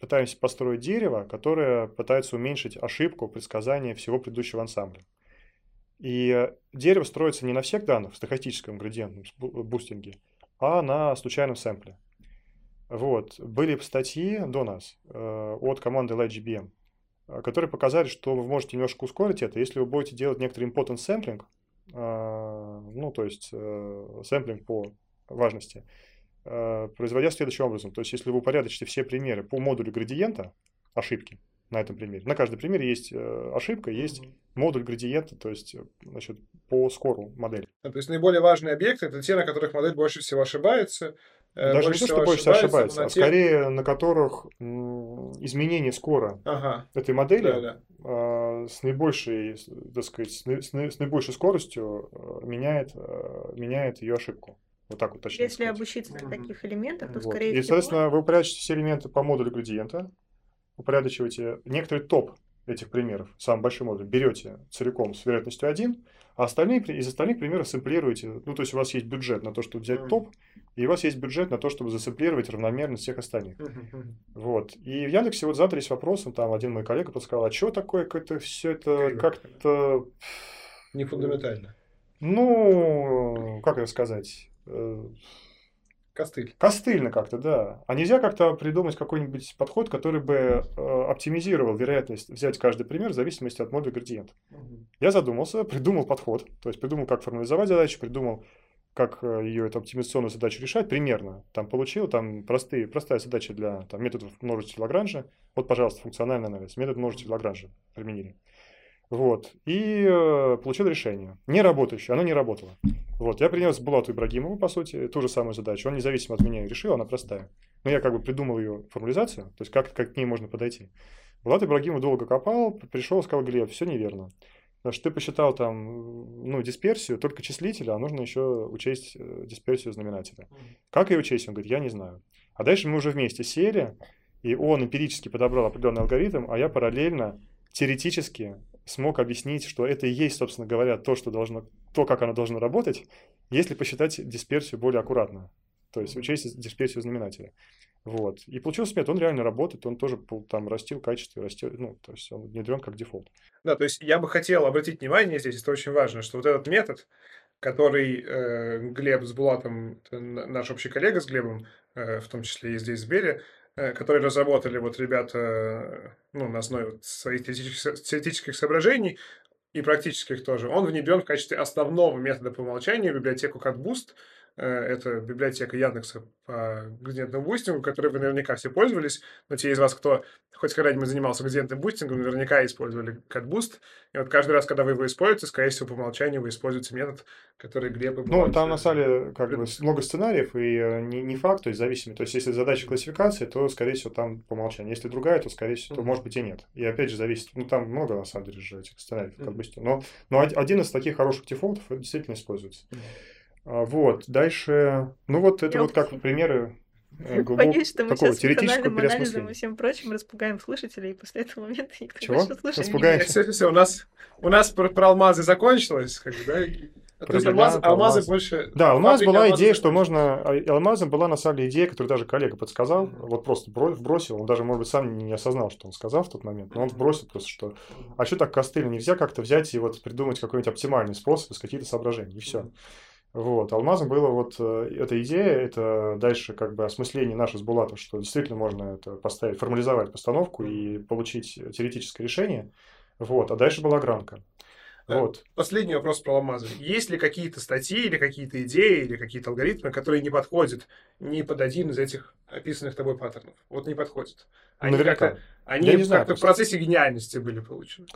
пытаемся построить дерево, которое пытается уменьшить ошибку предсказания всего предыдущего ансамбля. И э, дерево строится не на всех данных в стохастическом градиентном бустинге, а на случайном сэмпле. Вот. Были статьи до нас э, от команды LightGBM, э, которые показали, что вы можете немножко ускорить это, если вы будете делать некоторый important э, ну, то есть э, сэмплинг по важности, производя следующим образом. То есть, если вы упорядочите все примеры по модулю градиента ошибки, на этом примере. На каждом примере есть э, ошибка, есть mm-hmm. модуль градиента, то есть э, значит, по скору модели. то есть наиболее важные объекты это те, на которых модель больше всего ошибается. Э, Даже не то, что больше всего ошибается, а те... скорее на которых изменение скора ага. этой модели да, да. А, с наибольшей, так сказать, с, с наибольшей скоростью меняет, меняет ее ошибку. Вот так вот точнее. Если сказать. обучиться на таких элементах, то вот. скорее И, всего... соответственно, вы упрячете все элементы по модулю градиента, упорядочиваете некоторый топ этих примеров, самый большой модуль, берете целиком с вероятностью 1, а остальные, из остальных примеров сэмплируете. Ну, то есть у вас есть бюджет на то, чтобы взять топ, и у вас есть бюджет на то, чтобы засэмплировать равномерно всех остальных. Вот. И в Яндексе вот задались вопросом, там один мой коллега подсказал, а что такое как-то все это как-то... Не фундаментально. Ну, как это сказать? Костыль. Костыльно как-то, да. А нельзя как-то придумать какой-нибудь подход, который бы э, оптимизировал вероятность взять каждый пример в зависимости от модуля градиента. Угу. Я задумался, придумал подход, то есть придумал, как формализовать задачу, придумал, как э, ее эту оптимизационную задачу решать примерно. Там получил, там простые, простая задача для там, методов множителя Лагранжа. Вот, пожалуйста, функциональный анализ. Метод множителя Лагранжа применили. Вот. И э, получил решение. Не работающее, оно не работало. Вот. Я принес Булату Ибрагимову, по сути, ту же самую задачу. Он независимо от меня решил, она простая. Но я как бы придумал ее формализацию, то есть как, как к ней можно подойти. Булат Ибрагимов долго копал, пришел, сказал, Глеб, все неверно. Потому что ты посчитал там, ну, дисперсию только числителя, а нужно еще учесть э, дисперсию знаменателя. Как ее учесть? Он говорит, я не знаю. А дальше мы уже вместе сели, и он эмпирически подобрал определенный алгоритм, а я параллельно теоретически смог объяснить, что это и есть, собственно говоря, то, что должно, то, как оно должно работать, если посчитать дисперсию более аккуратно. То есть учесть дисперсию знаменателя. Вот. И получился метод, он реально работает, он тоже там растил качество, растет, ну, то есть он внедрен как дефолт. Да, то есть я бы хотел обратить внимание здесь, это очень важно, что вот этот метод, который э, Глеб с Булатом, наш общий коллега с Глебом, э, в том числе и здесь в Сбере, Э, которые разработали вот ребята э, ну, на основе своих теоретических, теоретических соображений и практических тоже, он внедрен в качестве основного метода по умолчанию в библиотеку CatBoost, Э, это библиотека Яндекса по градиентному бустингу, которой вы наверняка все пользовались. Но те из вас, кто хоть когда-нибудь занимался градиентным бустингом, наверняка использовали CatBoost. И вот каждый раз, когда вы его используете, скорее всего, по умолчанию вы используете метод, который Глеб Ну, там на самом деле как бы много сценариев, и э, не, не факт, то есть зависимо. То есть, если задача классификации, то, скорее всего, там по умолчанию. Если другая, то, скорее всего, то, может быть, и нет. И опять же, зависит. Ну, там много, на самом деле, же этих сценариев в CatBoost. Но, но один из таких хороших дефолтов действительно используется. А, вот, дальше, ну вот это вот как примеры э, глубок... Боюсь, что мы сейчас функциональным анализом и всем прочим распугаем слушателей, и после этого момента никто Чего? больше слушать Распугаем? Все, все, все, у нас, у нас про, про алмазы закончилось, как бы, да? То есть алмаз, алмазы алмаз. больше... Да, у нас была идея, что можно... А, алмазом была на самом деле идея, которую даже коллега подсказал, mm-hmm. вот просто вбросил, он даже, может быть, сам не осознал, что он сказал в тот момент, но он вбросил просто, что... А что так костыль? Нельзя как-то взять и вот придумать какой-нибудь оптимальный способ из каких-то соображений, и все. Mm-hmm. Вот. Алмазом было вот э, эта идея, это дальше как бы осмысление наше с Булатом, что действительно можно это поставить, формализовать постановку и получить теоретическое решение. Вот. А дальше была гранка. Э, вот. Последний вопрос про алмазы. Есть ли какие-то статьи или какие-то идеи или какие-то алгоритмы, которые не подходят ни под один из этих описанных тобой паттернов? Вот не подходят. Они как-то, они как знаю, в процессе гениальности были получены.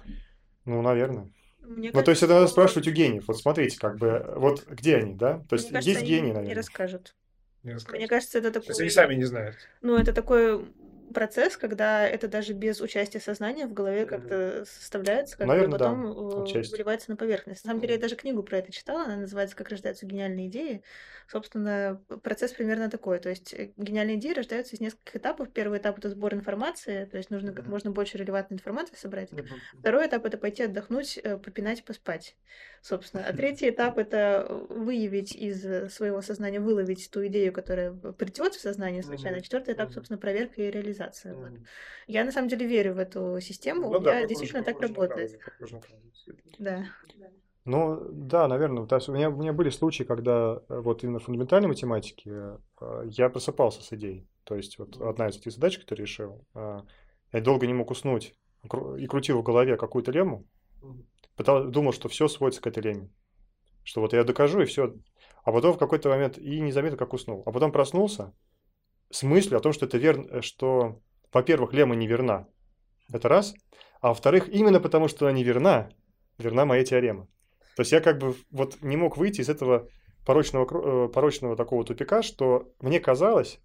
Ну, наверное. Мне ну, кажется, то есть это надо спрашивать у гениев. Вот смотрите, как бы, вот где они, да? То есть кажется, есть гении, наверное. Не расскажут. Не расскажут. Мне кажется, это. То есть они сами не знают. Ну, это такой процесс, когда это даже без участия сознания в голове как-то составляется, как Наверное, потом да, э, выливается на поверхность. На самом деле, я даже книгу про это читала, она называется «Как рождаются гениальные идеи». Собственно, процесс примерно такой. То есть э, гениальные идеи рождаются из нескольких этапов. Первый этап — это сбор информации, то есть нужно как можно больше релевантной информации собрать. Второй этап — это пойти отдохнуть, э, попинать, поспать, собственно. А третий этап — это выявить из своего сознания, выловить ту идею, которая придет в сознание случайно. Четвертый этап, собственно, проверка и реализация реализация. Mm. Вот. Я на самом деле верю в эту систему. Ну, Я да, действительно так работает. Да. Ну, да, наверное. То есть у, меня, у меня были случаи, когда э, вот именно в фундаментальной математике э, я просыпался с идеей. То есть вот одна из этих задач, которую решил, э, я долго не мог уснуть и крутил в голове какую-то лему, пытал, думал, что все сводится к этой леме. Что вот я докажу, и все. А потом в какой-то момент и не заметил, как уснул. А потом проснулся с мыслью о том, что это верно, что, во-первых, лема не верна. Это раз. А во-вторых, именно потому, что она не верна, верна моя теорема. То есть я как бы вот не мог выйти из этого порочного, э, порочного такого тупика, что мне казалось,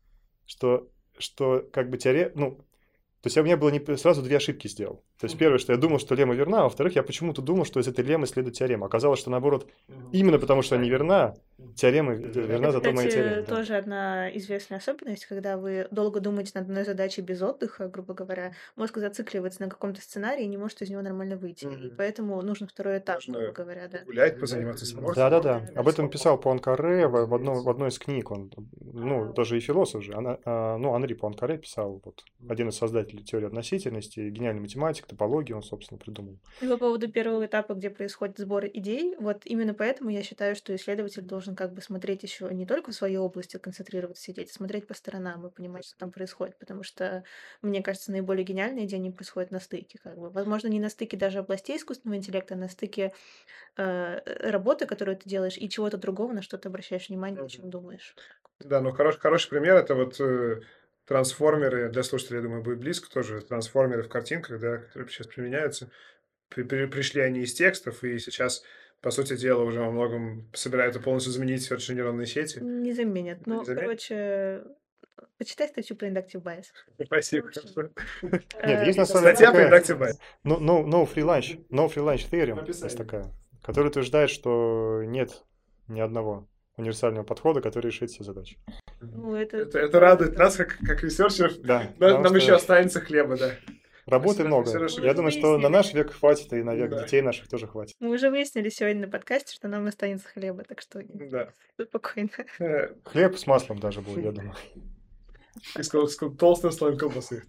что, что как бы теорема, ну, то есть у меня было не сразу две ошибки сделал. То есть первое, что я думал, что лема верна, а во-вторых, я почему-то думал, что из этой лемы следует теорема. Оказалось, что наоборот, именно потому что она не верна, теорема верна, Это, зато моя теорема. да. тоже одна известная особенность, когда вы долго думаете над одной задачей без отдыха, грубо говоря, мозг зацикливается на каком-то сценарии и не может из него нормально выйти. И Мгм. поэтому нужен второй этап, Нужно грубо говоря, да. Гулять, позаниматься спортом. Да-да-да. Да, Об этом писал Пуанкаре в, в, одной, в одной из книг. Он, ну, тоже и философ же. Она, а, ну, Анри Пуанкаре писал, вот, один из создателей теории относительности, гениальный математик, топологию он, собственно, придумал. И по поводу первого этапа, где происходит сбор идей, вот именно поэтому я считаю, что исследователь должен как бы смотреть еще не только в своей области, концентрироваться, сидеть, а смотреть по сторонам и понимать, что там происходит, потому что, мне кажется, наиболее гениальные идеи, они происходят на стыке, как бы. Возможно, не на стыке даже областей искусственного интеллекта, а на стыке э, работы, которую ты делаешь, и чего-то другого, на что ты обращаешь внимание, о чем думаешь. Да, ну хорош, хороший пример это вот э, трансформеры, для слушателей, я думаю, будет близко тоже, трансформеры в картинках, да, которые сейчас применяются. При- при- пришли они из текстов, и сейчас, по сути дела, уже во многом собираются полностью заменить все эти нейронные сети. Не заменят. Не Ну, заменят? короче, почитай статью про Inductive Bias. Спасибо. Нет, есть на Э, самом деле Статья про Inductive Bias. No, no, no free lunch, no free lunch theorem есть такая, которая утверждает, что нет ни одного универсального подхода, который решит все задачи. Ну, это... Это, это радует нас, как, как ресерчеров. Да, Нам, нам что еще останется хлеба, да. работы много. Сережа. Я думаю, что на наш век хватит, и на век Да. детей наших тоже хватит. Мы уже выяснили сегодня на подкасте, что нам останется хлеба, так что Да. спокойно. Э, Хлеб с маслом даже будет, я думаю. И с, с толстым слоем колбасы.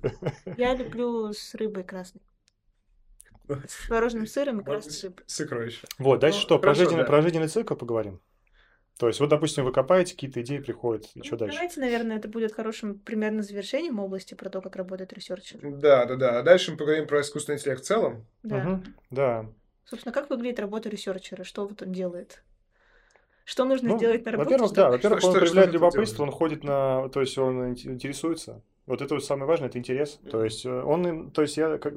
Я люблю с рыбой красной. С творожным сыром и красной рыбой. с икрой еще. Вот, дальше Ну, что, хорошо, про жизненный цикл поговорим? То есть, вот, допустим, вы копаете, какие-то идеи приходят, и что Ну, дальше? Давайте, наверное, это будет хорошим примерно завершением области про то, как работает researcher. Да, да, да. А дальше мы поговорим про искусственный интеллект в целом. Да. Мгм, Да. Собственно, как выглядит работа researcher а? Что вот он делает? Что нужно Ну, сделать на работе? Во-первых, чтобы- да, во-первых, Что- он что- проявляет что любопытство, он ходит на, то есть он ин- интересуется. Вот это вот самое важное, это интерес. То есть э, он, то есть я, как,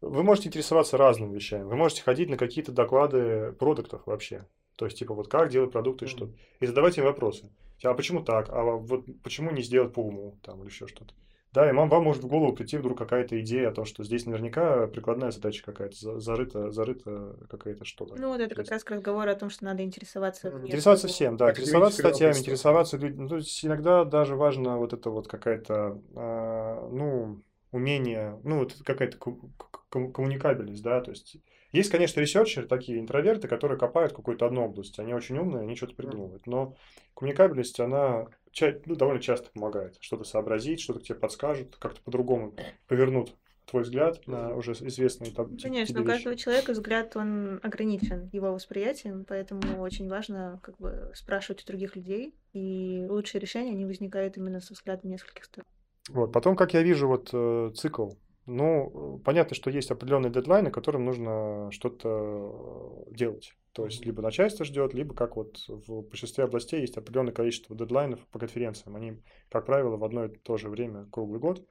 вы можете интересоваться разными вещами. Вы можете ходить на какие-то доклады продуктов вообще. То есть, типа, вот как делать продукты и что. И задавать им вопросы. А почему так? А вот почему не сделать по уму? Там, или еще что-то. Да, и вам, вам может в голову прийти вдруг какая-то идея о том, что здесь наверняка прикладная задача какая-то, за- зарыта, зарыта какая-то что-то. Ну, вот это как Интересно. раз к разговору о том, что надо интересоваться. Интересоваться всем, да, Академическое интересоваться статьями, интересоваться людьми. Ну, то есть иногда даже важно вот это вот какая-то, а, ну, умение, ну, вот какая-то ку- ку- коммуникабельность, да, то есть есть, конечно, ресерчеры, такие интроверты, которые копают какую-то одну область, они очень умные, они что-то придумывают, но коммуникабельность, она ча- ну, довольно часто помогает что-то сообразить, что-то тебе подскажут, как-то по-другому повернут твой взгляд на уже известные там, те- Конечно, у каждого человека взгляд, он ограничен его восприятием, поэтому очень важно как бы спрашивать у других людей, и лучшие решения, они возникают именно со взглядом нескольких сторон. Вот. Потом, как я вижу вот э, цикл, ну, э, понятно, что есть определенные дедлайны, которым нужно что-то э, делать. То есть, либо начальство ждет, либо, как вот в большинстве областей, есть определенное количество дедлайнов по конференциям. Они, как правило, в одно и то же время круглый год.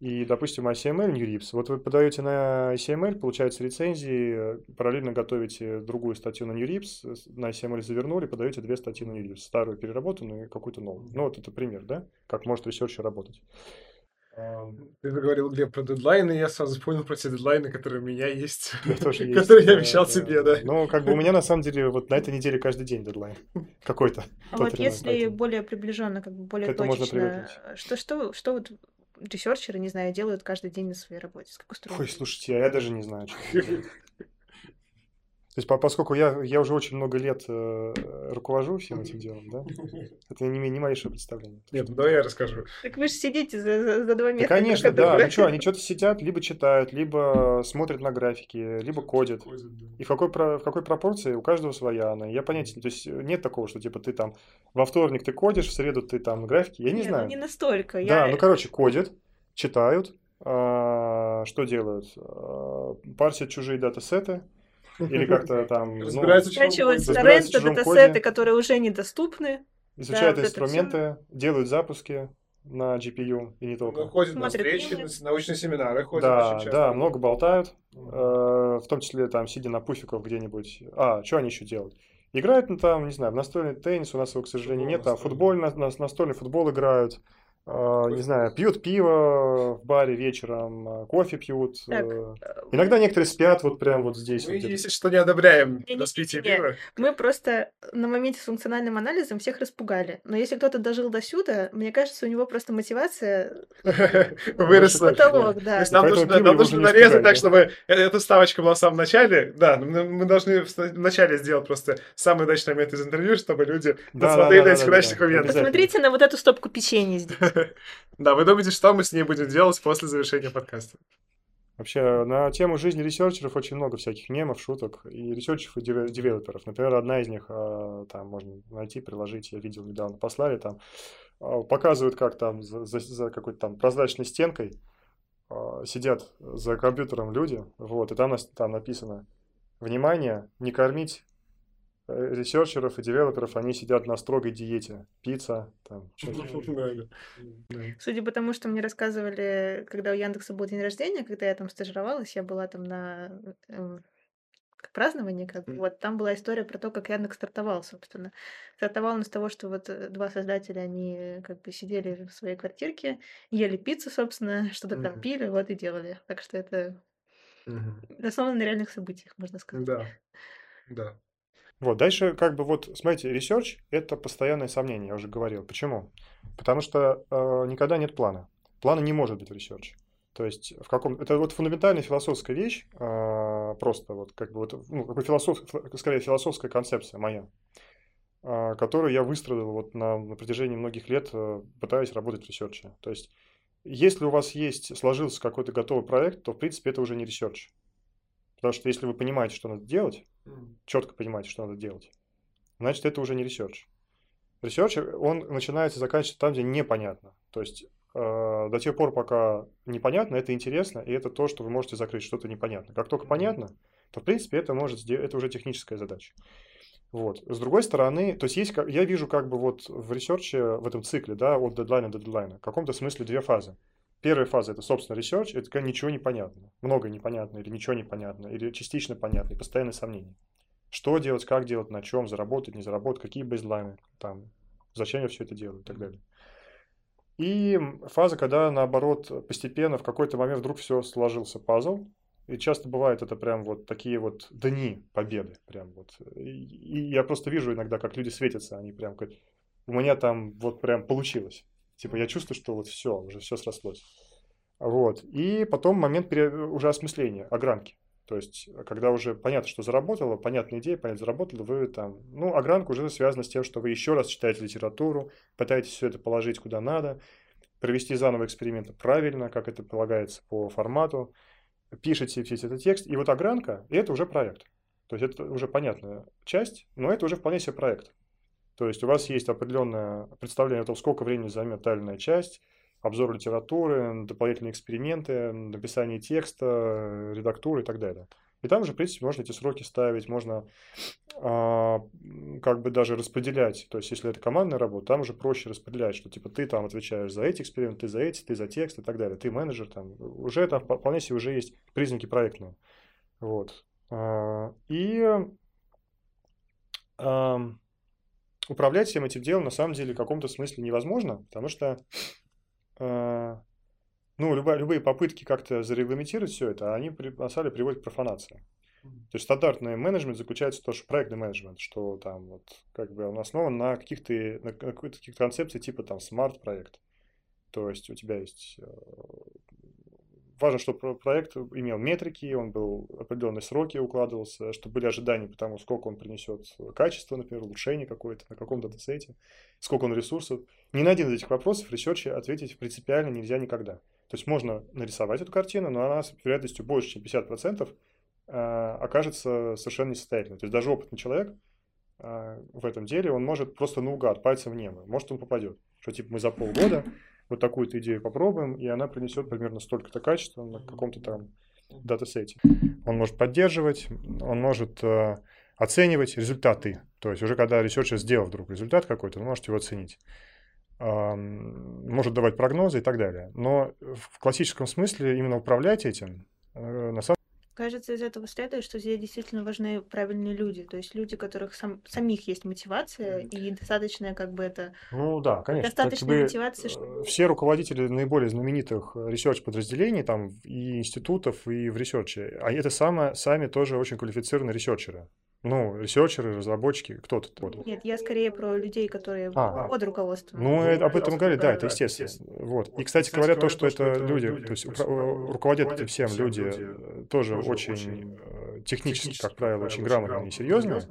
И, допустим, ICML, NeurIPS. Вот вы подаете на ICML, получается рецензии, э, параллельно готовите другую статью на NeurIPS, на ICML завернули, подаете две статьи на NeurIPS, старую переработанную и какую-то новую. Ну, вот это пример, да, как может researcher работать. Ты заговорил, Глеб, про дедлайны, и я сразу вспомнил про те дедлайны, которые у меня есть, которые я обещал да. себе, да. Ну, как бы у меня на самом деле вот на этой неделе каждый день дедлайн какой-то. А вот если более приближенно, как бы более точечно, привыкнуть. что, что, что вот ресерчеры, не знаю, делают каждый день на своей работе? Как устроено? Ой, слушайте, а я даже не знаю, что. То есть, поскольку я, я уже очень много лет э, руковожу всем этим делом, да, это не, не малейшее представление. Нет, ну давай я расскажу. Так вы же сидите за, за, за два метра. Да, конечно, да. Ну что, они что-то сидят, либо читают, либо смотрят на графики, либо кодят. И в какой, в какой пропорции у каждого своя она. Я понятия, то есть нет такого, что типа ты там во вторник ты кодишь, в среду ты там графики, я не, не ну знаю. Ну не настолько. Да, я... ну короче, кодят, читают, а, что делают? А, парсят чужие датасеты, или как-то там... Разбираются, ну, скачивают датасеты, которые уже недоступны. Изучают да, инструменты, делают запуски на GPU и не только. Ну, ходят на встречи, на научные семинары ходят Да, очень часто. да, много болтают, э, в том числе там сидя на пуфиках где-нибудь. А, что они еще делают? Играют, ну, там, не знаю, в настольный теннис, у нас его, к сожалению, футбол нет, там футбол, на, на, настольный футбол играют, а, не знаю, пьют пиво в баре вечером, а, кофе пьют. Так. Э. Иногда некоторые спят вот прям вот здесь. Мы, вот если что, не одобряем не, распитие не, пива. Мы просто на моменте с функциональным анализом всех распугали. Но если кто-то дожил до сюда, мне кажется, у него просто мотивация выросла. Потолок, да. Нам нужно, нарезать так, чтобы э, эта ставочка была в самом начале. Да, мы должны в начале сделать просто самый удачный момент из интервью, чтобы люди посмотрели на этих удачных моментов. Посмотрите на вот эту стопку печенья здесь. Да, вы думаете, что мы с ней будем делать после завершения подкаста? Вообще, на тему жизни researcher ов очень много всяких мемов, шуток и researcher ов, и девелоперов. Например, одна из них, а, там можно найти, приложить, я видел недавно, послали, там а, показывают, как там за, за, какой-то там прозрачной стенкой а, сидят за компьютером люди, вот, и там, там написано «Внимание, не кормить researcher ов и девелоперов, они сидят на строгой диете. Пицца, там, Судя по тому, что мне рассказывали, когда у Яндекса был день рождения, когда я там стажировалась, я была там на э, праздновании, как вот там была история про то, как Яндекс стартовал, собственно. Стартовал он с того, что вот э, два создателя, они как бы сидели в своей квартирке, ели пиццу, собственно, что-то там пили, вот и делали. Так что это mm-hmm. основано на реальных событиях, можно сказать. Да, да. Вот, дальше как бы вот, смотрите, research – это постоянное сомнение, я уже говорил. Почему? Потому что э, никогда нет плана. Плана не может быть в research. То есть в каком это вот фундаментальная философская вещь, э, просто вот как бы вот ну, какой философ, скорее философская концепция моя, э, которую я выстроил вот на, на протяжении многих лет, э, пытаясь работать в research е. То есть если у вас есть сложился какой-то готовый проект, то в принципе это уже не research. Потому что если вы понимаете, что надо делать, четко понимаете, что надо делать, значит, это уже не research. Research, он начинается и заканчивается там, где непонятно. То есть э, до тех пор, пока непонятно, это интересно, и это то, что вы можете закрыть, что-то непонятно. Как только понятно, то, в принципе, это может сделать, это уже техническая задача. Вот. С другой стороны, то есть есть, я вижу как бы вот в research е, в этом цикле, да, от дедлайна до дедлайна, в каком-то смысле две фазы. Первая фаза – это, собственно, research, это когда ничего не понятно. Много непонятно, или ничего не понятно, или частично понятно, и постоянные сомнения. Что делать, как делать, на чем, заработать, не заработать, какие бейзлайны, там, зачем я все это делаю и так далее. И фаза, когда, наоборот, постепенно в какой-то момент вдруг все сложился пазл, и часто бывает это прям вот такие вот дни победы. Прям вот. И, я просто вижу иногда, как люди светятся, они прям говорят, у меня там вот прям получилось. Типа я чувствую, что вот все, уже все срослось. Вот. И потом момент пере... уже осмысления, огранки. То есть, когда уже понятно, что заработало, понятная идея, понятно, заработало, вы там... Ну, огранка уже связана с тем, что вы еще раз читаете литературу, пытаетесь все это положить куда надо, провести заново эксперименты правильно, как это полагается по формату, пишете весь этот текст, и вот огранка, и это уже проект. То есть, это уже понятная часть, но это уже вполне себе проект. То есть у вас есть определенное представление о том, сколько времени займет та часть, обзор литературы, дополнительные эксперименты, написание текста, редактуры и так далее. И там же, в принципе, можно эти сроки ставить, можно а, как бы даже распределять. То есть, если это командная работа, там уже проще распределять, что типа ты там отвечаешь за эти эксперименты, ты за эти, ты за текст и так далее. Ты менеджер там. Уже там вполне себе уже есть признаки проектные. Вот. А, и а, управлять всем этим делом на самом деле в каком-то смысле невозможно, потому что э, ну, любая, любые попытки как-то зарегламентировать все это, они на самом деле приводят к профанации. То есть стандартный менеджмент заключается в том, что проектный менеджмент, что там вот как бы он основан на каких-то на каких-то концепциях типа там смарт-проект. То есть у тебя есть э, важно, чтобы проект имел метрики, он был определенные сроки укладывался, чтобы были ожидания по тому, сколько он принесет качество, например, улучшение какое-то на каком датасете, сколько он ресурсов. Ни на один из этих вопросов в research е ответить принципиально нельзя никогда. То есть можно нарисовать эту картину, но она с вероятностью больше, чем 50% а, окажется совершенно несостоятельной. То есть даже опытный человек а, в этом деле, он может просто наугад, пальцем в небо, может он попадет. Что типа мы за полгода вот такую-то идею попробуем, и она принесет примерно столько-то качества на каком-то там dataset е. Он может поддерживать, он может э, оценивать результаты. То есть уже когда researcher сделал вдруг результат какой-то, вы можете его оценить. Э, может давать прогнозы и так далее. Но в классическом смысле именно управлять этим э, на самом Кажется, из этого следует, что здесь действительно важны правильные люди, то есть люди, у которых сам, самих есть мотивация и достаточная как бы это... Ну да, конечно. Достаточная мотивация, что... Э, все руководители наиболее знаменитых research подразделений там и институтов, и в research е, а это самое, сами тоже очень квалифицированные researcher ы. Ну, ресерчеры, разработчики, кто-то. Вот. Нет, я скорее про людей, которые а, под руководством. Ну, это, об этом говорили, да, это естественно. Вот. И, кстати, говоря, то, что это люди, то есть руководят этим всем люди э, тоже очень э, технически, как правило, очень грамотные и серьезные,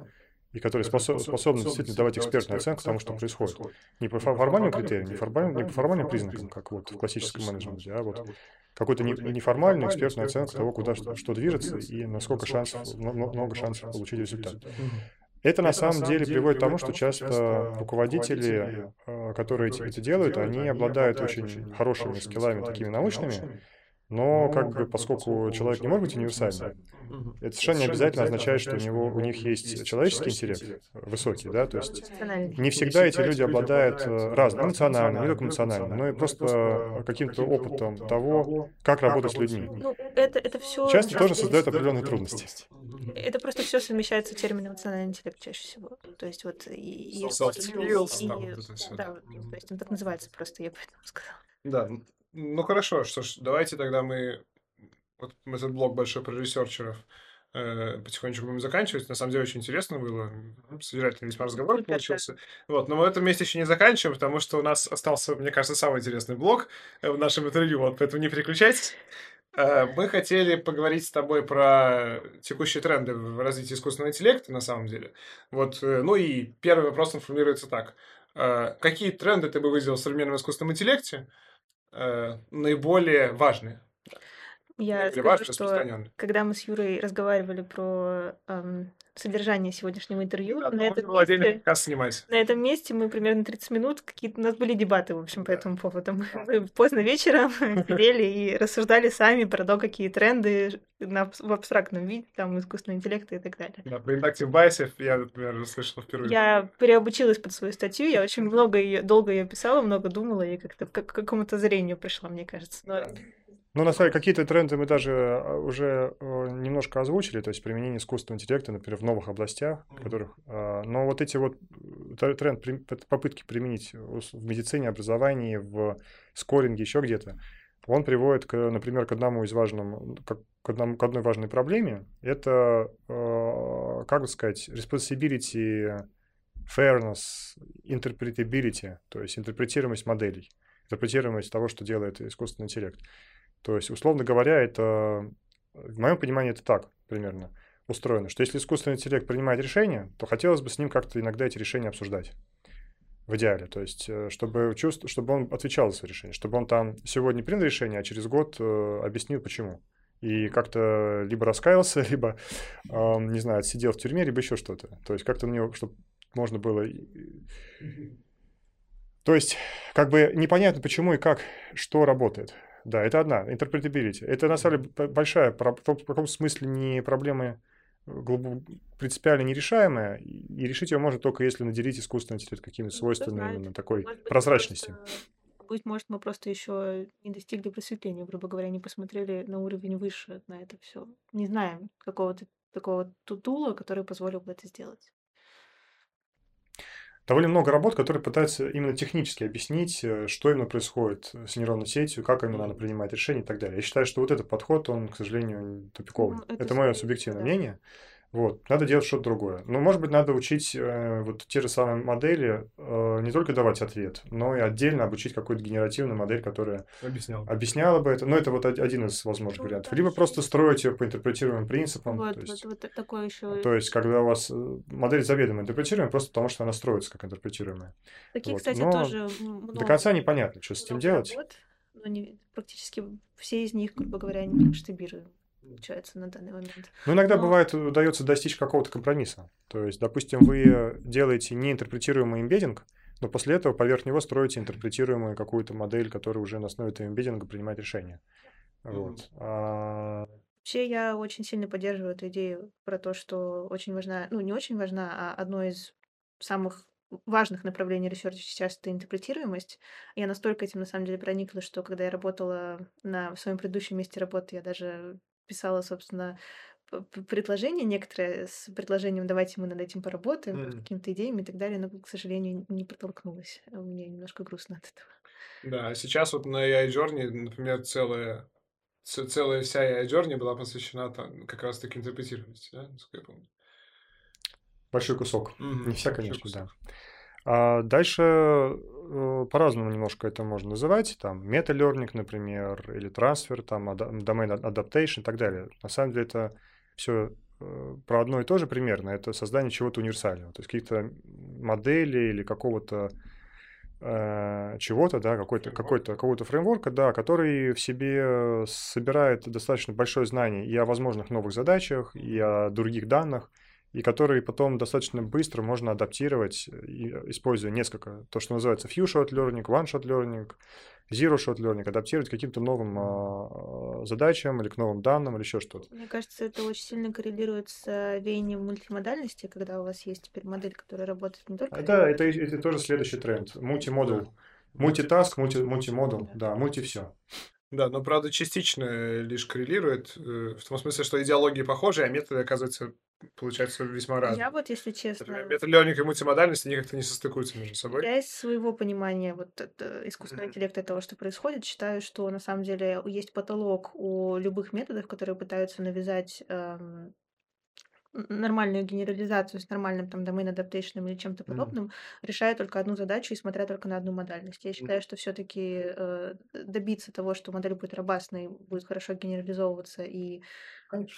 и которые способ, способны действительно давать экспертную оценку тому, что происходит. Не по формальным критериям, не, формальным, не по формальным признакам, как вот в классическом менеджменте, а вот какую-то неформальную экспертную оценку того, куда что, движется и насколько шансов, много шансов получить результат. Это на самом деле приводит к тому, что часто руководители, э, которые это делают, они обладают очень хорошими скиллами такими научными, но ну, как бы поскольку человек не может быть универсальным, это совершенно не обязательно означает, что у него у них есть человеческий интеллект высокий, да, то есть не всегда эти люди обладают э, разным, эмоциональным, не только эмоциональным, но и просто каким-то опытом того, как работать с людьми. Ну, это, это все Часто тоже создает определенные трудности. Это просто все совмещается термин эмоциональный интеллект чаще всего. То есть вот и, soft skills, и, да, то есть он так называется просто, я поэтому сказала. Да, ну хорошо, что ж, давайте тогда мы вот этот блок большой про researcher ов э, потихонечку будем заканчивать. На самом деле очень интересно было, содержательный весьма разговор получился. Вот, но мы в этом месте еще не заканчиваем, потому что у нас остался, мне кажется, самый интересный блок э, в нашем интервью, вот, поэтому не переключайтесь. Э, мы хотели поговорить с тобой про текущие тренды в развитии искусственного интеллекта, на самом деле. Вот, э, ну и первый вопрос он формируется так. Какие тренды ты бы выделил в современном искусственном интеллекте? Э, наиболее важные. Я скажу, что когда мы с Юрой разговаривали про эм, содержание сегодняшнего интервью, да, на, этом месте, снимать. на этом месте мы примерно 30 минут, какие-то у нас были дебаты, в общем, по этому поводу. Мы, поздно вечером сидели и рассуждали сами про то, какие тренды на, в абстрактном виде, там, искусственного интеллекта и так далее. Да, про Inductive Bias я, например, слышал впервые. Я переобучилась под свою статью, я очень много ее, долго ее писала, много думала, и как-то к какому-то зрению пришла, мне кажется. Но... Ну, на самом деле, какие-то тренды мы даже а, уже э, немножко озвучили, то есть применение искусственного интеллекта, например, в новых областях, в которых... А, но вот эти вот э, тренд, попытки применить в медицине, образовании, в скоринге, еще где-то, он приводит, к, например, к одному из важным, к, одному, к одной важной проблеме. Это, э, как бы сказать, responsibility, fairness, interpretability, то есть интерпретируемость моделей, интерпретируемость того, что делает искусственный интеллект. То есть, условно говоря, это, в моем понимании, это так примерно устроено, что если искусственный интеллект принимает решение, то хотелось бы с ним как-то иногда эти решения обсуждать. В идеале. То есть, э, чтобы, чувств... чтобы он отвечал за свое решение, чтобы он там сегодня принял решение, а через год э, объяснил, почему. И как-то либо раскаялся, либо, э, не знаю, сидел в тюрьме, либо еще что-то. То есть, как-то на него, чтобы можно было... То есть, как бы непонятно, почему и как, что работает. Да, это одна, interpretability. Это, на самом деле, большая, в каком смысле не проблема принципиально нерешаемая, и решить ее можно только если наделить искусственный интеллект какими-то ну, свойствами именно такой может прозрачности. быть, может, мы просто еще не достигли просветления, грубо говоря, не посмотрели на уровень выше на это все. Не знаем какого-то такого тутула, который позволил бы это сделать довольно много работ, которые пытаются именно технически объяснить, э, что именно происходит с нейронной сетью, как именно она принимает решения и так далее. Я считаю, что вот этот подход, он, к сожалению, тупиковый. Ну, это, это мое субъективное да. мнение. Вот, надо делать что-то другое. Ну, может быть, надо учить э, вот те же самые модели, э, не только давать ответ, но и отдельно обучить какую-то генеративную модель, которая Объяснял. объясняла бы это. Но это вот один из возможных Ну, вариантов. да, Либо просто строить ее по интерпретируемым принципам. Вот, то есть, вот, вот такое еще. то есть, когда у вас э, модель заведомо интерпретируемая, просто потому что она строится как интерпретируемая. Таких, вот, кстати, но тоже До много. конца непонятно, что с этим делать. работ, но не, практически все из них, грубо говоря, не масштабируемы, получается, на данный момент. Ну, иногда Но- бывает, удается достичь какого-то компромисса. То есть, допустим, вы делаете неинтерпретируемый embedding, но после этого поверх него строите интерпретируемую какую-то модель, которая уже на основе этого embedding а принимает решения. Вот. А, Вообще, я очень сильно поддерживаю эту идею про то, что очень важна, ну, не очень важна, а одно из самых важных направлений research а сейчас это интерпретируемость. Я настолько этим, на самом деле, проникла, что когда я работала на своем предыдущем месте работы, я даже писала, собственно, предложение некоторое с предложением «давайте мы над этим поработаем», Мгм. какими-то идеями и так далее, но, к сожалению, не протолкнулась. Мне немножко грустно от этого. Да, а сейчас вот на AI Journey, например, целая, целая вся AI Journey была посвящена там как раз-таки интерпретируемости, да, насколько я помню. большой кусок. Мгм, Не вся, конечно, да. А дальше по-разному немножко это можно называть. Там мета-лернинг, например, или трансфер, там domain adaptation и так далее. На самом деле это все про одно и то же примерно. Это создание чего-то универсального. То есть каких-то моделей или какого-то э, чего-то, да, какой-то, какой-то, какого-то фреймворка, да, который в себе собирает достаточно большое знание и о возможных новых задачах, и о других данных, и который потом достаточно быстро можно адаптировать, и- используя несколько, то, что называется few-shot learning, one-shot learning, zero-shot learning, адаптировать к каким-то новым а, задачам или к новым данным или еще что-то. Мне кажется, это очень сильно коррелирует с э, веянием мультимодальности, когда у вас есть теперь модель, которая работает не только... А, Да, это, это тоже следующий тренд. Мультимодул. Мультитаск, мульти, мультимодул, да, мульти все. Да, но, правда, частично лишь коррелирует, э, в том смысле, что идеологии похожи, а методы, оказывается, получаются весьма разные. Я вот, если честно, металлернинг и мультимодальность, они как-то не состыкуются между собой. я из своего понимания вот это искусственного Мгм. интеллекта того, что происходит, считаю, что на самом деле есть потолок у любых методов, которые пытаются навязать эм, нормальную генерализацию с нормальным там domain adaptation или чем-то подобным, решая только одну задачу и смотря только на одну модальность. Я считаю, что все-таки добиться того, что модель будет робастной, будет хорошо генерализовываться и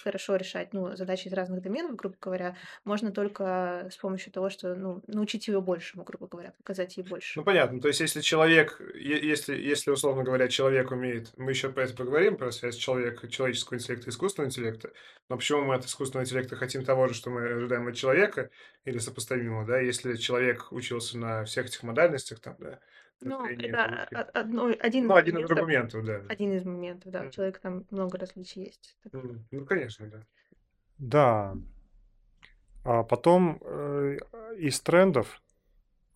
хорошо решать ну, задачи из разных доменов, грубо говоря, можно только с помощью того, что ну, научить ее большему, грубо говоря, показать ей больше. Ну, понятно. То есть, если человек, если, если, условно говоря, человек умеет, мы еще про это поговорим, про связь человека, человеческого интеллекта и искусственного интеллекта, но почему мы от искусственного интеллекта хотим того же, что мы ожидаем от человека, или сопоставимого, да, если человек учился на всех этих модальностях, там, да, Ну, это о- одно, один, Ну, из один из моментов, аргументов, да. один из моментов, да. У человека там много различий есть. Ну, конечно, да. Да. А потом э, из трендов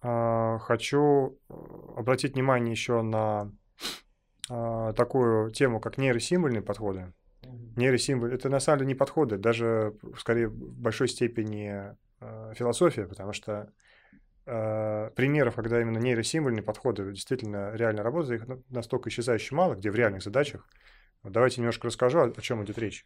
а, хочу э, обратить внимание еще на а, такую тему, как нейросимвольные подходы. Нейросимвол это на самом деле не подходы, даже скорее в большой степени э, философия, потому что э, примеров, когда именно нейросимвольные подходы действительно реально работают, их на- настолько исчезающе мало, где в реальных задачах. Давайте немножко расскажу, о, чем идет речь.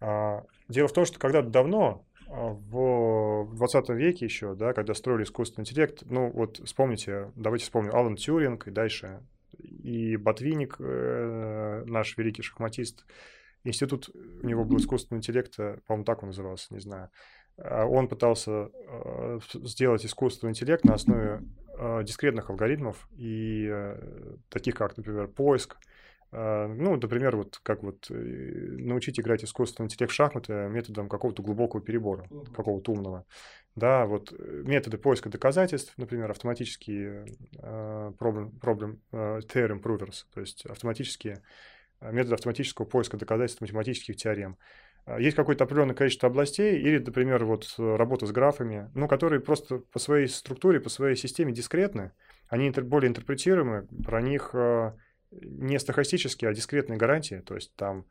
А, Дело в том, что когда-то давно, а, в 20 веке еще, да, когда строили искусственный интеллект, ну вот вспомните, давайте вспомним Алан Тьюринг и дальше, и Ботвинник, э, наш великий шахматист, институт у него был искусственного интеллекта, по-моему, так он назывался, не знаю. А Он пытался э, сделать искусственный интеллект на основе э, дискретных алгоритмов и э, таких как, например, поиск, а, Ну, например, вот как вот научить играть искусственный интеллект в шахматы методом какого-то глубокого перебора, какого-то умного. Да, вот методы поиска доказательств, например, автоматические problem, problem theorem provers, то есть автоматические методы автоматического поиска доказательств математических теорем. А, Есть какое-то определенное количество областей, или, например, вот э, работа с графами, ну, которые просто по своей структуре, по своей системе дискретны, они интер- более интерпретируемы, про них э, не стохастические, а дискретные гарантии, то есть там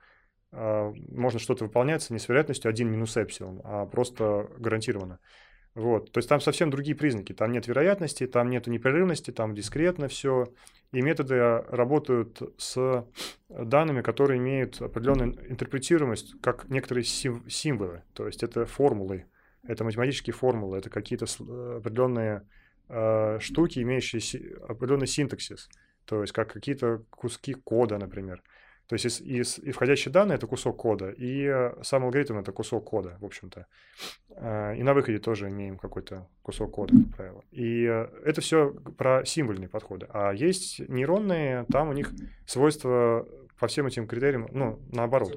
э, можно что-то выполняться не с вероятностью 1 минус эпсилон, а просто гарантированно. Вот. То есть там совсем другие признаки. Там нет вероятности, там нет непрерывности, там дискретно все. И методы работают с данными, которые имеют определенную интерпретируемость, как некоторые символы. То есть это формулы, это математические формулы, это какие-то определенные э, штуки, имеющие определенный синтаксис. То есть как какие-то куски кода, например. То есть и, и, и входящие данные — это кусок кода, и сам алгоритм — это кусок кода, в общем-то. А, и на выходе тоже имеем какой-то кусок кода, как правило. И это все про символьные подходы. А есть нейронные, там у них свойства по всем этим критериям, ну, наоборот,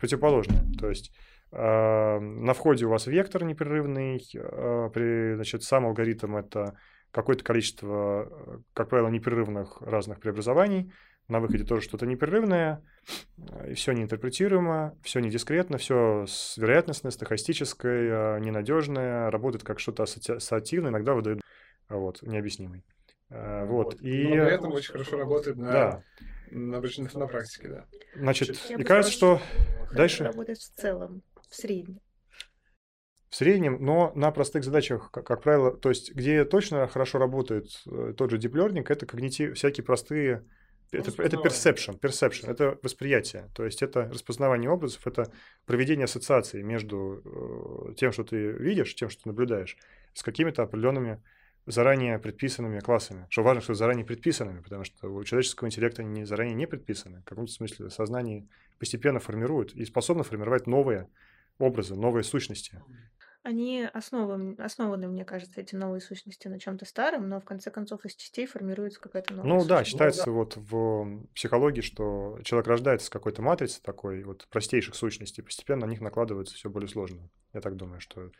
противоположные. То есть а, на входе у вас вектор непрерывный, а, при, значит, сам алгоритм — это какое-то количество, как правило, непрерывных разных преобразований, на выходе тоже что-то непрерывное, и все неинтерпретируемо, все недискретно, все с вероятностной, стохастической, а, ненадежное, работает как что-то ассоциативное, иногда выдает вот, необъяснимый. А, вот. вот. И... Но при этом очень хорошо работает на, да. на, на, на практике, да. Значит, Я и кажется, что дальше... Работает в целом, в среднем. В среднем, но на простых задачах, как, как правило, то есть где точно хорошо работает э, тот же deep learning, это когнитив, всякие простые это, это perception, perception, это восприятие. То есть это распознавание образов, это проведение ассоциации между э, тем, что ты видишь, тем, что ты наблюдаешь, с какими-то определенными заранее предписанными классами. Что важно, что заранее предписанными, потому что у человеческого интеллекта они заранее не предписаны. В каком-то смысле сознание постепенно формирует и способно формировать новые образы, новые сущности. Они основаны, основаны, мне кажется, эти новые сущности на чем-то старом, но в конце концов из частей формируется какая-то новая Ну да, считается вот в психологии, что человек рождается с какой-то матрицей такой, вот простейших сущностей, постепенно на них накладывается все более сложно. Я так думаю, что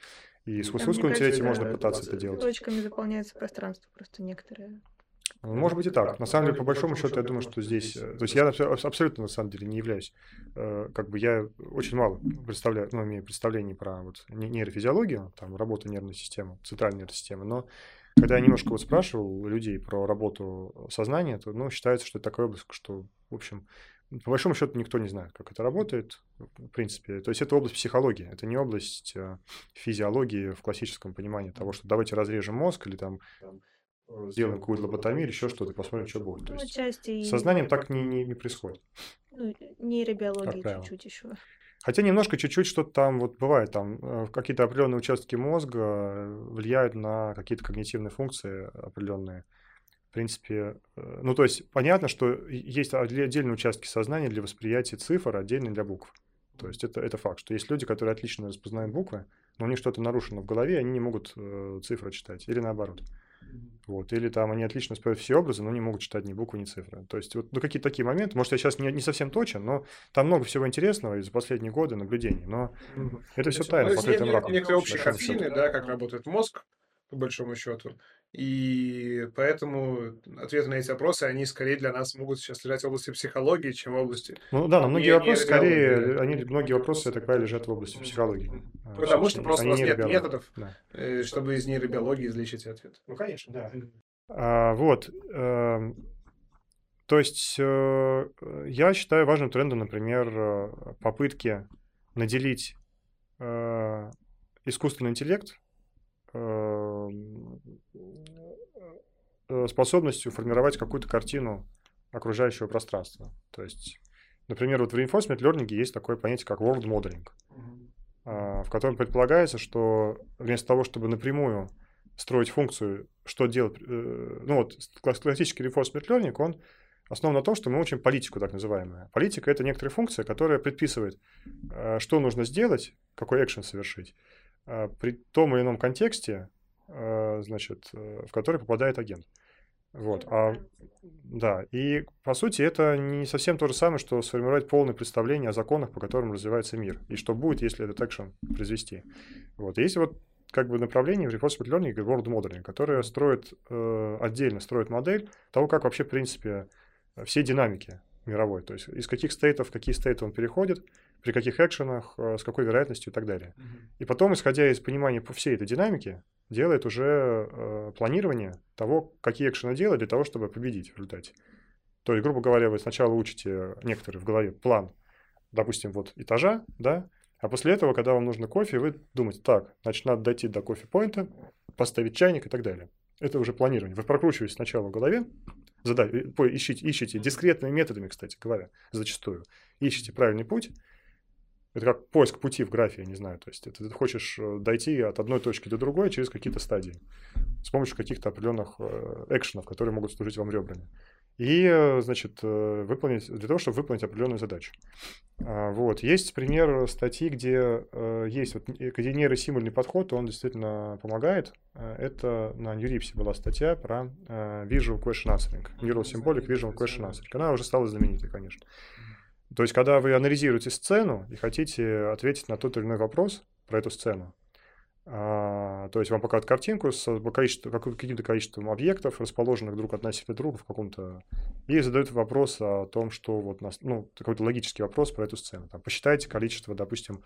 и с искусственным интеллектом можно пытаться это делать. Точками заполняется пространство просто некоторые. Может быть и так. На самом деле, по большому счету, я думаю, что здесь... Э, то есть я абсолютно, на самом деле, не являюсь... Э, как бы я очень мало представляю, ну, имею представлений про вот нейрофизиологию, там, работу нервной системы, центральной нервной системы, но когда я немножко вот спрашивал людей про работу сознания, то, ну, считается, что это такая область, что, в общем, по большому счету никто не знает, как это работает, в принципе. То есть это область психологии, это не область э, физиологии в классическом понимании того, что давайте разрежем мозг или там Э, сделаем какую-то лоботомию или еще что-то, посмотрим, что будет. То ну, есть сознанием так не, не, не происходит. Ну, нейробиологии чуть-чуть еще. Хотя немножко, чуть-чуть что-то там вот бывает, там э, какие-то определенные участки мозга э, влияют на какие-то когнитивные функции определенные. В принципе, ну то есть понятно, что есть отдельные участки сознания для восприятия цифр, отдельные для букв. То есть это, это факт, что есть люди, которые отлично распознают буквы, но у них что-то нарушено в голове, они не могут цифры читать, или наоборот. Вот. Или там они отлично воспринимают все образы, но не могут читать ни буквы, ни цифры. То есть вот ну, какие-то такие моменты. Может, я сейчас не, не совсем точен, но там много всего интересного из последние годы наблюдений. Но mm-hmm. это все тайно, ну, покрытым раком. Некоторые общие картины, да, как работает мозг, по большому счету. И поэтому ответы на эти вопросы, они скорее для нас могут сейчас лежать в области психологии, чем в области... Ну да, но многие вопросы скорее, они, многие вопросы, это правильно, лежат в области психологии. А, Потому что просто у нас нет методов, да. Э, чтобы из нейробиологии излечить ответ. Ну, конечно, да. А, вот. Э, то есть э, я считаю важным трендом, например, э, попытки наделить э, искусственный интеллект Эм, способностью формировать какую-то картину окружающего пространства. То есть, например, вот в reinforcement learning есть такое понятие, как world modeling, а, в котором предполагается, что вместо того, чтобы напрямую строить функцию, что делать, э, ну вот классический reinforcement learning, он основан на том, что мы учим политику, так называемую. Политика — это некоторая функция, которая предписывает, э, что нужно сделать, какой экшен совершить, а, при том или ином контексте, значит, э, в который попадает агент. Вот, а, да, и по сути это не совсем то же самое, что сформировать полное представление о законах, по которым развивается мир, и что будет, если этот экшен произвести. Вот, есть вот как бы направление в reinforcement learning и world modeling, которое строит э, отдельно, строит модель того, как вообще, в принципе, все динамики мировой, то есть из каких стейтов в какие стейты он переходит, при каких экшенах, э, с какой вероятностью и так далее. Mm-hmm. И потом, исходя из понимания по всей этой динамике, делает уже э, планирование того, какие экшены делать для того, чтобы победить в результате. То есть, грубо говоря, вы сначала учите некоторые в голове план, допустим, вот этажа, да, а после этого, когда вам нужно кофе, вы думаете, так, значит, надо дойти до кофе-поинта, поставить чайник и так далее. Это уже планирование. Вы прокручиваете сначала в голове, задай, э, ищите, ищите дискретными методами, кстати говоря, зачастую. Ищите правильный путь, это как поиск пути в графе, я не знаю. То есть это ты хочешь э, дойти от одной точки до другой через какие-то стадии с помощью каких-то определенных э, экшенов, которые могут служить вам ребрами. И, э, значит, выполнить, для того, чтобы выполнить определенную задачу. А, вот. Есть пример статьи, где есть вот, где нейросимульный подход, он действительно помогает. Это на Ньюрипсе была статья про Visual Question Answering. Neural Symbolic Visual Question Answering. Она уже стала знаменитой, конечно. То есть, когда вы анализируете сцену и хотите ответить на тот или иной вопрос про эту сцену, а, то есть вам показывают картинку с количеством, каким-то количеством объектов, расположенных друг относительно друга в каком-то... И задают вопрос о том, что вот... Нас, ну, какой-то логический вопрос про эту сцену. Там, посчитайте количество, допустим,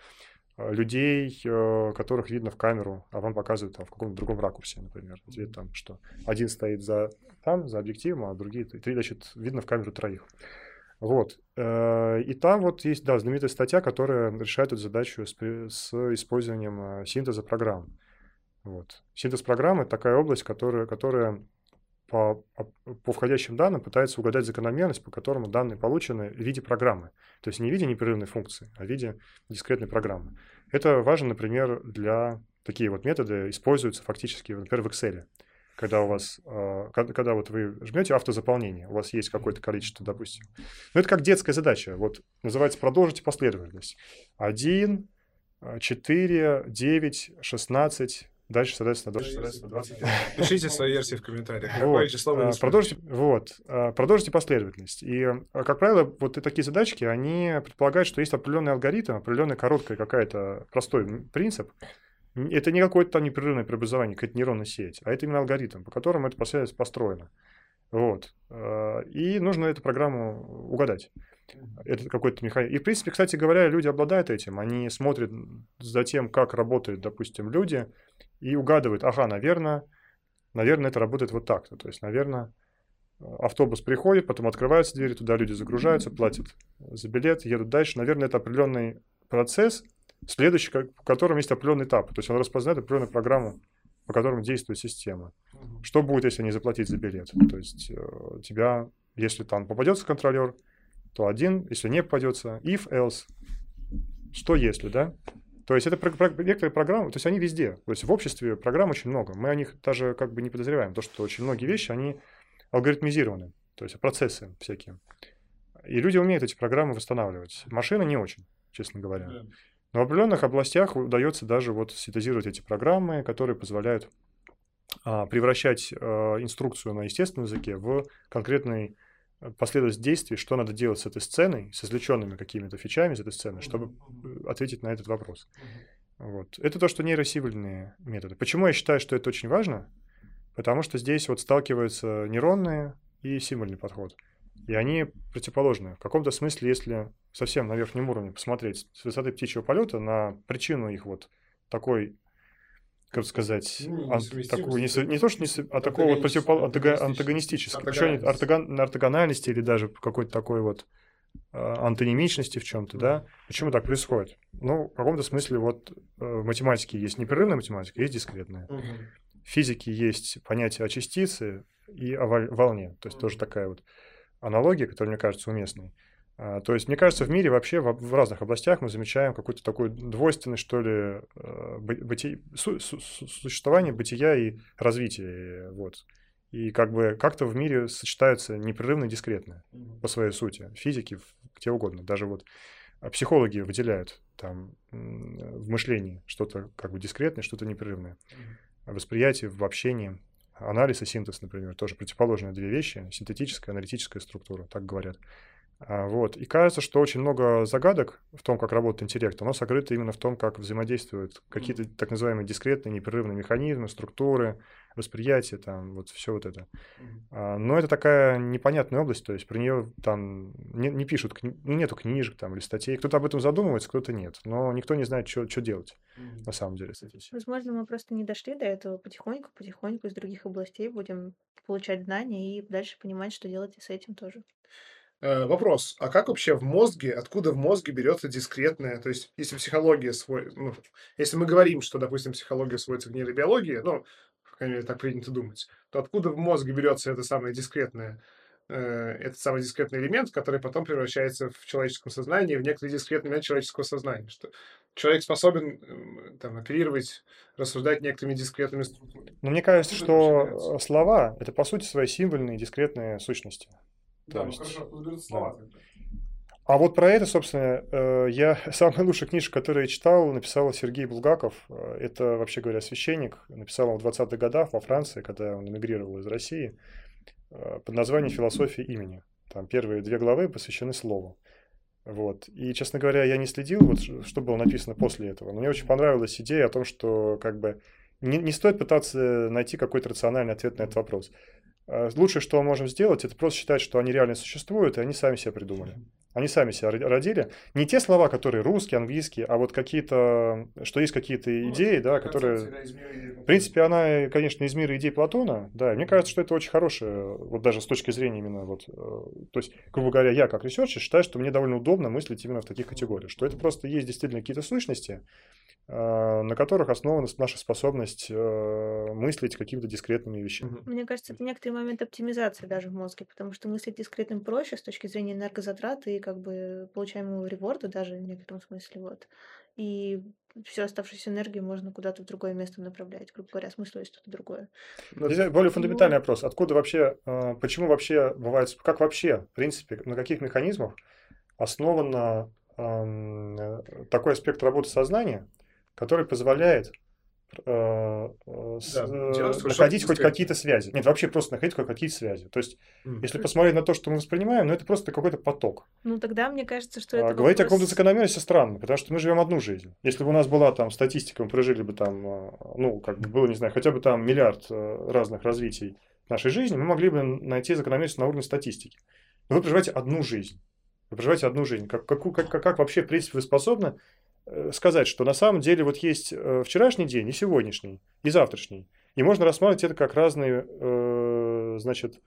людей, э, которых видно в камеру, а вам показывают там, в каком-то другом ракурсе, например. Где там что? Один стоит за, там, за объективом, а другие... Три, значит, видно в камеру троих. Вот. Э, и там вот есть, да, знаменитая статья, которая решает эту задачу с, использованием э, синтеза программ. Вот. Синтез программы – такая область, которая, которая по, по входящим данным пытается угадать закономерность, по которому данные получены в виде программы. То есть не в виде непрерывной функции, а в виде дискретной программы. Это важно, например, для такие вот методы используются фактически, например, в Excel когда у вас, а, когда, когда вот вы жмете автозаполнение, у вас есть какое-то количество, допустим. Ну, это как детская задача. Вот называется продолжите последовательность. 1, 4, 9, 16, Дальше, соответственно, дальше, соответственно 25. Пишите свои версии в комментариях. Вот. число вы а, продолжите, вот. А, продолжите последовательность. И, как правило, вот такие задачки, они предполагают, что есть определенный алгоритм, определенная короткая какая-то простой принцип, это не какое-то там непрерывное преобразование, какая-то нейронная сеть, а это именно алгоритм, по которому эта последовательность построена. Вот. Э, и нужно эту программу угадать. Это какой-то механизм. И, в принципе, кстати говоря, люди обладают этим. Они смотрят за тем, как работают, допустим, люди, и угадывают, ага, наверное, наверное, это работает вот так-то. То есть, наверное, автобус приходит, потом открываются двери, туда люди загружаются, платят за билет, едут дальше. Наверное, это определенный процесс, Следующий, в котором есть определенный этап. То есть он распознает определенную программу, по которому действует система. Что будет, если не заплатить за билет? То есть э, тебя, если там попадется контролер, то один, если не попадется, if, else. Что если, да? То есть это про, про, некоторые программы, то есть они везде. То есть в обществе программ очень много. Мы о них даже как бы не подозреваем. То, что очень многие вещи, они алгоритмизированы. То есть процессы всякие. И люди умеют эти программы восстанавливать. Машина не очень, честно говоря. Но в определенных областях удается даже вот синтезировать эти программы, которые позволяют а, превращать а, инструкцию на естественном языке в конкретный э, последовательность действий, что надо делать с этой сценой, с извлеченными какими-то фичами из этой сцены, чтобы ответить на этот вопрос. Вот. Это то, что нейросимвольные методы. Почему я считаю, что это очень важно? Потому что здесь вот сталкиваются нейронные и символьный подход. И они противоположны. В каком-то смысле, если совсем на верхнем уровне посмотреть с высоты птичьего полета на причину их вот такой, как сказать, ну, ан- такую, не, не то, что не, а такого вот противопол... антагонистического, антагональности. Ортогон... ортогональности или даже какой-то такой вот а, антонимичности в чем-то, да? Почему так происходит? Ну, в каком-то смысле вот э, в математике есть непрерывная математика, есть дискретная. Угу. В физике есть понятие о частице и о волне, то есть угу. тоже такая вот аналогия, которая мне кажется уместной. А, то есть, мне кажется, в мире вообще в, разных областях мы замечаем какую-то такую двойственность, что ли, э, быти... су- су- существование бытия и развития. Вот. И как бы как-то в мире сочетаются непрерывно и дискретно по своей сути. Физики, где угодно. Даже вот а, психологи выделяют там в мышлении что-то как бы дискретное, что-то непрерывное. Восприятие в общении Анализ и синтез, например, тоже противоположные две вещи. Синтетическая, аналитическая структура, так говорят. А, вот. И кажется, что очень много загадок в том, как работает интеллект, оно сокрыто именно в том, как взаимодействуют какие-то так называемые дискретные непрерывные механизмы, структуры, восприятие, там, вот все вот это. А, но это такая непонятная область, то есть про нее там не, не пишут, ну, нету книжек там или статей. Кто-то об этом задумывается, кто-то нет. Но никто не знает, что, делать mm-hmm. на самом деле с этим. Возможно, мы просто не дошли до этого потихоньку, потихоньку из других областей будем получать знания и дальше понимать, что делать и с этим тоже. Э, вопрос, а как вообще в мозге, откуда в мозге берется дискретное, то есть если психология свой, ну, если мы говорим, что, допустим, психология сводится к нейробиологии, ну, крайней мере, так принято думать, то откуда в мозге берется это самое дискретное, э, этот самый дискретный элемент, который потом превращается в человеческом сознании, в некоторый дискретный элемент человеческого сознания, что человек способен там оперировать, рассуждать некоторыми дискретными структурами. Но мне кажется, что слова — это, по сути, свои символьные дискретные сущности. Да, ну хорошо, откуда слова да. А вот про это, собственно, э, я самая лучшая книжка, которую я читал, написал Сергей Булгаков. Э, это, вообще говоря, священник. Написал он в 20-х годах во Франции, когда он эмигрировал из России, э, под названием «Философия имени». Там первые две главы посвящены слову. Вот. И, честно говоря, я не следил, вот, что было написано после этого. Но мне очень понравилась идея о том, что как бы не, не стоит пытаться найти какой-то рациональный ответ на этот вопрос. Э, лучшее, что мы можем сделать, это просто считать, что они реально существуют, и они сами себя придумали. Они сами себя родили. Не те слова, которые русские, английские, а вот какие-то, что есть какие-то ну, идеи, да, которые... В принципе, она, конечно, из мира идей Платона, да, и мне кажется, что это очень хорошее, вот даже с точки зрения именно вот, э, то есть, грубо говоря, я как researcher считаю, что мне довольно удобно мыслить именно в таких категориях, что это просто есть действительно какие-то сущности, на которых основана наша способность э, мыслить какими-то дискретными вещами. Мне кажется, это некоторый момент оптимизации даже в мозге, потому что мыслить дискретным проще с точки зрения энергозатрат и как бы получаемого reward а даже в некотором смысле. Вот. И всю оставшуюся энергию можно куда-то в другое место направлять, грубо говоря, смысл что-то другое. Здесь более фундаментальный вопрос. Откуда вообще, э, почему вообще бывает, как вообще, в принципе, на каких механизмах основан такой аспект работы сознания, который позволяет э, э, да, э, находить хоть какие-то связи. Нет, вообще просто находить хоть какие-то связи. То есть, mm. если посмотреть на то, что мы воспринимаем, ну это просто какой-то поток. Ну тогда мне кажется, что а, это Говорить вопрос... о каком-то закономерности странно, потому что мы живем одну жизнь. Если бы у нас была там статистика, мы прожили бы там, ну, как бы было, не знаю, хотя бы там миллиард разных развитий нашей жизни, мы могли бы найти закономерность на уровне статистики. Но вы проживаете одну жизнь. Вы проживаете одну жизнь. Как, как, как, как вообще, в принципе, вы способны сказать, что на самом деле вот есть э, вчерашний день и сегодняшний, и завтрашний. И можно рассматривать это как разные, э, значит,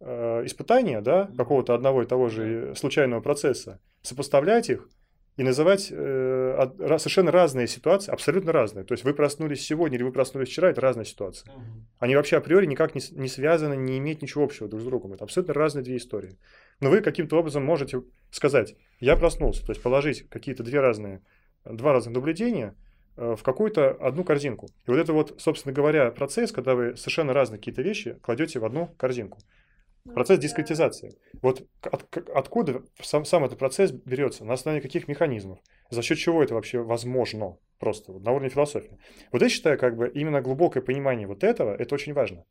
испытания, да, какого-то одного и того же случайного процесса, сопоставлять их и называть совершенно разные ситуации, абсолютно разные. То есть вы проснулись сегодня или вы проснулись вчера, это разные ситуации. Они вообще априори никак не, не связаны, не имеют ничего общего друг с другом. Это абсолютно разные две истории. Но вы каким-то образом можете сказать, я проснулся, то есть положить какие-то две разные два разных наблюдения э, в какую-то одну корзинку. И вот это вот, собственно говоря, процесс, когда вы совершенно разные какие-то вещи кладете в одну корзинку. Ну процесс дискретизации. Вот от, откуда сам, сам этот процесс берется, на основании каких механизмов, за счет чего это вообще возможно, просто вот, на уровне философии. Вот я считаю, как бы именно глубокое понимание вот этого, это очень важно.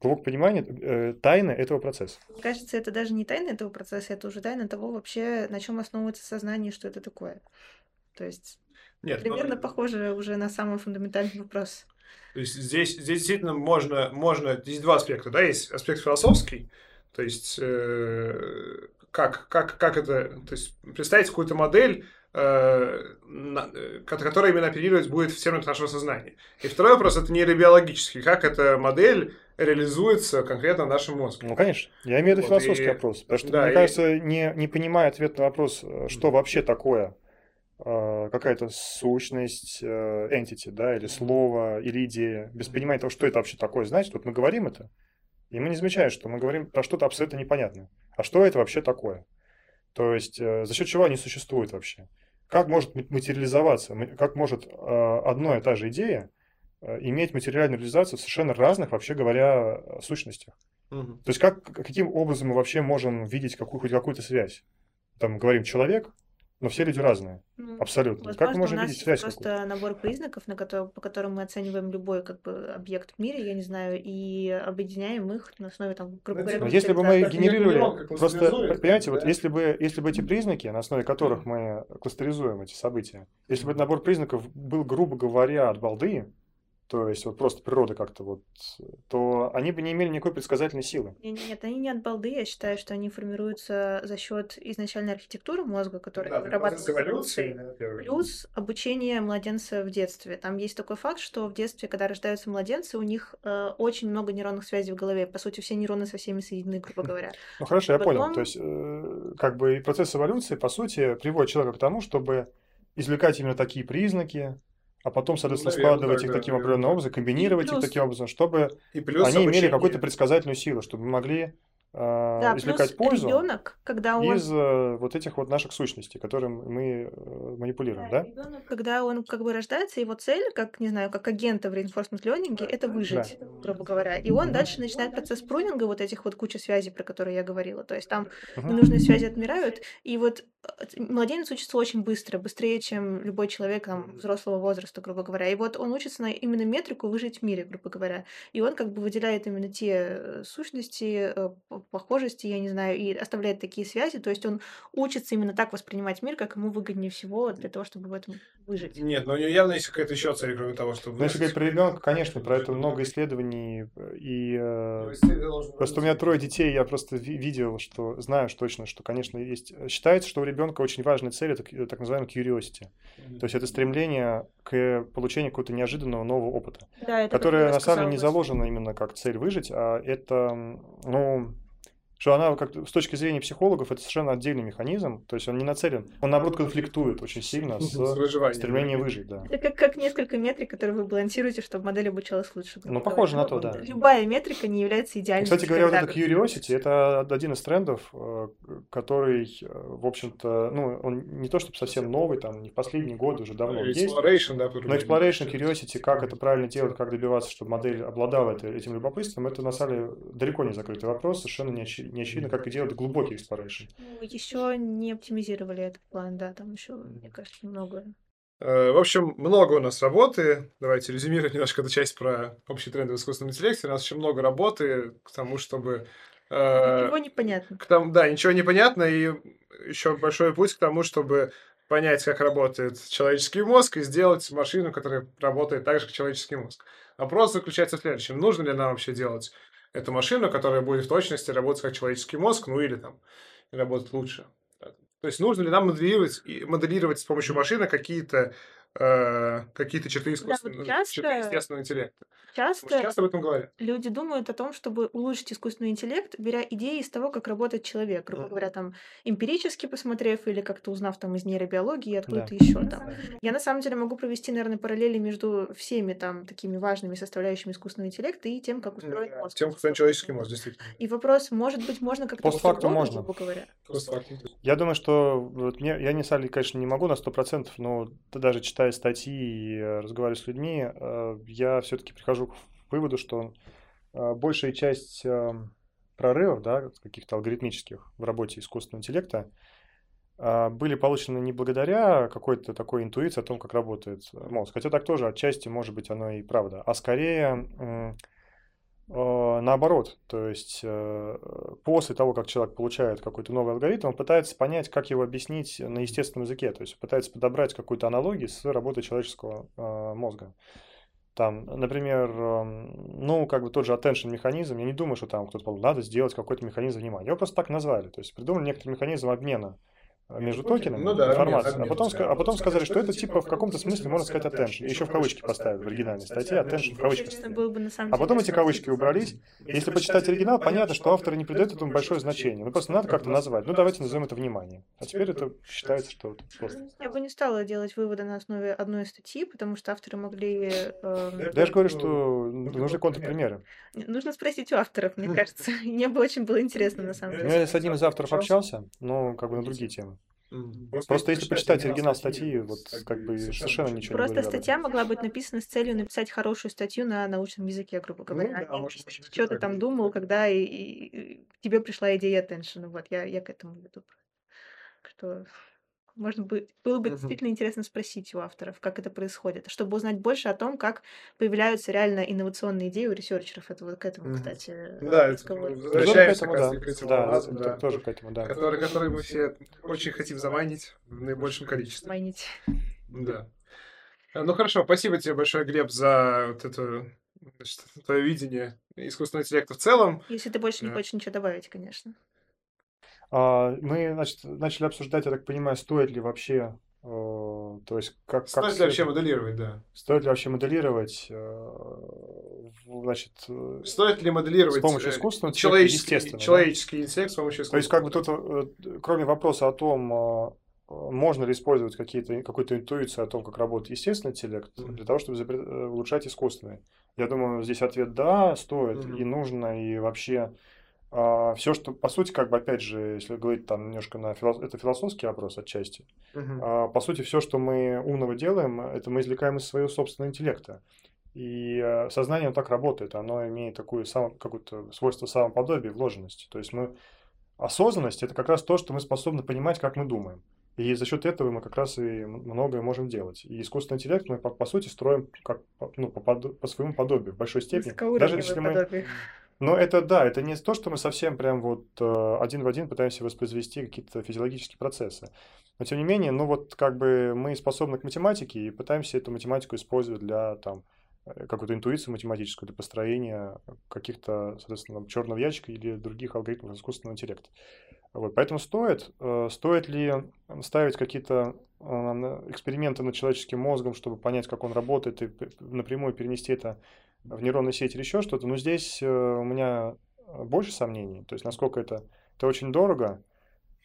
Глубокое понимание э, тайны этого процесса. Кажется, это даже не тайна этого процесса, это уже тайна того вообще, на чем основывается сознание, что это такое. То есть Нет, примерно но... похоже уже на самый фундаментальный вопрос. То есть здесь, здесь действительно можно, можно, здесь два аспекта, да, есть аспект философский, то есть э, как, как, как это, то есть представить какую-то модель, э, на, э, которая именно оперировать будет в терминах нашего сознания. И второй вопрос это нейробиологический, как эта модель реализуется конкретно в нашем мозге. Ну, конечно. Я имею в виду вот, философский и... вопрос. Потому что, да, мне и... кажется, не, не понимая ответ на вопрос, э, что вообще такое какая-то сущность, э, entity, да, или слово, или идея, без понимания того, что это вообще такое, значит, вот мы говорим это, и мы не замечаем, что мы говорим про что-то абсолютно непонятное. А что это вообще такое? То есть э, за счет чего они существуют вообще? Как может материализоваться, как может одна и та же идея э, иметь материальную реализацию в совершенно разных, вообще говоря, сущностях? Угу. То есть как, каким образом мы вообще можем видеть какую, хоть какую-то связь? Там говорим человек, но все люди разные. Ну, Абсолютно. Возможно, как мы можем видеть связь? Просто набор признаков, на который, по которым мы оцениваем любой как бы, объект в мире, я не знаю, и объединяем их на основе там, грубо говоря. Если бы мы генерировали, просто, понимаете, да? вот если бы, если бы эти признаки, на основе которых мы кластеризуем эти события, если бы этот набор признаков был, грубо говоря, от балды, то есть вот просто природа как-то вот, то они бы не имели никакой предсказательной силы. Нет, нет, они не от балды, я считаю, что они формируются за счет изначальной архитектуры мозга, которая да, вырабатывается плюс обучение младенца в детстве. Там есть такой факт, что в детстве, когда рождаются младенцы, у них э, очень много нейронных связей в голове. По сути, все нейроны со всеми соединены, грубо говоря. Ну хорошо, я понял. То есть, э, как бы процесс эволюции, по сути, приводит человека к тому, чтобы извлекать именно такие признаки, а потом, соответственно, Наверное, складывать их таким определенным образом, комбинировать плюс, их таким образом, чтобы они обучение. имели какую-то предсказательную силу, чтобы могли да, извлекать пользу ребенок, когда он... из э, вот этих вот наших сущностей, которым мы э, манипулируем, да? да? Ребенок, когда он как бы рождается, его цель, как, не знаю, как агента в reinforcement learning, это выжить, да. грубо говоря. И он дальше начинает процесс прунинга вот этих вот куча связей, про которые я говорила. То есть там uh ненужные связи отмирают, и вот э, младенец учится очень быстро, быстрее, чем любой человек там, взрослого возраста, грубо говоря. И вот он учится на именно метрику выжить в мире, грубо говоря. И он как бы выделяет именно те сущности, похожести, я не знаю, и оставляет такие связи. То есть он учится именно так воспринимать мир, как ему выгоднее всего для того, чтобы в этом выжить. Нет, но у него явно есть какая-то еще цель, кроме того, чтобы Ну, если говорить про ребенка, конечно, про это много исследований. И э, ну, просто у меня трое детей, я просто видел, что знаю что точно, что, конечно, есть. Считается, что у ребенка очень важная цель это так называемый curiosity. То есть это стремление к получению какого-то неожиданного нового опыта, да, которое на самом деле не заложено именно как цель выжить, а это, ну, что она как с точки зрения психологов это совершенно отдельный механизм, то есть он не нацелен, он наоборот конфликтует очень сильно с, с стремлением выжить, да. Это как, как несколько метрик, которые вы балансируете, чтобы модель обучалась лучше. Ну, похоже на то, да. Любая метрика не является идеальной. Кстати говоря, вот это curiosity, это один из трендов, э, который, э, в общем-то, ну, он не то чтобы совсем новый, там, не в последние годы, уже давно есть. Exploration, да. Но exploration, curiosity, как это правильно делать, как добиваться, чтобы модель обладала этим любопытством, это на самом деле далеко не закрытый вопрос, совершенно не не очевидно, как и делать глубокий exploration. Ну, еще не оптимизировали этот план, да, там еще, мне кажется, немного. Э, в общем, много у нас работы. Давайте резюмировать немножко эту часть про общий тренды в искусственном интеллекте. У нас еще много работы к тому, чтобы... Э, ничего непонятно. К тому, да, ничего не понятно, и еще большой путь к тому, чтобы понять, как работает человеческий мозг, и сделать машину, которая работает так же, как человеческий мозг. Вопрос заключается в следующем. Нужно ли нам вообще делать эту машину, которая будет в точности работать как человеческий мозг, ну или там работать лучше. То есть нужно ли нам моделировать, моделировать с помощью машины какие-то э, какие-то черты, искусственного, да, вот часто, черты естественного интеллекта. Часто, часто об этом говорят. Люди думают о том, чтобы улучшить искусственный интеллект, беря идеи из того, как работает человек, грубо mm. говоря, там эмпирически посмотрев или как-то узнав там из нейробиологии откуда-то да. еще там. Я на самом деле могу провести, наверное, параллели между всеми там такими важными составляющими искусственного интеллекта и тем, как устроен мозг. Тем, как устроен человеческий мозг, действительно. И вопрос, может быть, можно как-то Постфактум можно. грубо говоря. Постфактум. Я думаю, что вот мне, я не Салли, конечно, не могу на 100%, но даже читая статьи и э, разговаривая с людьми, э, я все-таки прихожу к выводу, что э, большая часть прорывов, да, каких-то алгоритмических в работе искусственного интеллекта, были получены не благодаря какой-то такой интуиции о том, как работает мозг. Хотя так тоже отчасти, может быть, оно и правда. А скорее наоборот. То есть после того, как человек получает какой-то новый алгоритм, он пытается понять, как его объяснить на естественном языке. То есть пытается подобрать какую-то аналогию с работой человеческого мозга. Там, например, ну, как бы тот же attention механизм, я не думаю, что там кто-то надо сделать какой-то механизм внимания. Его просто так назвали. То есть придумали некоторый механизм обмена между токенами ну, да, информации, обмен, а, потом, а потом сказали, что это типа в каком-то смысле можно сказать attention. Еще в кавычки поставили в оригинальной статье attention в кавычках. А потом эти кавычки убрались. Если почитать оригинал, понятно, что авторы не придают этому большое значение. Ну просто надо как-то назвать. Ну давайте назовем это внимание. А теперь это считается, что просто. Я бы не стала делать выводы на основе одной статьи, потому что авторы могли... Э, да я же говорю, что нужны контрпримеры. Нужно спросить у авторов, мне кажется. Мне бы очень было интересно, на самом деле. Ну, я с одним из авторов общался, но как бы на другие темы. Просто, Просто если почитать оригинал статьи, вот как бы совершенно ничего Просто не Просто статья могла быть написана с целью написать хорошую статью на научном языке, грубо ну говоря. Ну, да, может, что ты там думал, когда и, и, и тебе пришла идея attention. Вот я, я к этому веду. Что можно бы, было бы действительно интересно спросить у авторов, как это происходит, чтобы узнать больше о том, как появляются реально инновационные идеи у ресерчеров. Это вот к этому, кстати, да, разговор. Возвращаемся к этому, да. к этому да, да. тоже к этому, да. Который, который мы все очень хотим заманить в наибольшем количестве. Майнить. Да. Ну хорошо, спасибо тебе большое, Глеб, за вот это значит, твое видение искусственного интеллекта в целом. Если ты больше не хочешь ничего добавить, конечно. А, мы, значит, начали обсуждать, я так понимаю, стоит ли вообще э, то есть как, стоит как ли вообще моделировать, да? Стоит ли вообще моделировать, э, значит, э, стоит ли моделировать с помощью искусственного человеческий, естественно, человеческий да? интеллект с помощью искусственного? То есть как бы тут, кроме вопроса о том, можно ли использовать какие-то, какую-то интуицию о том, как работает естественный интеллект, mm-hmm. для того, чтобы улучшать искусственный. Я думаю, здесь ответ да, стоит mm-hmm. и нужно, и вообще а, все, что, по сути, как бы, опять же, если говорить там немножко на филос... это философский вопрос отчасти, uh-huh. а, по сути, все, что мы умного делаем, это мы извлекаем из своего собственного интеллекта. И а, сознание так работает, оно имеет такую сам, какое-то свойство самоподобия, вложенности. То есть мы осознанность это как раз то, что мы способны понимать, как мы думаем. И за счет этого мы как раз и многое можем делать. И искусственный интеллект мы, по, по сути, строим как, ну, по, по своему подобию в большой степени. Даже если мы, подобие. Но это да, это не то, что мы совсем прям вот э, один в один пытаемся воспроизвести какие-то физиологические процессы. Но тем не менее, ну вот как бы мы способны к математике и пытаемся эту математику использовать для там э, какую-то интуицию математическую для построения каких-то, соответственно, черного ящика или других алгоритмов искусственного интеллекта. Вот, поэтому стоит, э, стоит ли ставить какие-то эксперименты над человеческим мозгом, чтобы понять, как он работает, и напрямую перенести это в нейронной сети или еще что-то, но здесь э, у меня больше сомнений. То есть, насколько это, это очень дорого,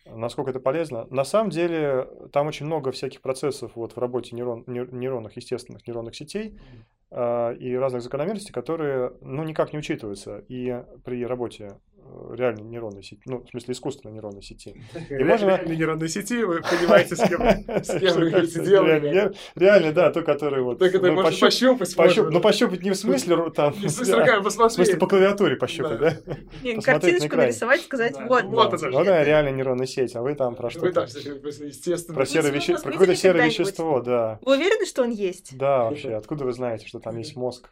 насколько это полезно. На самом деле, там очень много всяких процессов вот в работе нейрон, нейронных, естественных нейронных сетей, э, и разных закономерностей, которые ну, никак не учитываются и при работе Э, реальной нейронной сети, ну, в смысле, искусственной нейронной сети. И можно... Реальной нейронной сети, вы понимаете, с кем, с кем вы имеете дело. Реально, да, то, который вот... То, который ну, можно пощупать. пощупать ну, пощупать не в смысле там... Не в смысле руками посмотреть. В смысле по клавиатуре пощупать, да? Не, картиночку нарисовать, сказать, вот. Вот это. Вот она реальная нейронная сеть, а вы там про что-то... естественно. Про серое вещество, про какое-то серое вещество, да. Вы уверены, что он есть? Да, вообще, откуда вы знаете, что там есть мозг?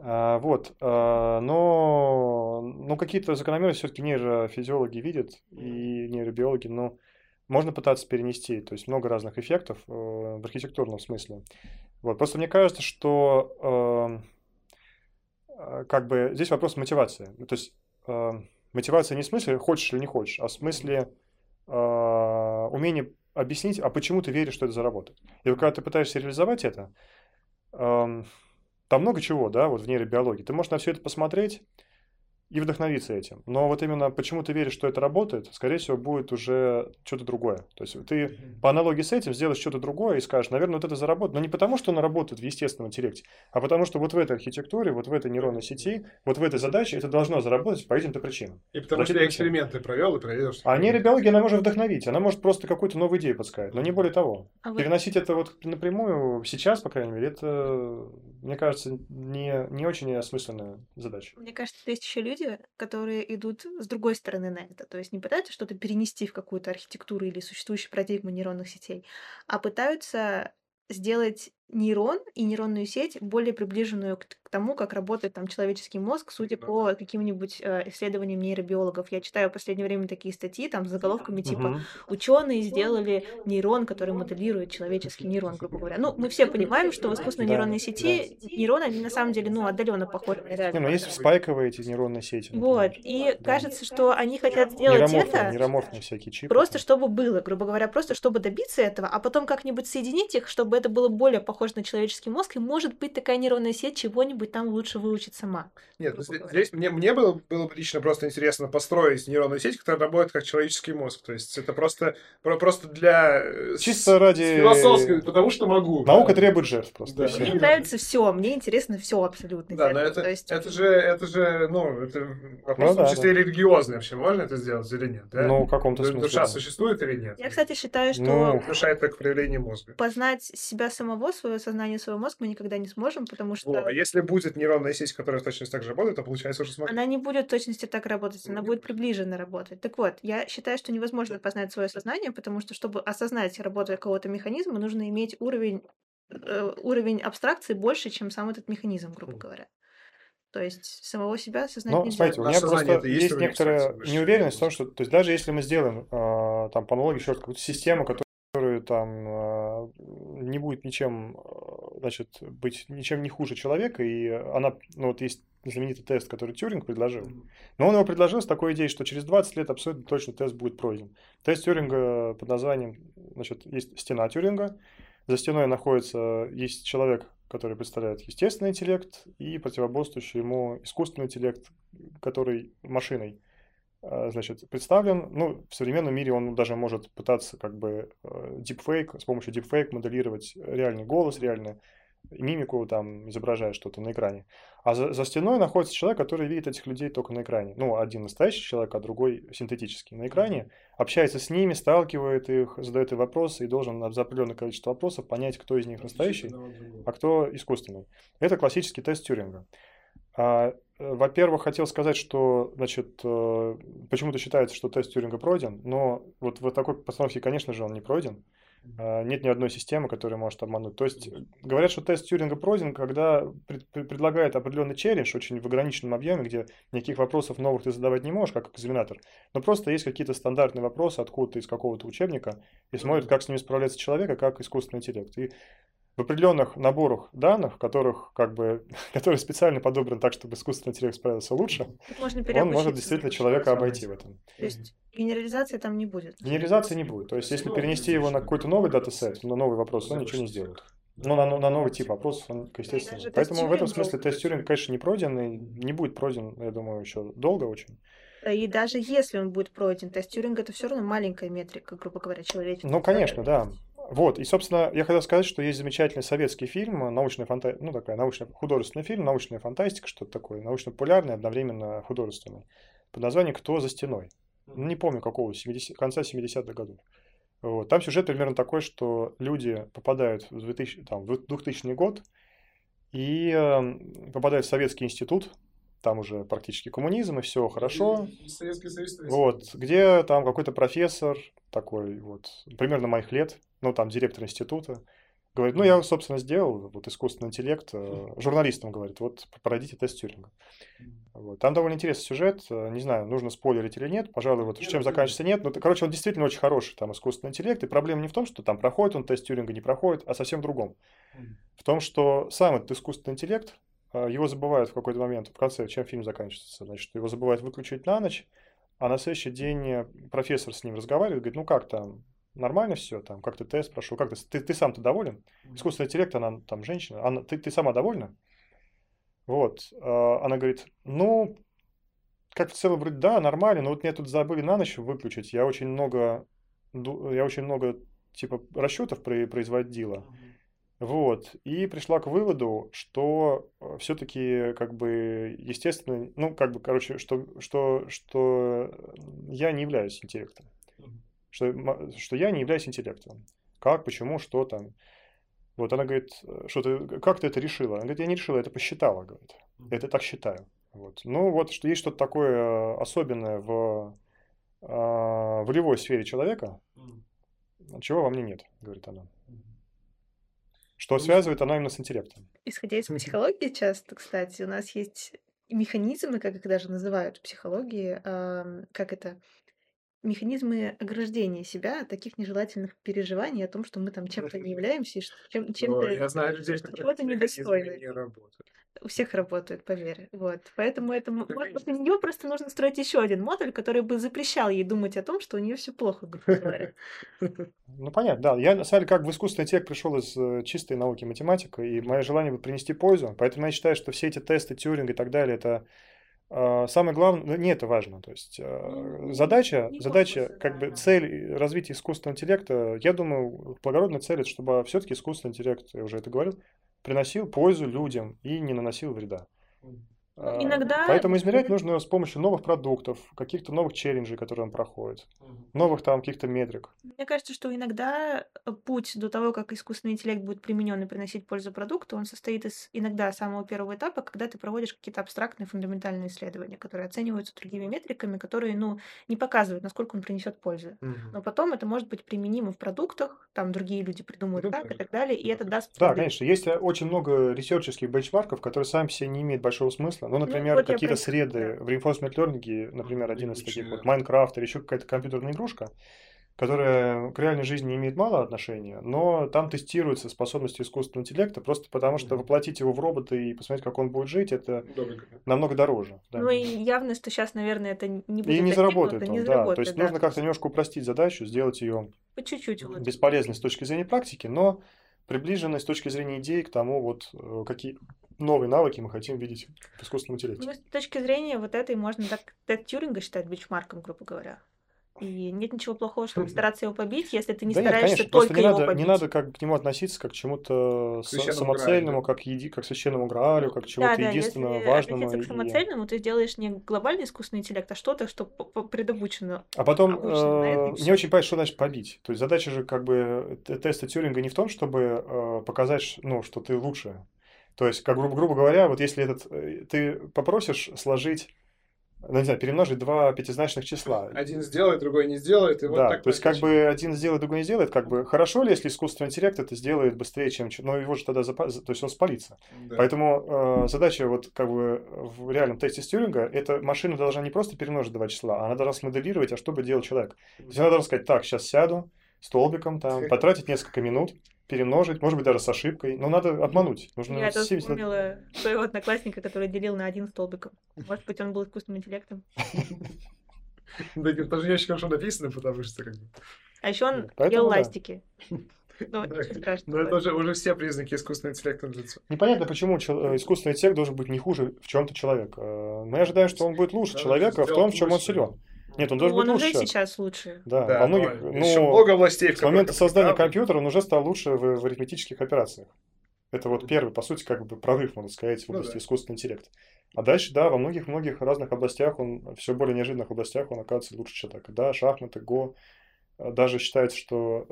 А, вот, а, но, ну, какие-то закономерности все-таки нейрофизиологи видят и нейробиологи, но можно пытаться перенести, то есть много разных эффектов э, в архитектурном смысле. Вот, просто мне кажется, что э, как бы здесь вопрос мотивации. То есть э, мотивация не в смысле хочешь или не хочешь, а в смысле умение объяснить, а почему ты веришь, что это заработает. И когда ты пытаешься реализовать это, там много чего, да, вот в нейробиологии. Ты можешь на все это посмотреть, и вдохновиться этим. Но вот именно почему ты веришь, что это работает, скорее всего, будет уже что-то другое. То есть ты по аналогии с этим сделаешь что-то другое и скажешь, наверное, вот это заработает. Но не потому, что оно работает в естественном интеллекте, а потому, что вот в этой архитектуре, вот в этой нейронной сети, вот в этой задаче это должно заработать по этим-то причинам. И потому что я эксперименты провел и проверил, что... А нейробиология, она может вдохновить, она может просто какую-то новую идею подсказать, но не более того. А Переносить вы... это вот напрямую сейчас, по крайней мере, это, мне кажется, не, не очень осмысленная задача. Мне кажется, есть еще люди, люди, которые идут с другой стороны на это. То есть не пытаются что-то перенести в какую-то архитектуру или существующую парадигму нейронных сетей, а пытаются сделать нейрон и нейронную сеть более приближенную к, к тому, как работает там человеческий мозг, судя да. по каким-нибудь э, исследованиям нейробиологов. Я читаю в последнее время такие статьи там с заголовками типа «Ученые сделали нейрон, который моделирует человеческий нейрон», грубо говоря. Ну, мы все понимаем, что в искусственной нейронной сети нейроны, они на самом деле, ну, отдаленно похожи на реальные. Не, ну, есть спайковые эти нейронные сети. Например. Вот, и да. кажется, что они хотят сделать это нейроморфные всякие чипы. Просто чтобы было, грубо говоря, просто чтобы добиться этого, а потом как-нибудь соединить их, чтобы это было более похоже на человеческий мозг, и может быть такая нейронная сеть чего-нибудь там лучше выучит сама. Нет, здесь мне, мне было, было бы лично просто интересно построить нейронную сеть, которая работает как человеческий мозг. То есть это просто, просто для... Э, Чисто ради... Философски, потому что могу. Наука да. требует жертв просто. Да. Мне нравится все, мне интересно все абсолютно. Да, но это, есть... это же, это же, ну, это вопрос ну, да, в том числе да. религиозный вообще. Можно это сделать или нет? Да? Ну, в каком-то смысле. Душа существует или нет? Я, кстати, считаю, что... Ну, душа это к проявлению мозга. Познать себя самого, свое сознание своего мозга мы никогда не сможем, потому что... О, а если будет нейронная сеть, которая в точности так же работает, то получается уже сможем. Она не будет в точности так работать, она будет приближенно работать. Так вот, я считаю, что невозможно познать свое сознание, потому что, чтобы осознать работу какого-то механизма, нужно иметь уровень, э, уровень абстракции больше, чем сам этот механизм, грубо говоря. То есть самого себя осознать Но, нельзя. смотрите, у меня просто есть, есть некоторая неуверенность в том, что, то есть даже если мы сделаем э, там по аналогии еще какую-то систему, которая там э, не будет ничем, значит, быть ничем не хуже человека, и она, ну вот есть знаменитый тест, который Тюринг предложил, но он его предложил с такой идеей, что через 20 лет абсолютно точно тест будет пройден. Тест Тюринга под названием, значит, есть стена Тюринга, за стеной находится, есть человек, который представляет естественный интеллект и противоборствующий ему искусственный интеллект, который машиной значит, представлен. Ну, в современном мире он даже может пытаться как бы э, с помощью deepfake моделировать реальный голос, реальную мимику, там, изображая что-то на экране. А за, за стеной находится человек, который видит этих людей только на экране. Ну, один настоящий человек, а другой синтетический. На экране общается с ними, сталкивает их, задает им вопросы и должен за определенное количество вопросов понять, кто из них настоящий, а кто искусственный. Это классический тест Тюринга. Э, во-первых, хотел сказать, что, значит, э, почему-то считается, что тест Тюринга пройден, но вот в такой постановке, конечно же, он не пройден. А, нет ни одной системы, которая может обмануть. То есть говорят, что тест Тюринга пройден, когда пред, предлагает определенный челлендж очень в ограниченном объеме, где никаких вопросов новых ты задавать не можешь, как экзаменатор, но просто есть какие-то стандартные вопросы откуда-то из какого-то учебника и смотрит, как с ними справляется человек, а как искусственный интеллект. И в определенных наборах данных, которых как бы, которые специально подобраны так, чтобы искусственный интеллект справился лучше, можно он может действительно человека обойти в этом. То есть генерализации там не будет? Генерализации не будет. То есть если перенести его на какой-то новый датасет, на новый вопрос, он ничего не сделает. Ну, на, на новый тип вопросов, он, естественно. Поэтому в этом смысле тест Тюринга, конечно, не пройден, и не будет пройден, я думаю, еще долго очень. И даже если он будет пройден, тест Тюринга это все равно маленькая метрика, грубо говоря, человеческого. Ну, конечно, да. Вот, и, собственно, я хотел сказать, что есть замечательный советский фильм, научная фанта... ну, такая научная, художественный фильм, научная фантастика, что-то такое, научно-популярный, одновременно художественный, под названием «Кто за стеной?». Ну, не помню, какого, 70... конца 70-х годов. Вот. Там сюжет примерно такой, что люди попадают в 2000, там, в 2000 год и э, попадают в Советский институт, там уже практически коммунизм, и все хорошо. Советский Союз. Вот, где там какой-то профессор, такой вот, примерно моих лет, ну, там, директор института, говорит, ну, я, собственно, сделал вот искусственный интеллект, э, журналистам говорит, вот, пройдите тест Тюринга. Вот. Там довольно интересный сюжет, э, не знаю, нужно спойлерить или нет, пожалуй, вот чем заканчивается нет, но, короче, он действительно очень хороший, там, искусственный интеллект, и проблема не в том, что там проходит он тест Тюринга, не проходит, а совсем в другом. В том, что сам этот искусственный интеллект, э, его забывают в какой-то момент, в конце, чем фильм заканчивается, значит, его забывают выключить на ночь, а на следующий день профессор с ним разговаривает, говорит, ну как там, нормально все, там, как ты тест прошел, как ты, ты, ты сам-то доволен? Искусственный интеллект, она там женщина, она, ты, ты сама довольна? Вот, э, она говорит, ну, как в целом, вроде, да, нормально, но вот мне тут забыли на ночь выключить, я очень много, я очень много, типа, расчетов производила, вот, и пришла к выводу, что э, все-таки, как бы, естественно, ну, как бы, короче, что, что, что я не являюсь интеллектом что, что я не являюсь интеллектом. Как, почему, что там. Вот она говорит, что ты, как ты это решила? Она говорит, я не решила, я это посчитала, говорит. Это так считаю. Вот. Ну, вот, что есть что-то такое особенное в э, волевой сфере человека, чего во мне нет, говорит она. Что ну, связывает она именно с интеллектом. Исходя из психологии часто, кстати, у нас есть механизмы, как их даже называют в психологии, э, как это, механизмы ограждения себя от таких нежелательных переживаний о том, что мы там чем-то не являемся и чем, чем-то я знаю людей, что чего-то недостойны. Не работают. У всех работает, поверь. Вот. Поэтому это, может быть, у нее просто нужно строить еще один модуль, который бы запрещал ей думать о том, что у нее все плохо, грубо говоря. Ну, понятно, да. Я, на самом деле, как в искусственный интеллект пришел из э, чистой науки математика, и мое желание бы принести пользу. Поэтому я считаю, что все эти тесты, Тьюринг и так далее, это самое главное, ну, не это важно, то есть а, ну, задача, задача, как бы цель развития искусственного интеллекта, я думаю, благородная цель, это чтобы все-таки искусственный интеллект, я уже это говорил, приносил пользу людям и не наносил вреда. Ну, а, иногда... Поэтому измерять нужно с помощью новых продуктов, каких-то новых челленджей, которые он проходит, новых там каких-то метрик. Мне кажется, что иногда э, путь до того, как искусственный интеллект будет применен и приносить пользу продукту, он состоит из иногда самого первого этапа, когда ты проводишь какие-то абстрактные фундаментальные исследования, которые оцениваются другими метриками, которые, ну, не показывают, насколько он принесет пользу. Угу. Но потом это может быть применимо в продуктах, там другие люди придумают ну, как и так далее, и это даст... Да, конечно. Есть э, очень много ресерчерских бенчмарков, которые сами себе не имеют большого смысла, ну, например, ну, вот какие-то среды в reinforcement learning, например, один из таких вот Minecraft или еще какая-то компьютерная игрушка, которая к реальной жизни имеет мало отношения, но там тестируются способности искусственного интеллекта, просто потому что воплотить его в робота и посмотреть, как он будет жить, это Дорого. намного дороже. Да. Ну и явно, что сейчас, наверное, это не будет И не заработает он, не да. То есть да. нужно как-то немножко упростить задачу, сделать ее По чуть-чуть улучшить. бесполезной с точки зрения практики, но приближенной с точки зрения идей к тому, вот э, какие новые навыки мы хотим видеть в искусственном интеллекте. Ну, с точки зрения вот этой, можно так тест Тьюринга считать бенчмарком, грубо говоря. И нет ничего плохого, чтобы стараться его побить, если ты не да нет, стараешься конечно, просто только не его надо, побить. не надо как к нему относиться как к чему-то самоцельному, Граалю, как, еди, как священному граалю, как чему-то да, да, единственного если важному. относиться к и- самоцельному, ты сделаешь не глобальный искусственный интеллект, а что-то, что предобучено. А потом э, не очень понять, что значит побить. То есть задача же как бы теста Тьюринга не в том, чтобы э, показать, ну, что ты лучше. То есть, как грубо, грубо говоря, вот если этот э, ты попросишь сложить, ну, не знаю, перемножить два пятизначных числа. Один сделает, другой не сделает, и вот да, так то есть как бы один сделает, другой не сделает, как бы хорошо ли, если искусственный интеллект это сделает быстрее, чем... Но его же тогда, запа- то есть он спалится. Да. Поэтому э, задача вот как бы в реальном тесте Стюринга, это машина должна не просто перемножить два числа, а она должна смоделировать, а что бы делал человек. То есть она должна сказать, так, сейчас сяду столбиком, там, потратить несколько минут, перемножить, может быть, даже с ошибкой, но надо обмануть. Нужно Я тут 70 вспомнила своего одноклассника, который делил на один столбиком. Может быть, он был искусственным интеллектом. Да, это тоже не очень хорошо написано, потому что как бы... А еще он Поэтому ел да. ластики. Ну, Да. очень страшно. Но это уже, уже все признаки искусственного интеллекта налицо. Непонятно, почему э, искусственный интеллект должен быть не хуже в чем-то человека. Э, Мы ожидаем, что он будет лучше человека в том, в чем он силен. Нет, он Ну, должен быть он лучше уже человека. сейчас лучше. Да, Да, во многих, еще ну, много областей, в С момента создания правда. компьютера он уже стал лучше в, в арифметических операциях. Это вот первый, по сути, как бы прорыв, можно сказать, в Ну области да. искусственного интеллекта. А дальше, да, во многих-многих разных областях он, все более неожиданных областях он оказывается лучше человека. Да, шахматы, го. А Даже считается, что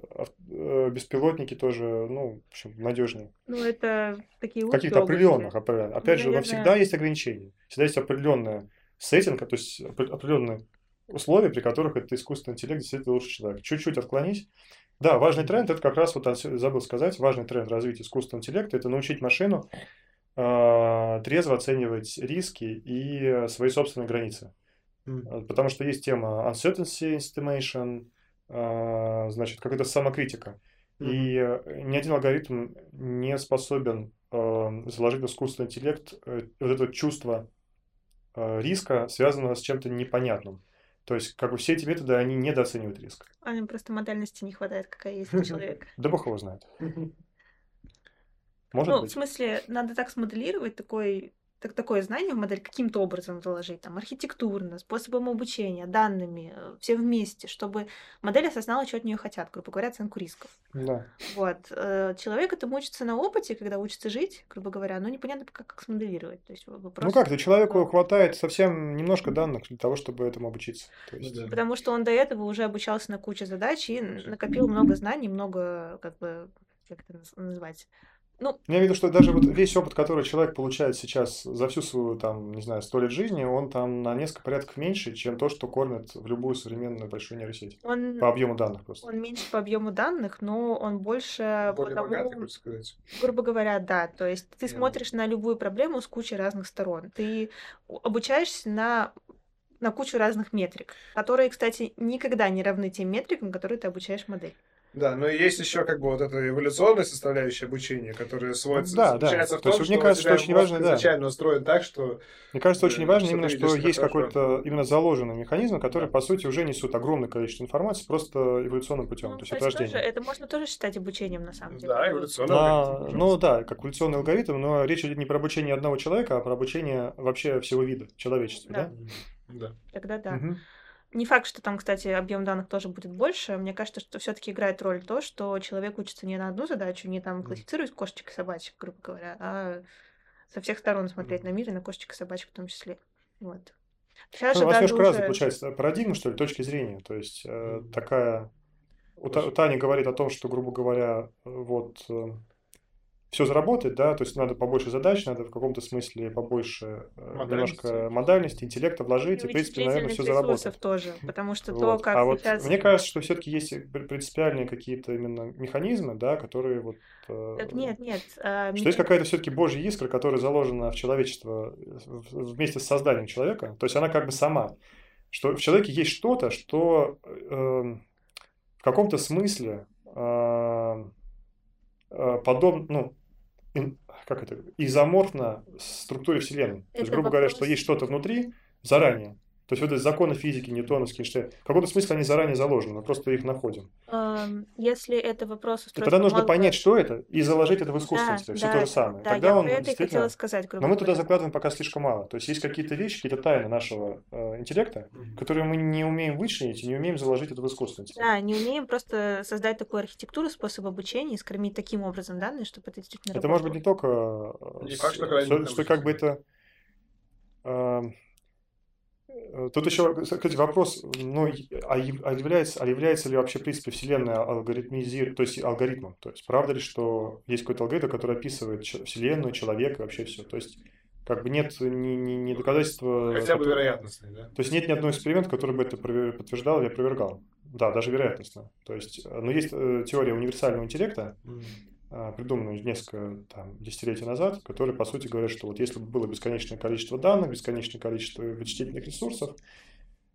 э, беспилотники тоже, ну, в общем, надежнее. Ну, это такие В каких-то определенных, опре- опять же, но наверное- всегда есть ограничения. Всегда есть определенная сеттинг, то есть опре- определенные условия, при которых этот искусственный интеллект действительно лучше человека. Чуть-чуть отклонись. Да, важный тренд, это как раз, вот забыл сказать, важный тренд развития искусственного интеллекта, это научить машину э, трезво оценивать риски и свои собственные границы. Э, Потому что есть тема uncertainty estimation, э, значит, какая-то самокритика. И э, ни один алгоритм не способен э, заложить в искусственный интеллект э, вот это чувство риска, связанного с чем-то непонятным. То есть, как бы все эти методы, они недооценивают риск. А им просто модальности не хватает, какая есть у человека. Да бог его знает. Может Ну, в быть. смысле, надо так смоделировать такой, так, такое знание в модель каким-то образом заложить, там, архитектурно, способом обучения, данными, э, все вместе, чтобы модель осознала, что от нее хотят, грубо говоря, оценку рисков. Да. Вот. э, Человек этому учится на опыте, когда учится жить, грубо говоря, но непонятно, как, как смоделировать. То есть Ну просто- как, то человеку хватает совсем немножко данных для того, чтобы этому обучиться. То есть, да. Потому что он до этого уже обучался на куче задач и накопил много знаний, много, как бы, как это наз- назвать, ну, Я имею в виду, что даже вот весь опыт, который человек получает сейчас за всю свою, там, не знаю, сто лет жизни, он там на несколько порядков меньше, чем то, что кормят в любую современную большую нейросеть. он, По объему данных просто. он меньше по объему данных, но он больше Более потому- богатый, хочешь сказать. грубо говоря, да. То есть ты Я смотришь на любую проблему с кучей разных сторон. Ты обучаешься на на кучу разных метрик, которые, кстати, никогда не равны тем метрикам, которые ты обучаешь модель. Да, но и есть еще как бы вот эта эволюционная составляющая обучения, которая сводится, Да, да. в То есть том, вот мне что кажется, что очень важно, да. изначально устроен так, что Мне кажется, очень Да, важно что именно, что есть какой-то именно заложенный механизм, который, по сути, уже несут огромное количество информации просто эволюционным путем, Ну, то есть кстати, от рождения. тоже- это можно тоже считать обучением, на самом деле. да, эволюционный алгоритм, ну да, как эволюционный алгоритм, но речь идет не про обучение одного человека, а про обучение вообще всего вида человечества, да? Да. Тогда да. Мгм. Не факт, что там, кстати, объем данных тоже будет больше. Мне кажется, что все-таки играет роль то, что человек учится не на одну задачу, не там классифицировать кошечек и собачек, грубо говоря, а со всех сторон смотреть на мир и на кошечек и собачек в том числе. Вот. Сейчас Ну, же разные, уже- получается, парадигма, что ли, точки зрения. То есть э, такая... У, Та- у Тани говорит о том, что, грубо говоря, э, вот все заработает, да, то есть надо побольше задач, надо в каком-то смысле побольше э, Модальности. немножко модальности, интеллекта вложить, и, и в принципе, наверное, все заработает. тоже, потому что то, Вот. как А вот сейчас... мне кажется, что все-таки есть пр- принципиальные какие-то именно механизмы, да, которые вот... э, Так нет, нет. а, Что ми- есть какая-то все-таки божья искра, которая заложена в человечество вместе с созданием человека. То есть она как бы сама. Что в человеке есть что-то, что, э, в каком-то смысле э, подобно, ну, ин, как это, изоморфно структуре Вселенной. Это То есть, грубо вопрос... говоря, что есть что-то внутри заранее, то есть вот эти законы физики, ньютоновские, Эйнштейн, в каком-то смысле они заранее заложены, мы просто их находим. Если это вопрос... И тогда нужно мозга... понять, что это, и заложить это в искусственность, да, все да, то же самое. Да, тогда я он это действительно... хотела сказать. Но мы туда закладываем пока слишком мало. То есть есть какие-то вещи, какие-то тайны нашего э, интеллекта, которые мы не умеем вычленить и не умеем заложить это в искусственность. Да, не умеем просто создать такую архитектуру, способ обучения и скормить таким образом данные, чтобы это действительно Это работало. может быть не только... Э, не факт, что, что, что как бы это... Э, тут еще, кстати, вопрос, ну, а, а, является, а является ли вообще, в принципе, Вселенная алгоритмизир, то есть алгоритмом? То есть правда ли, что есть какой-то алгоритм, который описывает Вселенную, человека, вообще все? То есть как бы нет ни, ни, ни доказательства... Хотя бы вероятностной, да? То есть нет ни одного эксперимента, который бы это подтверждал или опровергал. Да, даже вероятностно. То есть, э, но есть э, теория универсального интеллекта, mm придуманную несколько там, десятилетий назад, которые, по сути, говорят, что вот если бы было бесконечное количество данных, бесконечное количество вычислительных ресурсов,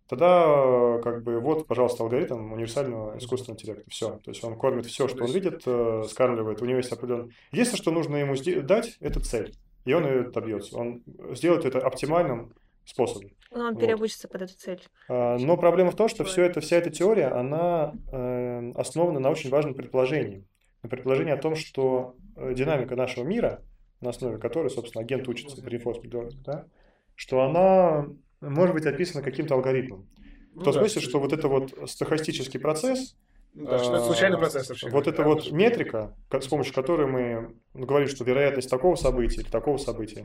тогда как бы вот, пожалуйста, алгоритм универсального искусственного интеллекта. Все. То есть он кормит все, что он видит, э, скармливает. У него есть определенный... Единственное, что нужно ему дать, это цель. И он ее добьется. Он сделает это оптимальным способом. Но он переобучится вот. под эту цель. А, но проблема в том, что все это, вся эта теория, она э, основана на очень важном предположении предположение о том, что э, динамика нашего мира, на основе которой, собственно, агент учится при да, что она может быть описана каким-то алгоритмом. В ну том смысле, что вот это вот стохастический процесс, ну да, что это случайный процесс вообще. Вот эта вот метрика, с помощью которой мы говорим, что вероятность такого события или такого события,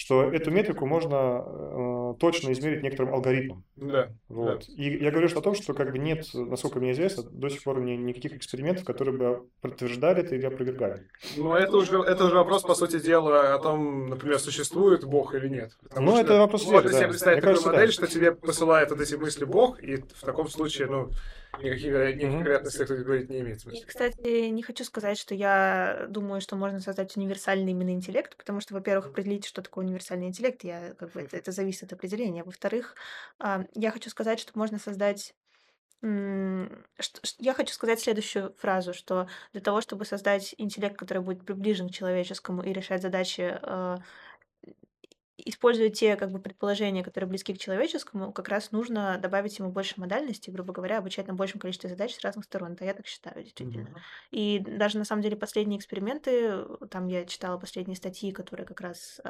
что эту метрику можно э, точно измерить некоторым алгоритмом. Да, вот. да. И я говорю что о том, что как бы нет, насколько мне известно, до сих пор ни, никаких экспериментов, которые бы подтверждали это или опровергали. Ну, это уже, это уже вопрос, по сути дела, о том, например, существует Бог или нет. Потому ну, это вопрос Вот если да. представить такую кажется, модель, да. что тебе посылает вот эти мысли Бог, и в таком случае, ну, никаких, вероятностей, кто говорит, не имеет смысла. И, кстати, не хочу сказать, что я думаю, что можно создать универсальный именно интеллект, потому что, во-первых, определить, что такое универсальный интеллект, я, как бы, это, это зависит от определения. Во-вторых, а, я хочу сказать, что можно создать я хочу сказать следующую фразу, что для того, чтобы создать интеллект, который будет приближен к человеческому и решать задачи а, используя те как бы предположения, которые близки к человеческому, как раз нужно добавить ему больше модальности, грубо говоря, обучать на большем количестве задач с разных сторон. Это я так считаю, действительно. Mm-hmm. И даже на самом деле последние эксперименты, там я читала последние статьи, которые как раз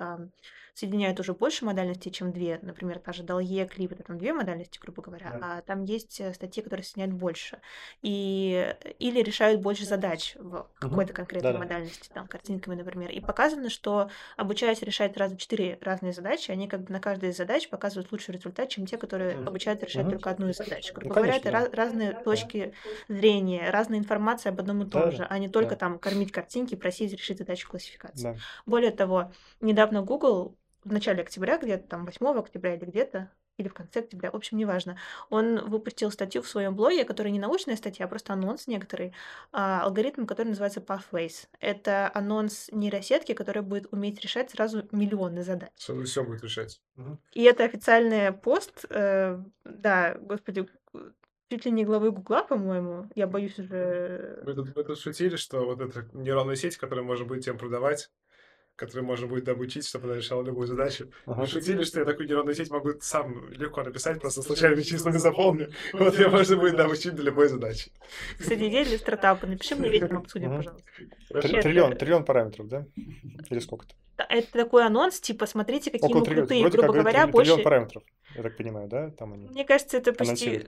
соединяют уже больше модальностей, чем две. Например, та же Далье, клип, это там две модальности, грубо говоря, yeah. а там есть э, статьи, которые соединяют больше. И, или решают больше задач в какой-то конкретной да, модальности, там, картинками, например. И показано, что обучаясь решать раза четыре разные задачи, они как бы на каждой из задач показывают лучший результат, чем те, которые обучают решать mm-hmm. только одну из задач. Грубо ну, говоря, это раз, разные точки зрения, разная информация об одном и том да, же, а не только да. там кормить картинки и просить решить задачу классификации. Да. Более того, недавно Google в начале октября, где-то там 8 октября или где-то, или в конце октября, в общем, неважно. Он выпустил статью в своем блоге, которая не научная статья, а просто анонс некоторый, а, алгоритм, который называется Pathways. Это анонс нейросетки, которая будет уметь решать сразу миллионы задач. Что все будет решать. И это официальный пост, э, да, господи, чуть ли не главы Гугла, по-моему. Я боюсь уже... Мы тут, мы тут шутили, что вот эта нейронная сеть, которую можно будет тем продавать, который можно будет обучить, чтобы она решала любую задачу. Ага. шутили, что я такую нейронную сеть могу сам легко написать, просто случайными числами заполню. Вот ее можно будет обучить для любой задачи. Кстати, идея для стартапа. Напиши мне вечером, обсудим, пожалуйста. Триллион, триллион параметров, да? Или сколько-то? Это такой анонс, типа, смотрите, какие мы крутые, грубо говоря, больше... Триллион параметров, я так понимаю, да? Там они Мне кажется, это почти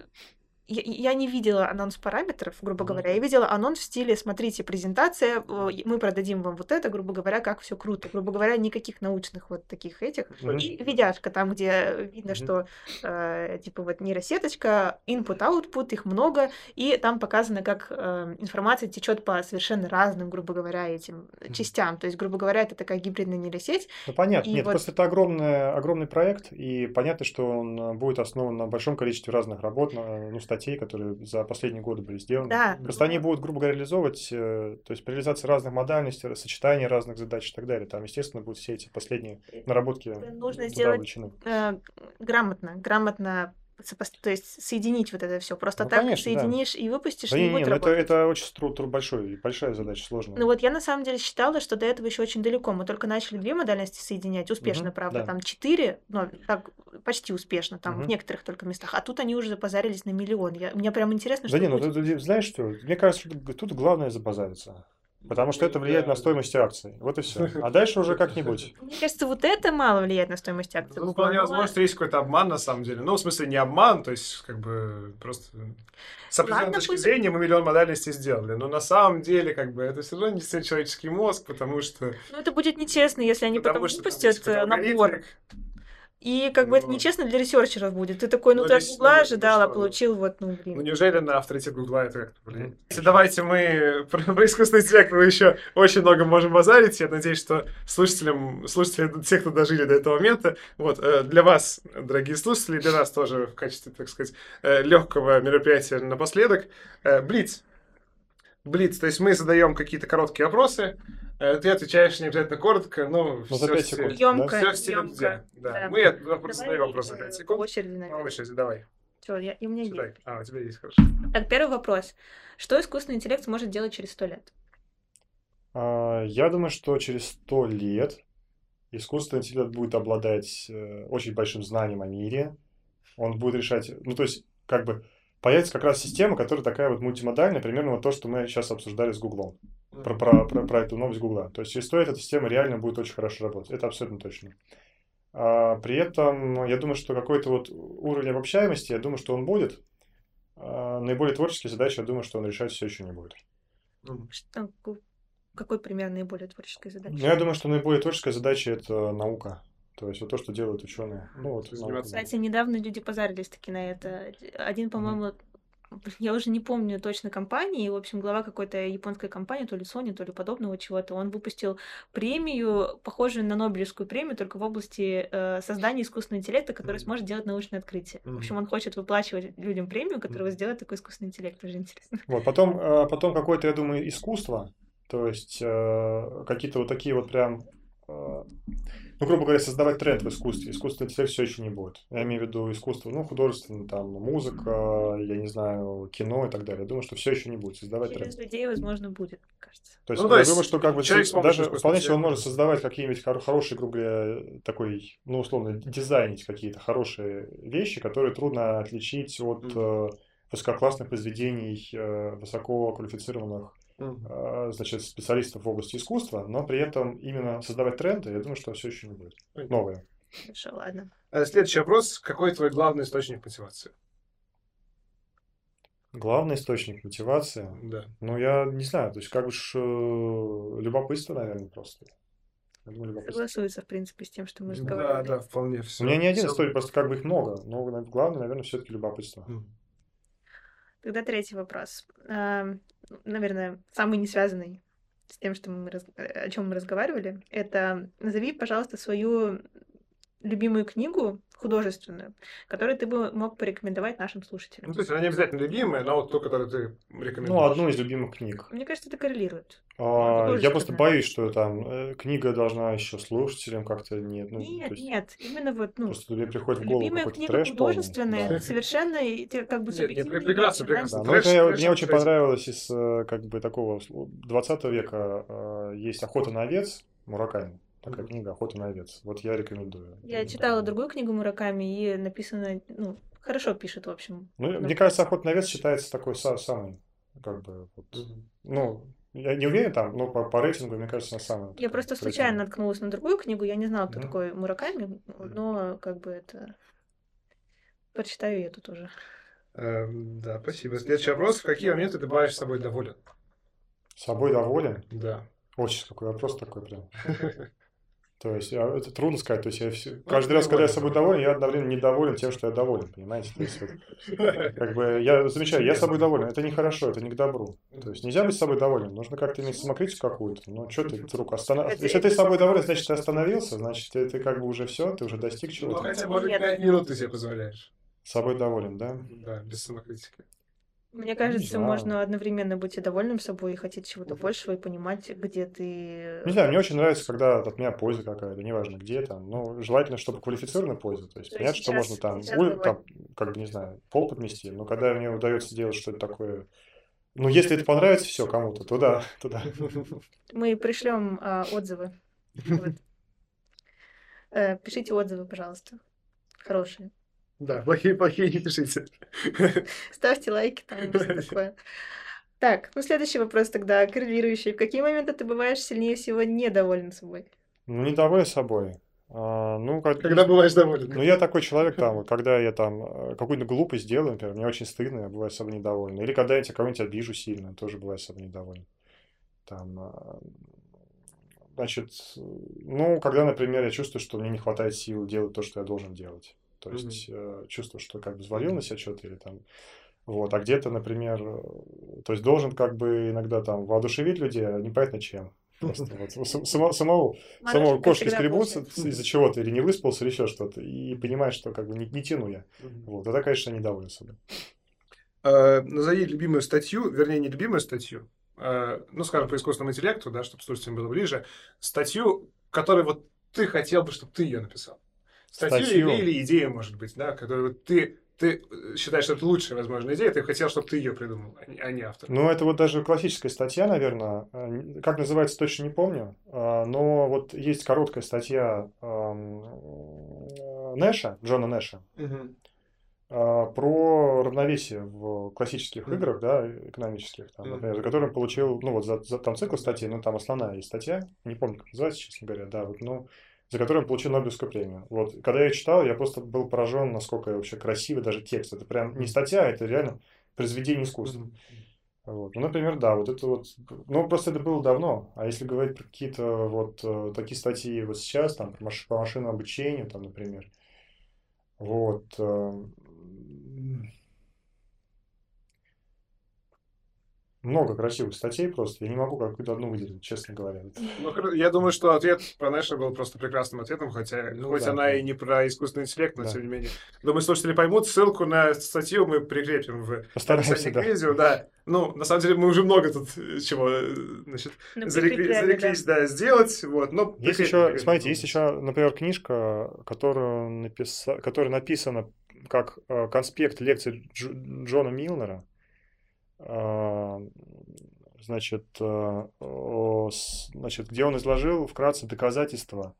я, не видела анонс параметров, грубо говоря. Я видела анонс в стиле, смотрите, презентация, мы продадим вам вот это, грубо говоря, как все круто. Грубо говоря, никаких научных вот таких этих. И видяшка там, где видно, что э, типа вот нейросеточка, input-output, их много, и там показано, как э, информация течет по совершенно разным, грубо говоря, этим частям. То есть, грубо говоря, это такая гибридная нейросеть. Ну понятно, и нет, вот... просто это огромный, огромный проект, и понятно, что он будет основан на большом количестве разных работ, ну, статей, которые за последние годы были сделаны. Да. Просто они будут, грубо говоря, реализовывать, э, то есть при реализации разных модальностей, сочетания разных задач и так далее. Там, естественно, будут все эти последние наработки Нужно сделать э, грамотно, грамотно то есть соединить вот это все. Просто Ну, так конечно, да. соединишь и выпустишь, Да не не, не, будет ну это, работать. это очень тру- тру- большой, большая задача, сложная. Ну вот я на самом деле считала, что до этого еще очень далеко. Мы только начали две модальности соединять, успешно, Мгм, правда, да. там четыре, но так почти успешно, там в Мгм. некоторых только местах. А тут они уже запозарились на миллион. Я, мне прям интересно, Да что не, ну будет. ты- ты знаешь что, мне кажется, что тут главное забазариться. Потому что это влияет на стоимость акций. Вот и все. А дальше уже как-нибудь. Мне кажется, вот это мало влияет на стоимость акций. Ну, вполне возможно, что есть какой-то обман на самом деле. Ну, в смысле, не обман, то есть, как бы, просто с определенной Ладно, точки пусть- зрения мы миллион модальностей сделали. Но на самом деле, как бы, это все равно не совсем человеческий мозг, потому что... Ну, это будет нечестно, если они потому потом что выпустят э, набор. И как бы это Вот. нечестно для ресерчеров будет. Ты такой, ну Ну, ты от Гугла ну, ожидал, а что, получил вот, ну, блин. Ну, неужели на авторитет Гугла это как-то влияет? Давайте мы про, про искусственный интеллект мы еще очень много можем базарить. Я надеюсь, что слушателям, слушатели, те, кто дожили до этого момента, вот, э, для вас, дорогие слушатели, для нас тоже в качестве, так сказать, легкого мероприятия напоследок, э, Блиц. Блиц, то есть мы задаем какие-то короткие вопросы, э, ты отвечаешь не обязательно коротко, но Ну, пять в стиле- секунд. Ёмко, всё в стиле ёмко. Дудя, Да. Да. Мы Давай, задаем вопрос за э, 5 По секунд. очереди, По наверное. очереди, давай. Чё, я, и у меня Читай. есть. А, у тебя есть, хорошо. Так, первый вопрос. Что искусственный интеллект сможет делать через сто лет? А, Я думаю, что через сто лет искусственный интеллект будет обладать э, очень большим знанием о мире. Он будет решать, ну то есть как бы появится как раз система, которая такая вот мультимодальная, примерно вот то, что мы сейчас обсуждали с Гуглом, про, про, про, про эту новость Гугла. То есть через сто лет эта система реально будет очень хорошо работать. Это абсолютно точно. А, при этом я думаю, что какой-то вот уровень обобщаемости, я думаю, что он будет. А, наиболее творческие задачи, я думаю, что он решать все еще не будет. Что- какой пример наиболее творческой задачи? Ну, я думаю, что наиболее творческая задача это наука. То есть вот то, что делают ученые. Ну, вот, Заниматься. Кстати, недавно люди позарились таки на это. Один, по-моему, я уже не помню точно компании, в общем, глава какой-то японской компании, то ли Sony, то ли подобного чего-то, он выпустил премию, похожую на Нобелевскую премию, только в области э, создания искусственного интеллекта, который Мгм. сможет делать научное открытие. В Мгм. общем, он хочет выплачивать людям премию, которая Мгм. сделает такой искусственный интеллект. Тоже интересно. Вот, потом, э, потом какое-то, я думаю, искусство. То есть э, какие-то вот такие вот прям, э, ну, грубо говоря, создавать тренд в искусстве. Искусственный интеллект все еще не будет. Я имею в виду искусство, ну, художественное, там, музыка, я не знаю, кино и так далее. Я думаю, что все еще не будет создавать Через тренд. людей, возможно, будет, мне кажется. То есть, Ну, то я есть думаю, что как бы человек даже вполне себе он может создавать какие-нибудь хор- хорошие, грубо говоря, такой, ну, условно, дизайнить какие-то хорошие вещи, которые трудно отличить от э, высококлассных произведений э, высококвалифицированных Мгм. Э, значит, специалистов в области искусства, но при этом именно создавать тренды, я думаю, что все еще не будет. Новые. Хорошо, ладно. Э, Следующий вопрос. Какой твой главный источник мотивации? Главный источник мотивации, Да. ну, я не знаю, то есть как бы ж, э, любопытство, наверное, просто. Согласуется, в принципе, с тем, что мы Да, разговаривали. да, вполне У все. меня не один историк, просто как бы их много, но главное, наверное, все-таки любопытство. Тогда третий вопрос. Наверное, самый не связанный с тем, что мы э, о чем мы разговаривали. Это назови, пожалуйста, свою любимую книгу художественную, которую ты бы мог порекомендовать нашим Ну, слушателям. то есть она не обязательно любимая, но вот ту, которую ты рекомендуешь. Ну, одну из любимых книг. Мне кажется, это коррелирует. А, Я просто боюсь, что там э, книга должна еще слушателям как-то нет. Ну, нет, есть нет, именно вот, ну, Просто тебе приходит в голову любимая книга трэш полный. художественная, Да. это совершенно как бы Нет, нет, субъективные прекрасно, да. прекрасно. Да, ну это трэш мне очень понравилось из э, как бы такого 20 века э, есть «Охота на овец» Мураками. Такая книга «Охота на овец». Вот я рекомендую. Я читала другую книгу Мураками, и написано, ну, хорошо пишет, в общем. Ну, мне кажется, «Охота на овец» считается такой са- самый, как бы, вот, ну, я не уверен там, но по, по рейтингу, мне кажется, она самая. Я просто рейтинговая. случайно наткнулась на другую книгу, я не знала, кто Мгм. такой Мураками, но как бы это... Прочитаю я тут уже. Эм, Да, спасибо. Следующий вопрос. В какие моменты ты бываешь с собой доволен? Собой доволен? Да. Очень какой вопрос такой прям. То есть, я- это трудно сказать. То есть, я все- Ну, каждый раз, когда я собой доволен, я одновременно недоволен тем, что я доволен, понимаете? То есть, вот, как бы, я замечаю, я собой доволен. Это нехорошо, это не к добру. То есть, нельзя быть собой доволен. Нужно как-то иметь самокритику какую-то. Ну, что ты вдруг остановился? Если ты собой доволен, значит, ты остановился, значит, ты, ты как бы уже все, ты уже достиг Ну, чего-то. хотя бы Нет. 5 минут ты себе позволяешь. Собой доволен, да? Да, без самокритики. Мне кажется, можно одновременно быть и довольным собой, и хотеть чего-то большего, и понимать, где ты... Не знаю, мне очень нравится, когда от меня польза какая-то, неважно где там, но желательно, чтобы квалифицированная польза. То есть, то понятно, что можно там, ой, там, как бы, не знаю, пол подмести, но когда мне удается сделать что-то такое ну, если это понравится все кому-то, то да, то да. Мы пришлем а, отзывы. Вот. Э, пишите отзывы, пожалуйста. Хорошие. Да, плохие, плохие не пишите. Ставьте лайки там, что такое. Так, ну следующий вопрос тогда, коррелирующий. В какие моменты ты бываешь сильнее всего недоволен собой? Ну, недоволен собой. А, ну, как, когда бываешь доволен. Ну, я такой человек, там, когда я там э, какую-то глупость делаю, например, мне очень стыдно, я бываю особо недоволен. Или когда я тебя кого-нибудь обижу сильно, тоже бываю особо недоволен. Там, а, значит, ну, когда, например, я чувствую, что мне не хватает сил делать то, что я должен делать. То есть mm-hmm. чувствую, что как бы взвалил на себя что-то или там вот, а где-то, например, э, то есть должен как бы иногда там воодушевить людей, а непонятно чем. Просто вот само, самого, самого кошки скребутся из-за чего-то, или не выспался, или еще что-то, и понимаешь, что как бы не, не тяну я. Вот, тогда, конечно, недоволен собой. А, назови любимую статью, вернее, не любимую статью, а, ну, скажем, по искусственному интеллекту, да, чтобы слушателям было ближе, статью, которую вот ты хотел бы, чтобы ты ее написал. Статью, статью. Или, или идею, может быть, да, которую ты ты э, считаешь, что это лучшая возможная идея, ты хотел, чтобы ты ее придумал, а не а автор. Ну, это вот даже классическая статья, наверное. Э, как называется, точно не помню. А, но вот есть короткая статья Нэша, Джона Нэша, угу. про равновесие в классических угу. играх, да, экономических, там, например, за которым получил, ну, вот за, за там цикл статей, ну, там основная есть статья, не помню, как называется, честно говоря, да, вот, ну, за который он получил Нобелевскую премию. Вот, когда я читал, я просто был поражен, насколько вообще красивый даже текст. Это прям не статья, это реально произведение искусства. Вот. Ну, например, да, вот это вот, ну, просто это было давно, а если говорить про какие-то вот э, такие статьи вот сейчас, там, по, маш- по машинному обучению, там, например, вот, э, много красивых статей просто. Я не могу какую-то одну выделить, честно говоря. Ну, я думаю, что ответ про Нэша был просто прекрасным ответом, хотя ну, хоть да, она да. и не про искусственный интеллект, но да. тем не менее. Думаю, слушатели поймут. Ссылку на статью мы прикрепим в описании к видео. Да. Ну, на самом деле, мы уже много тут э, чего, э, значит, ну, зарекли, зареклись, да. да, сделать. Вот, но есть еще, смотрите, есть еще, например, книжка, которую напис... которая написана как э, конспект лекции Дж... Джона Милнера значит, э, значит, где он изложил вкратце доказательства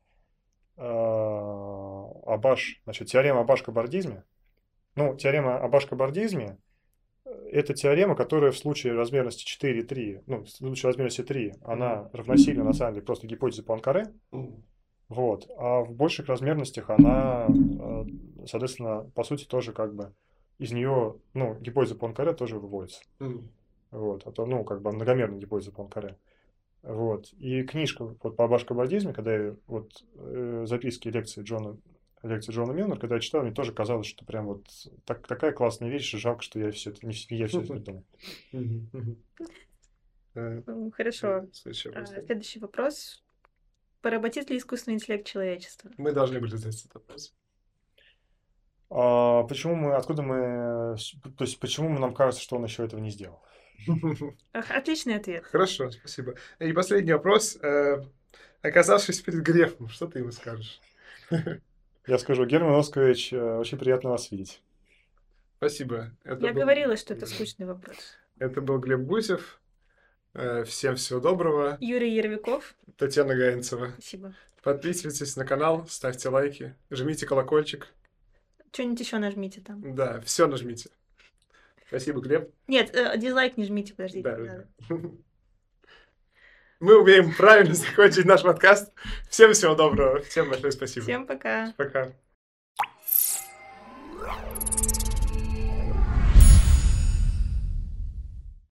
а, Абаш, значит, теорема об Абаш-кабардизме. Ну, теорема об Абаш-кабардизме – это теорема, которая в случае размерности 4,3, ну, в случае размерности 3, она равносильна, на самом деле, просто гипотезе Пуанкаре. Вот. А в больших размерностях она, э, соответственно, по сути, тоже как бы из нее, ну, гипотеза Пуанкаре тоже выводится. Mm. Вот, а то, ну, как бы многомерная гипотеза Пуанкаре. Вот. И книжка вот по башкобадизме, когда я вот э, записки лекции Джона лекции Джона Милнер, когда я читал, мне тоже казалось, что прям вот так, такая классная вещь, жалко, что я все это не, я все это придумал. Хорошо. Следующий вопрос. Поработит ли искусственный интеллект человечество? Мы должны были задать этот вопрос. А, почему мы, откуда мы, то есть почему нам кажется, что он еще этого не сделал? Отличный ответ. Хорошо, спасибо. И последний вопрос. Э, оказавшись перед Грефом, что ты ему скажешь? Я скажу, Герман Оскович, э, очень приятно вас видеть. Спасибо. Это Я был... говорила, что это скучный вопрос. Это был Глеб Гусев. Э, всем всего доброго. Юрий Ервиков. Татьяна Гаинцева. Спасибо. Подписывайтесь на канал, ставьте лайки, жмите колокольчик. Что-нибудь еще нажмите там. Да, все нажмите. Спасибо, Глеб. Нет, э, дизлайк не жмите, подождите. Да, да. Мы умеем правильно закончить наш подкаст. Всем всего доброго. Всем большое спасибо. Всем пока. Пока.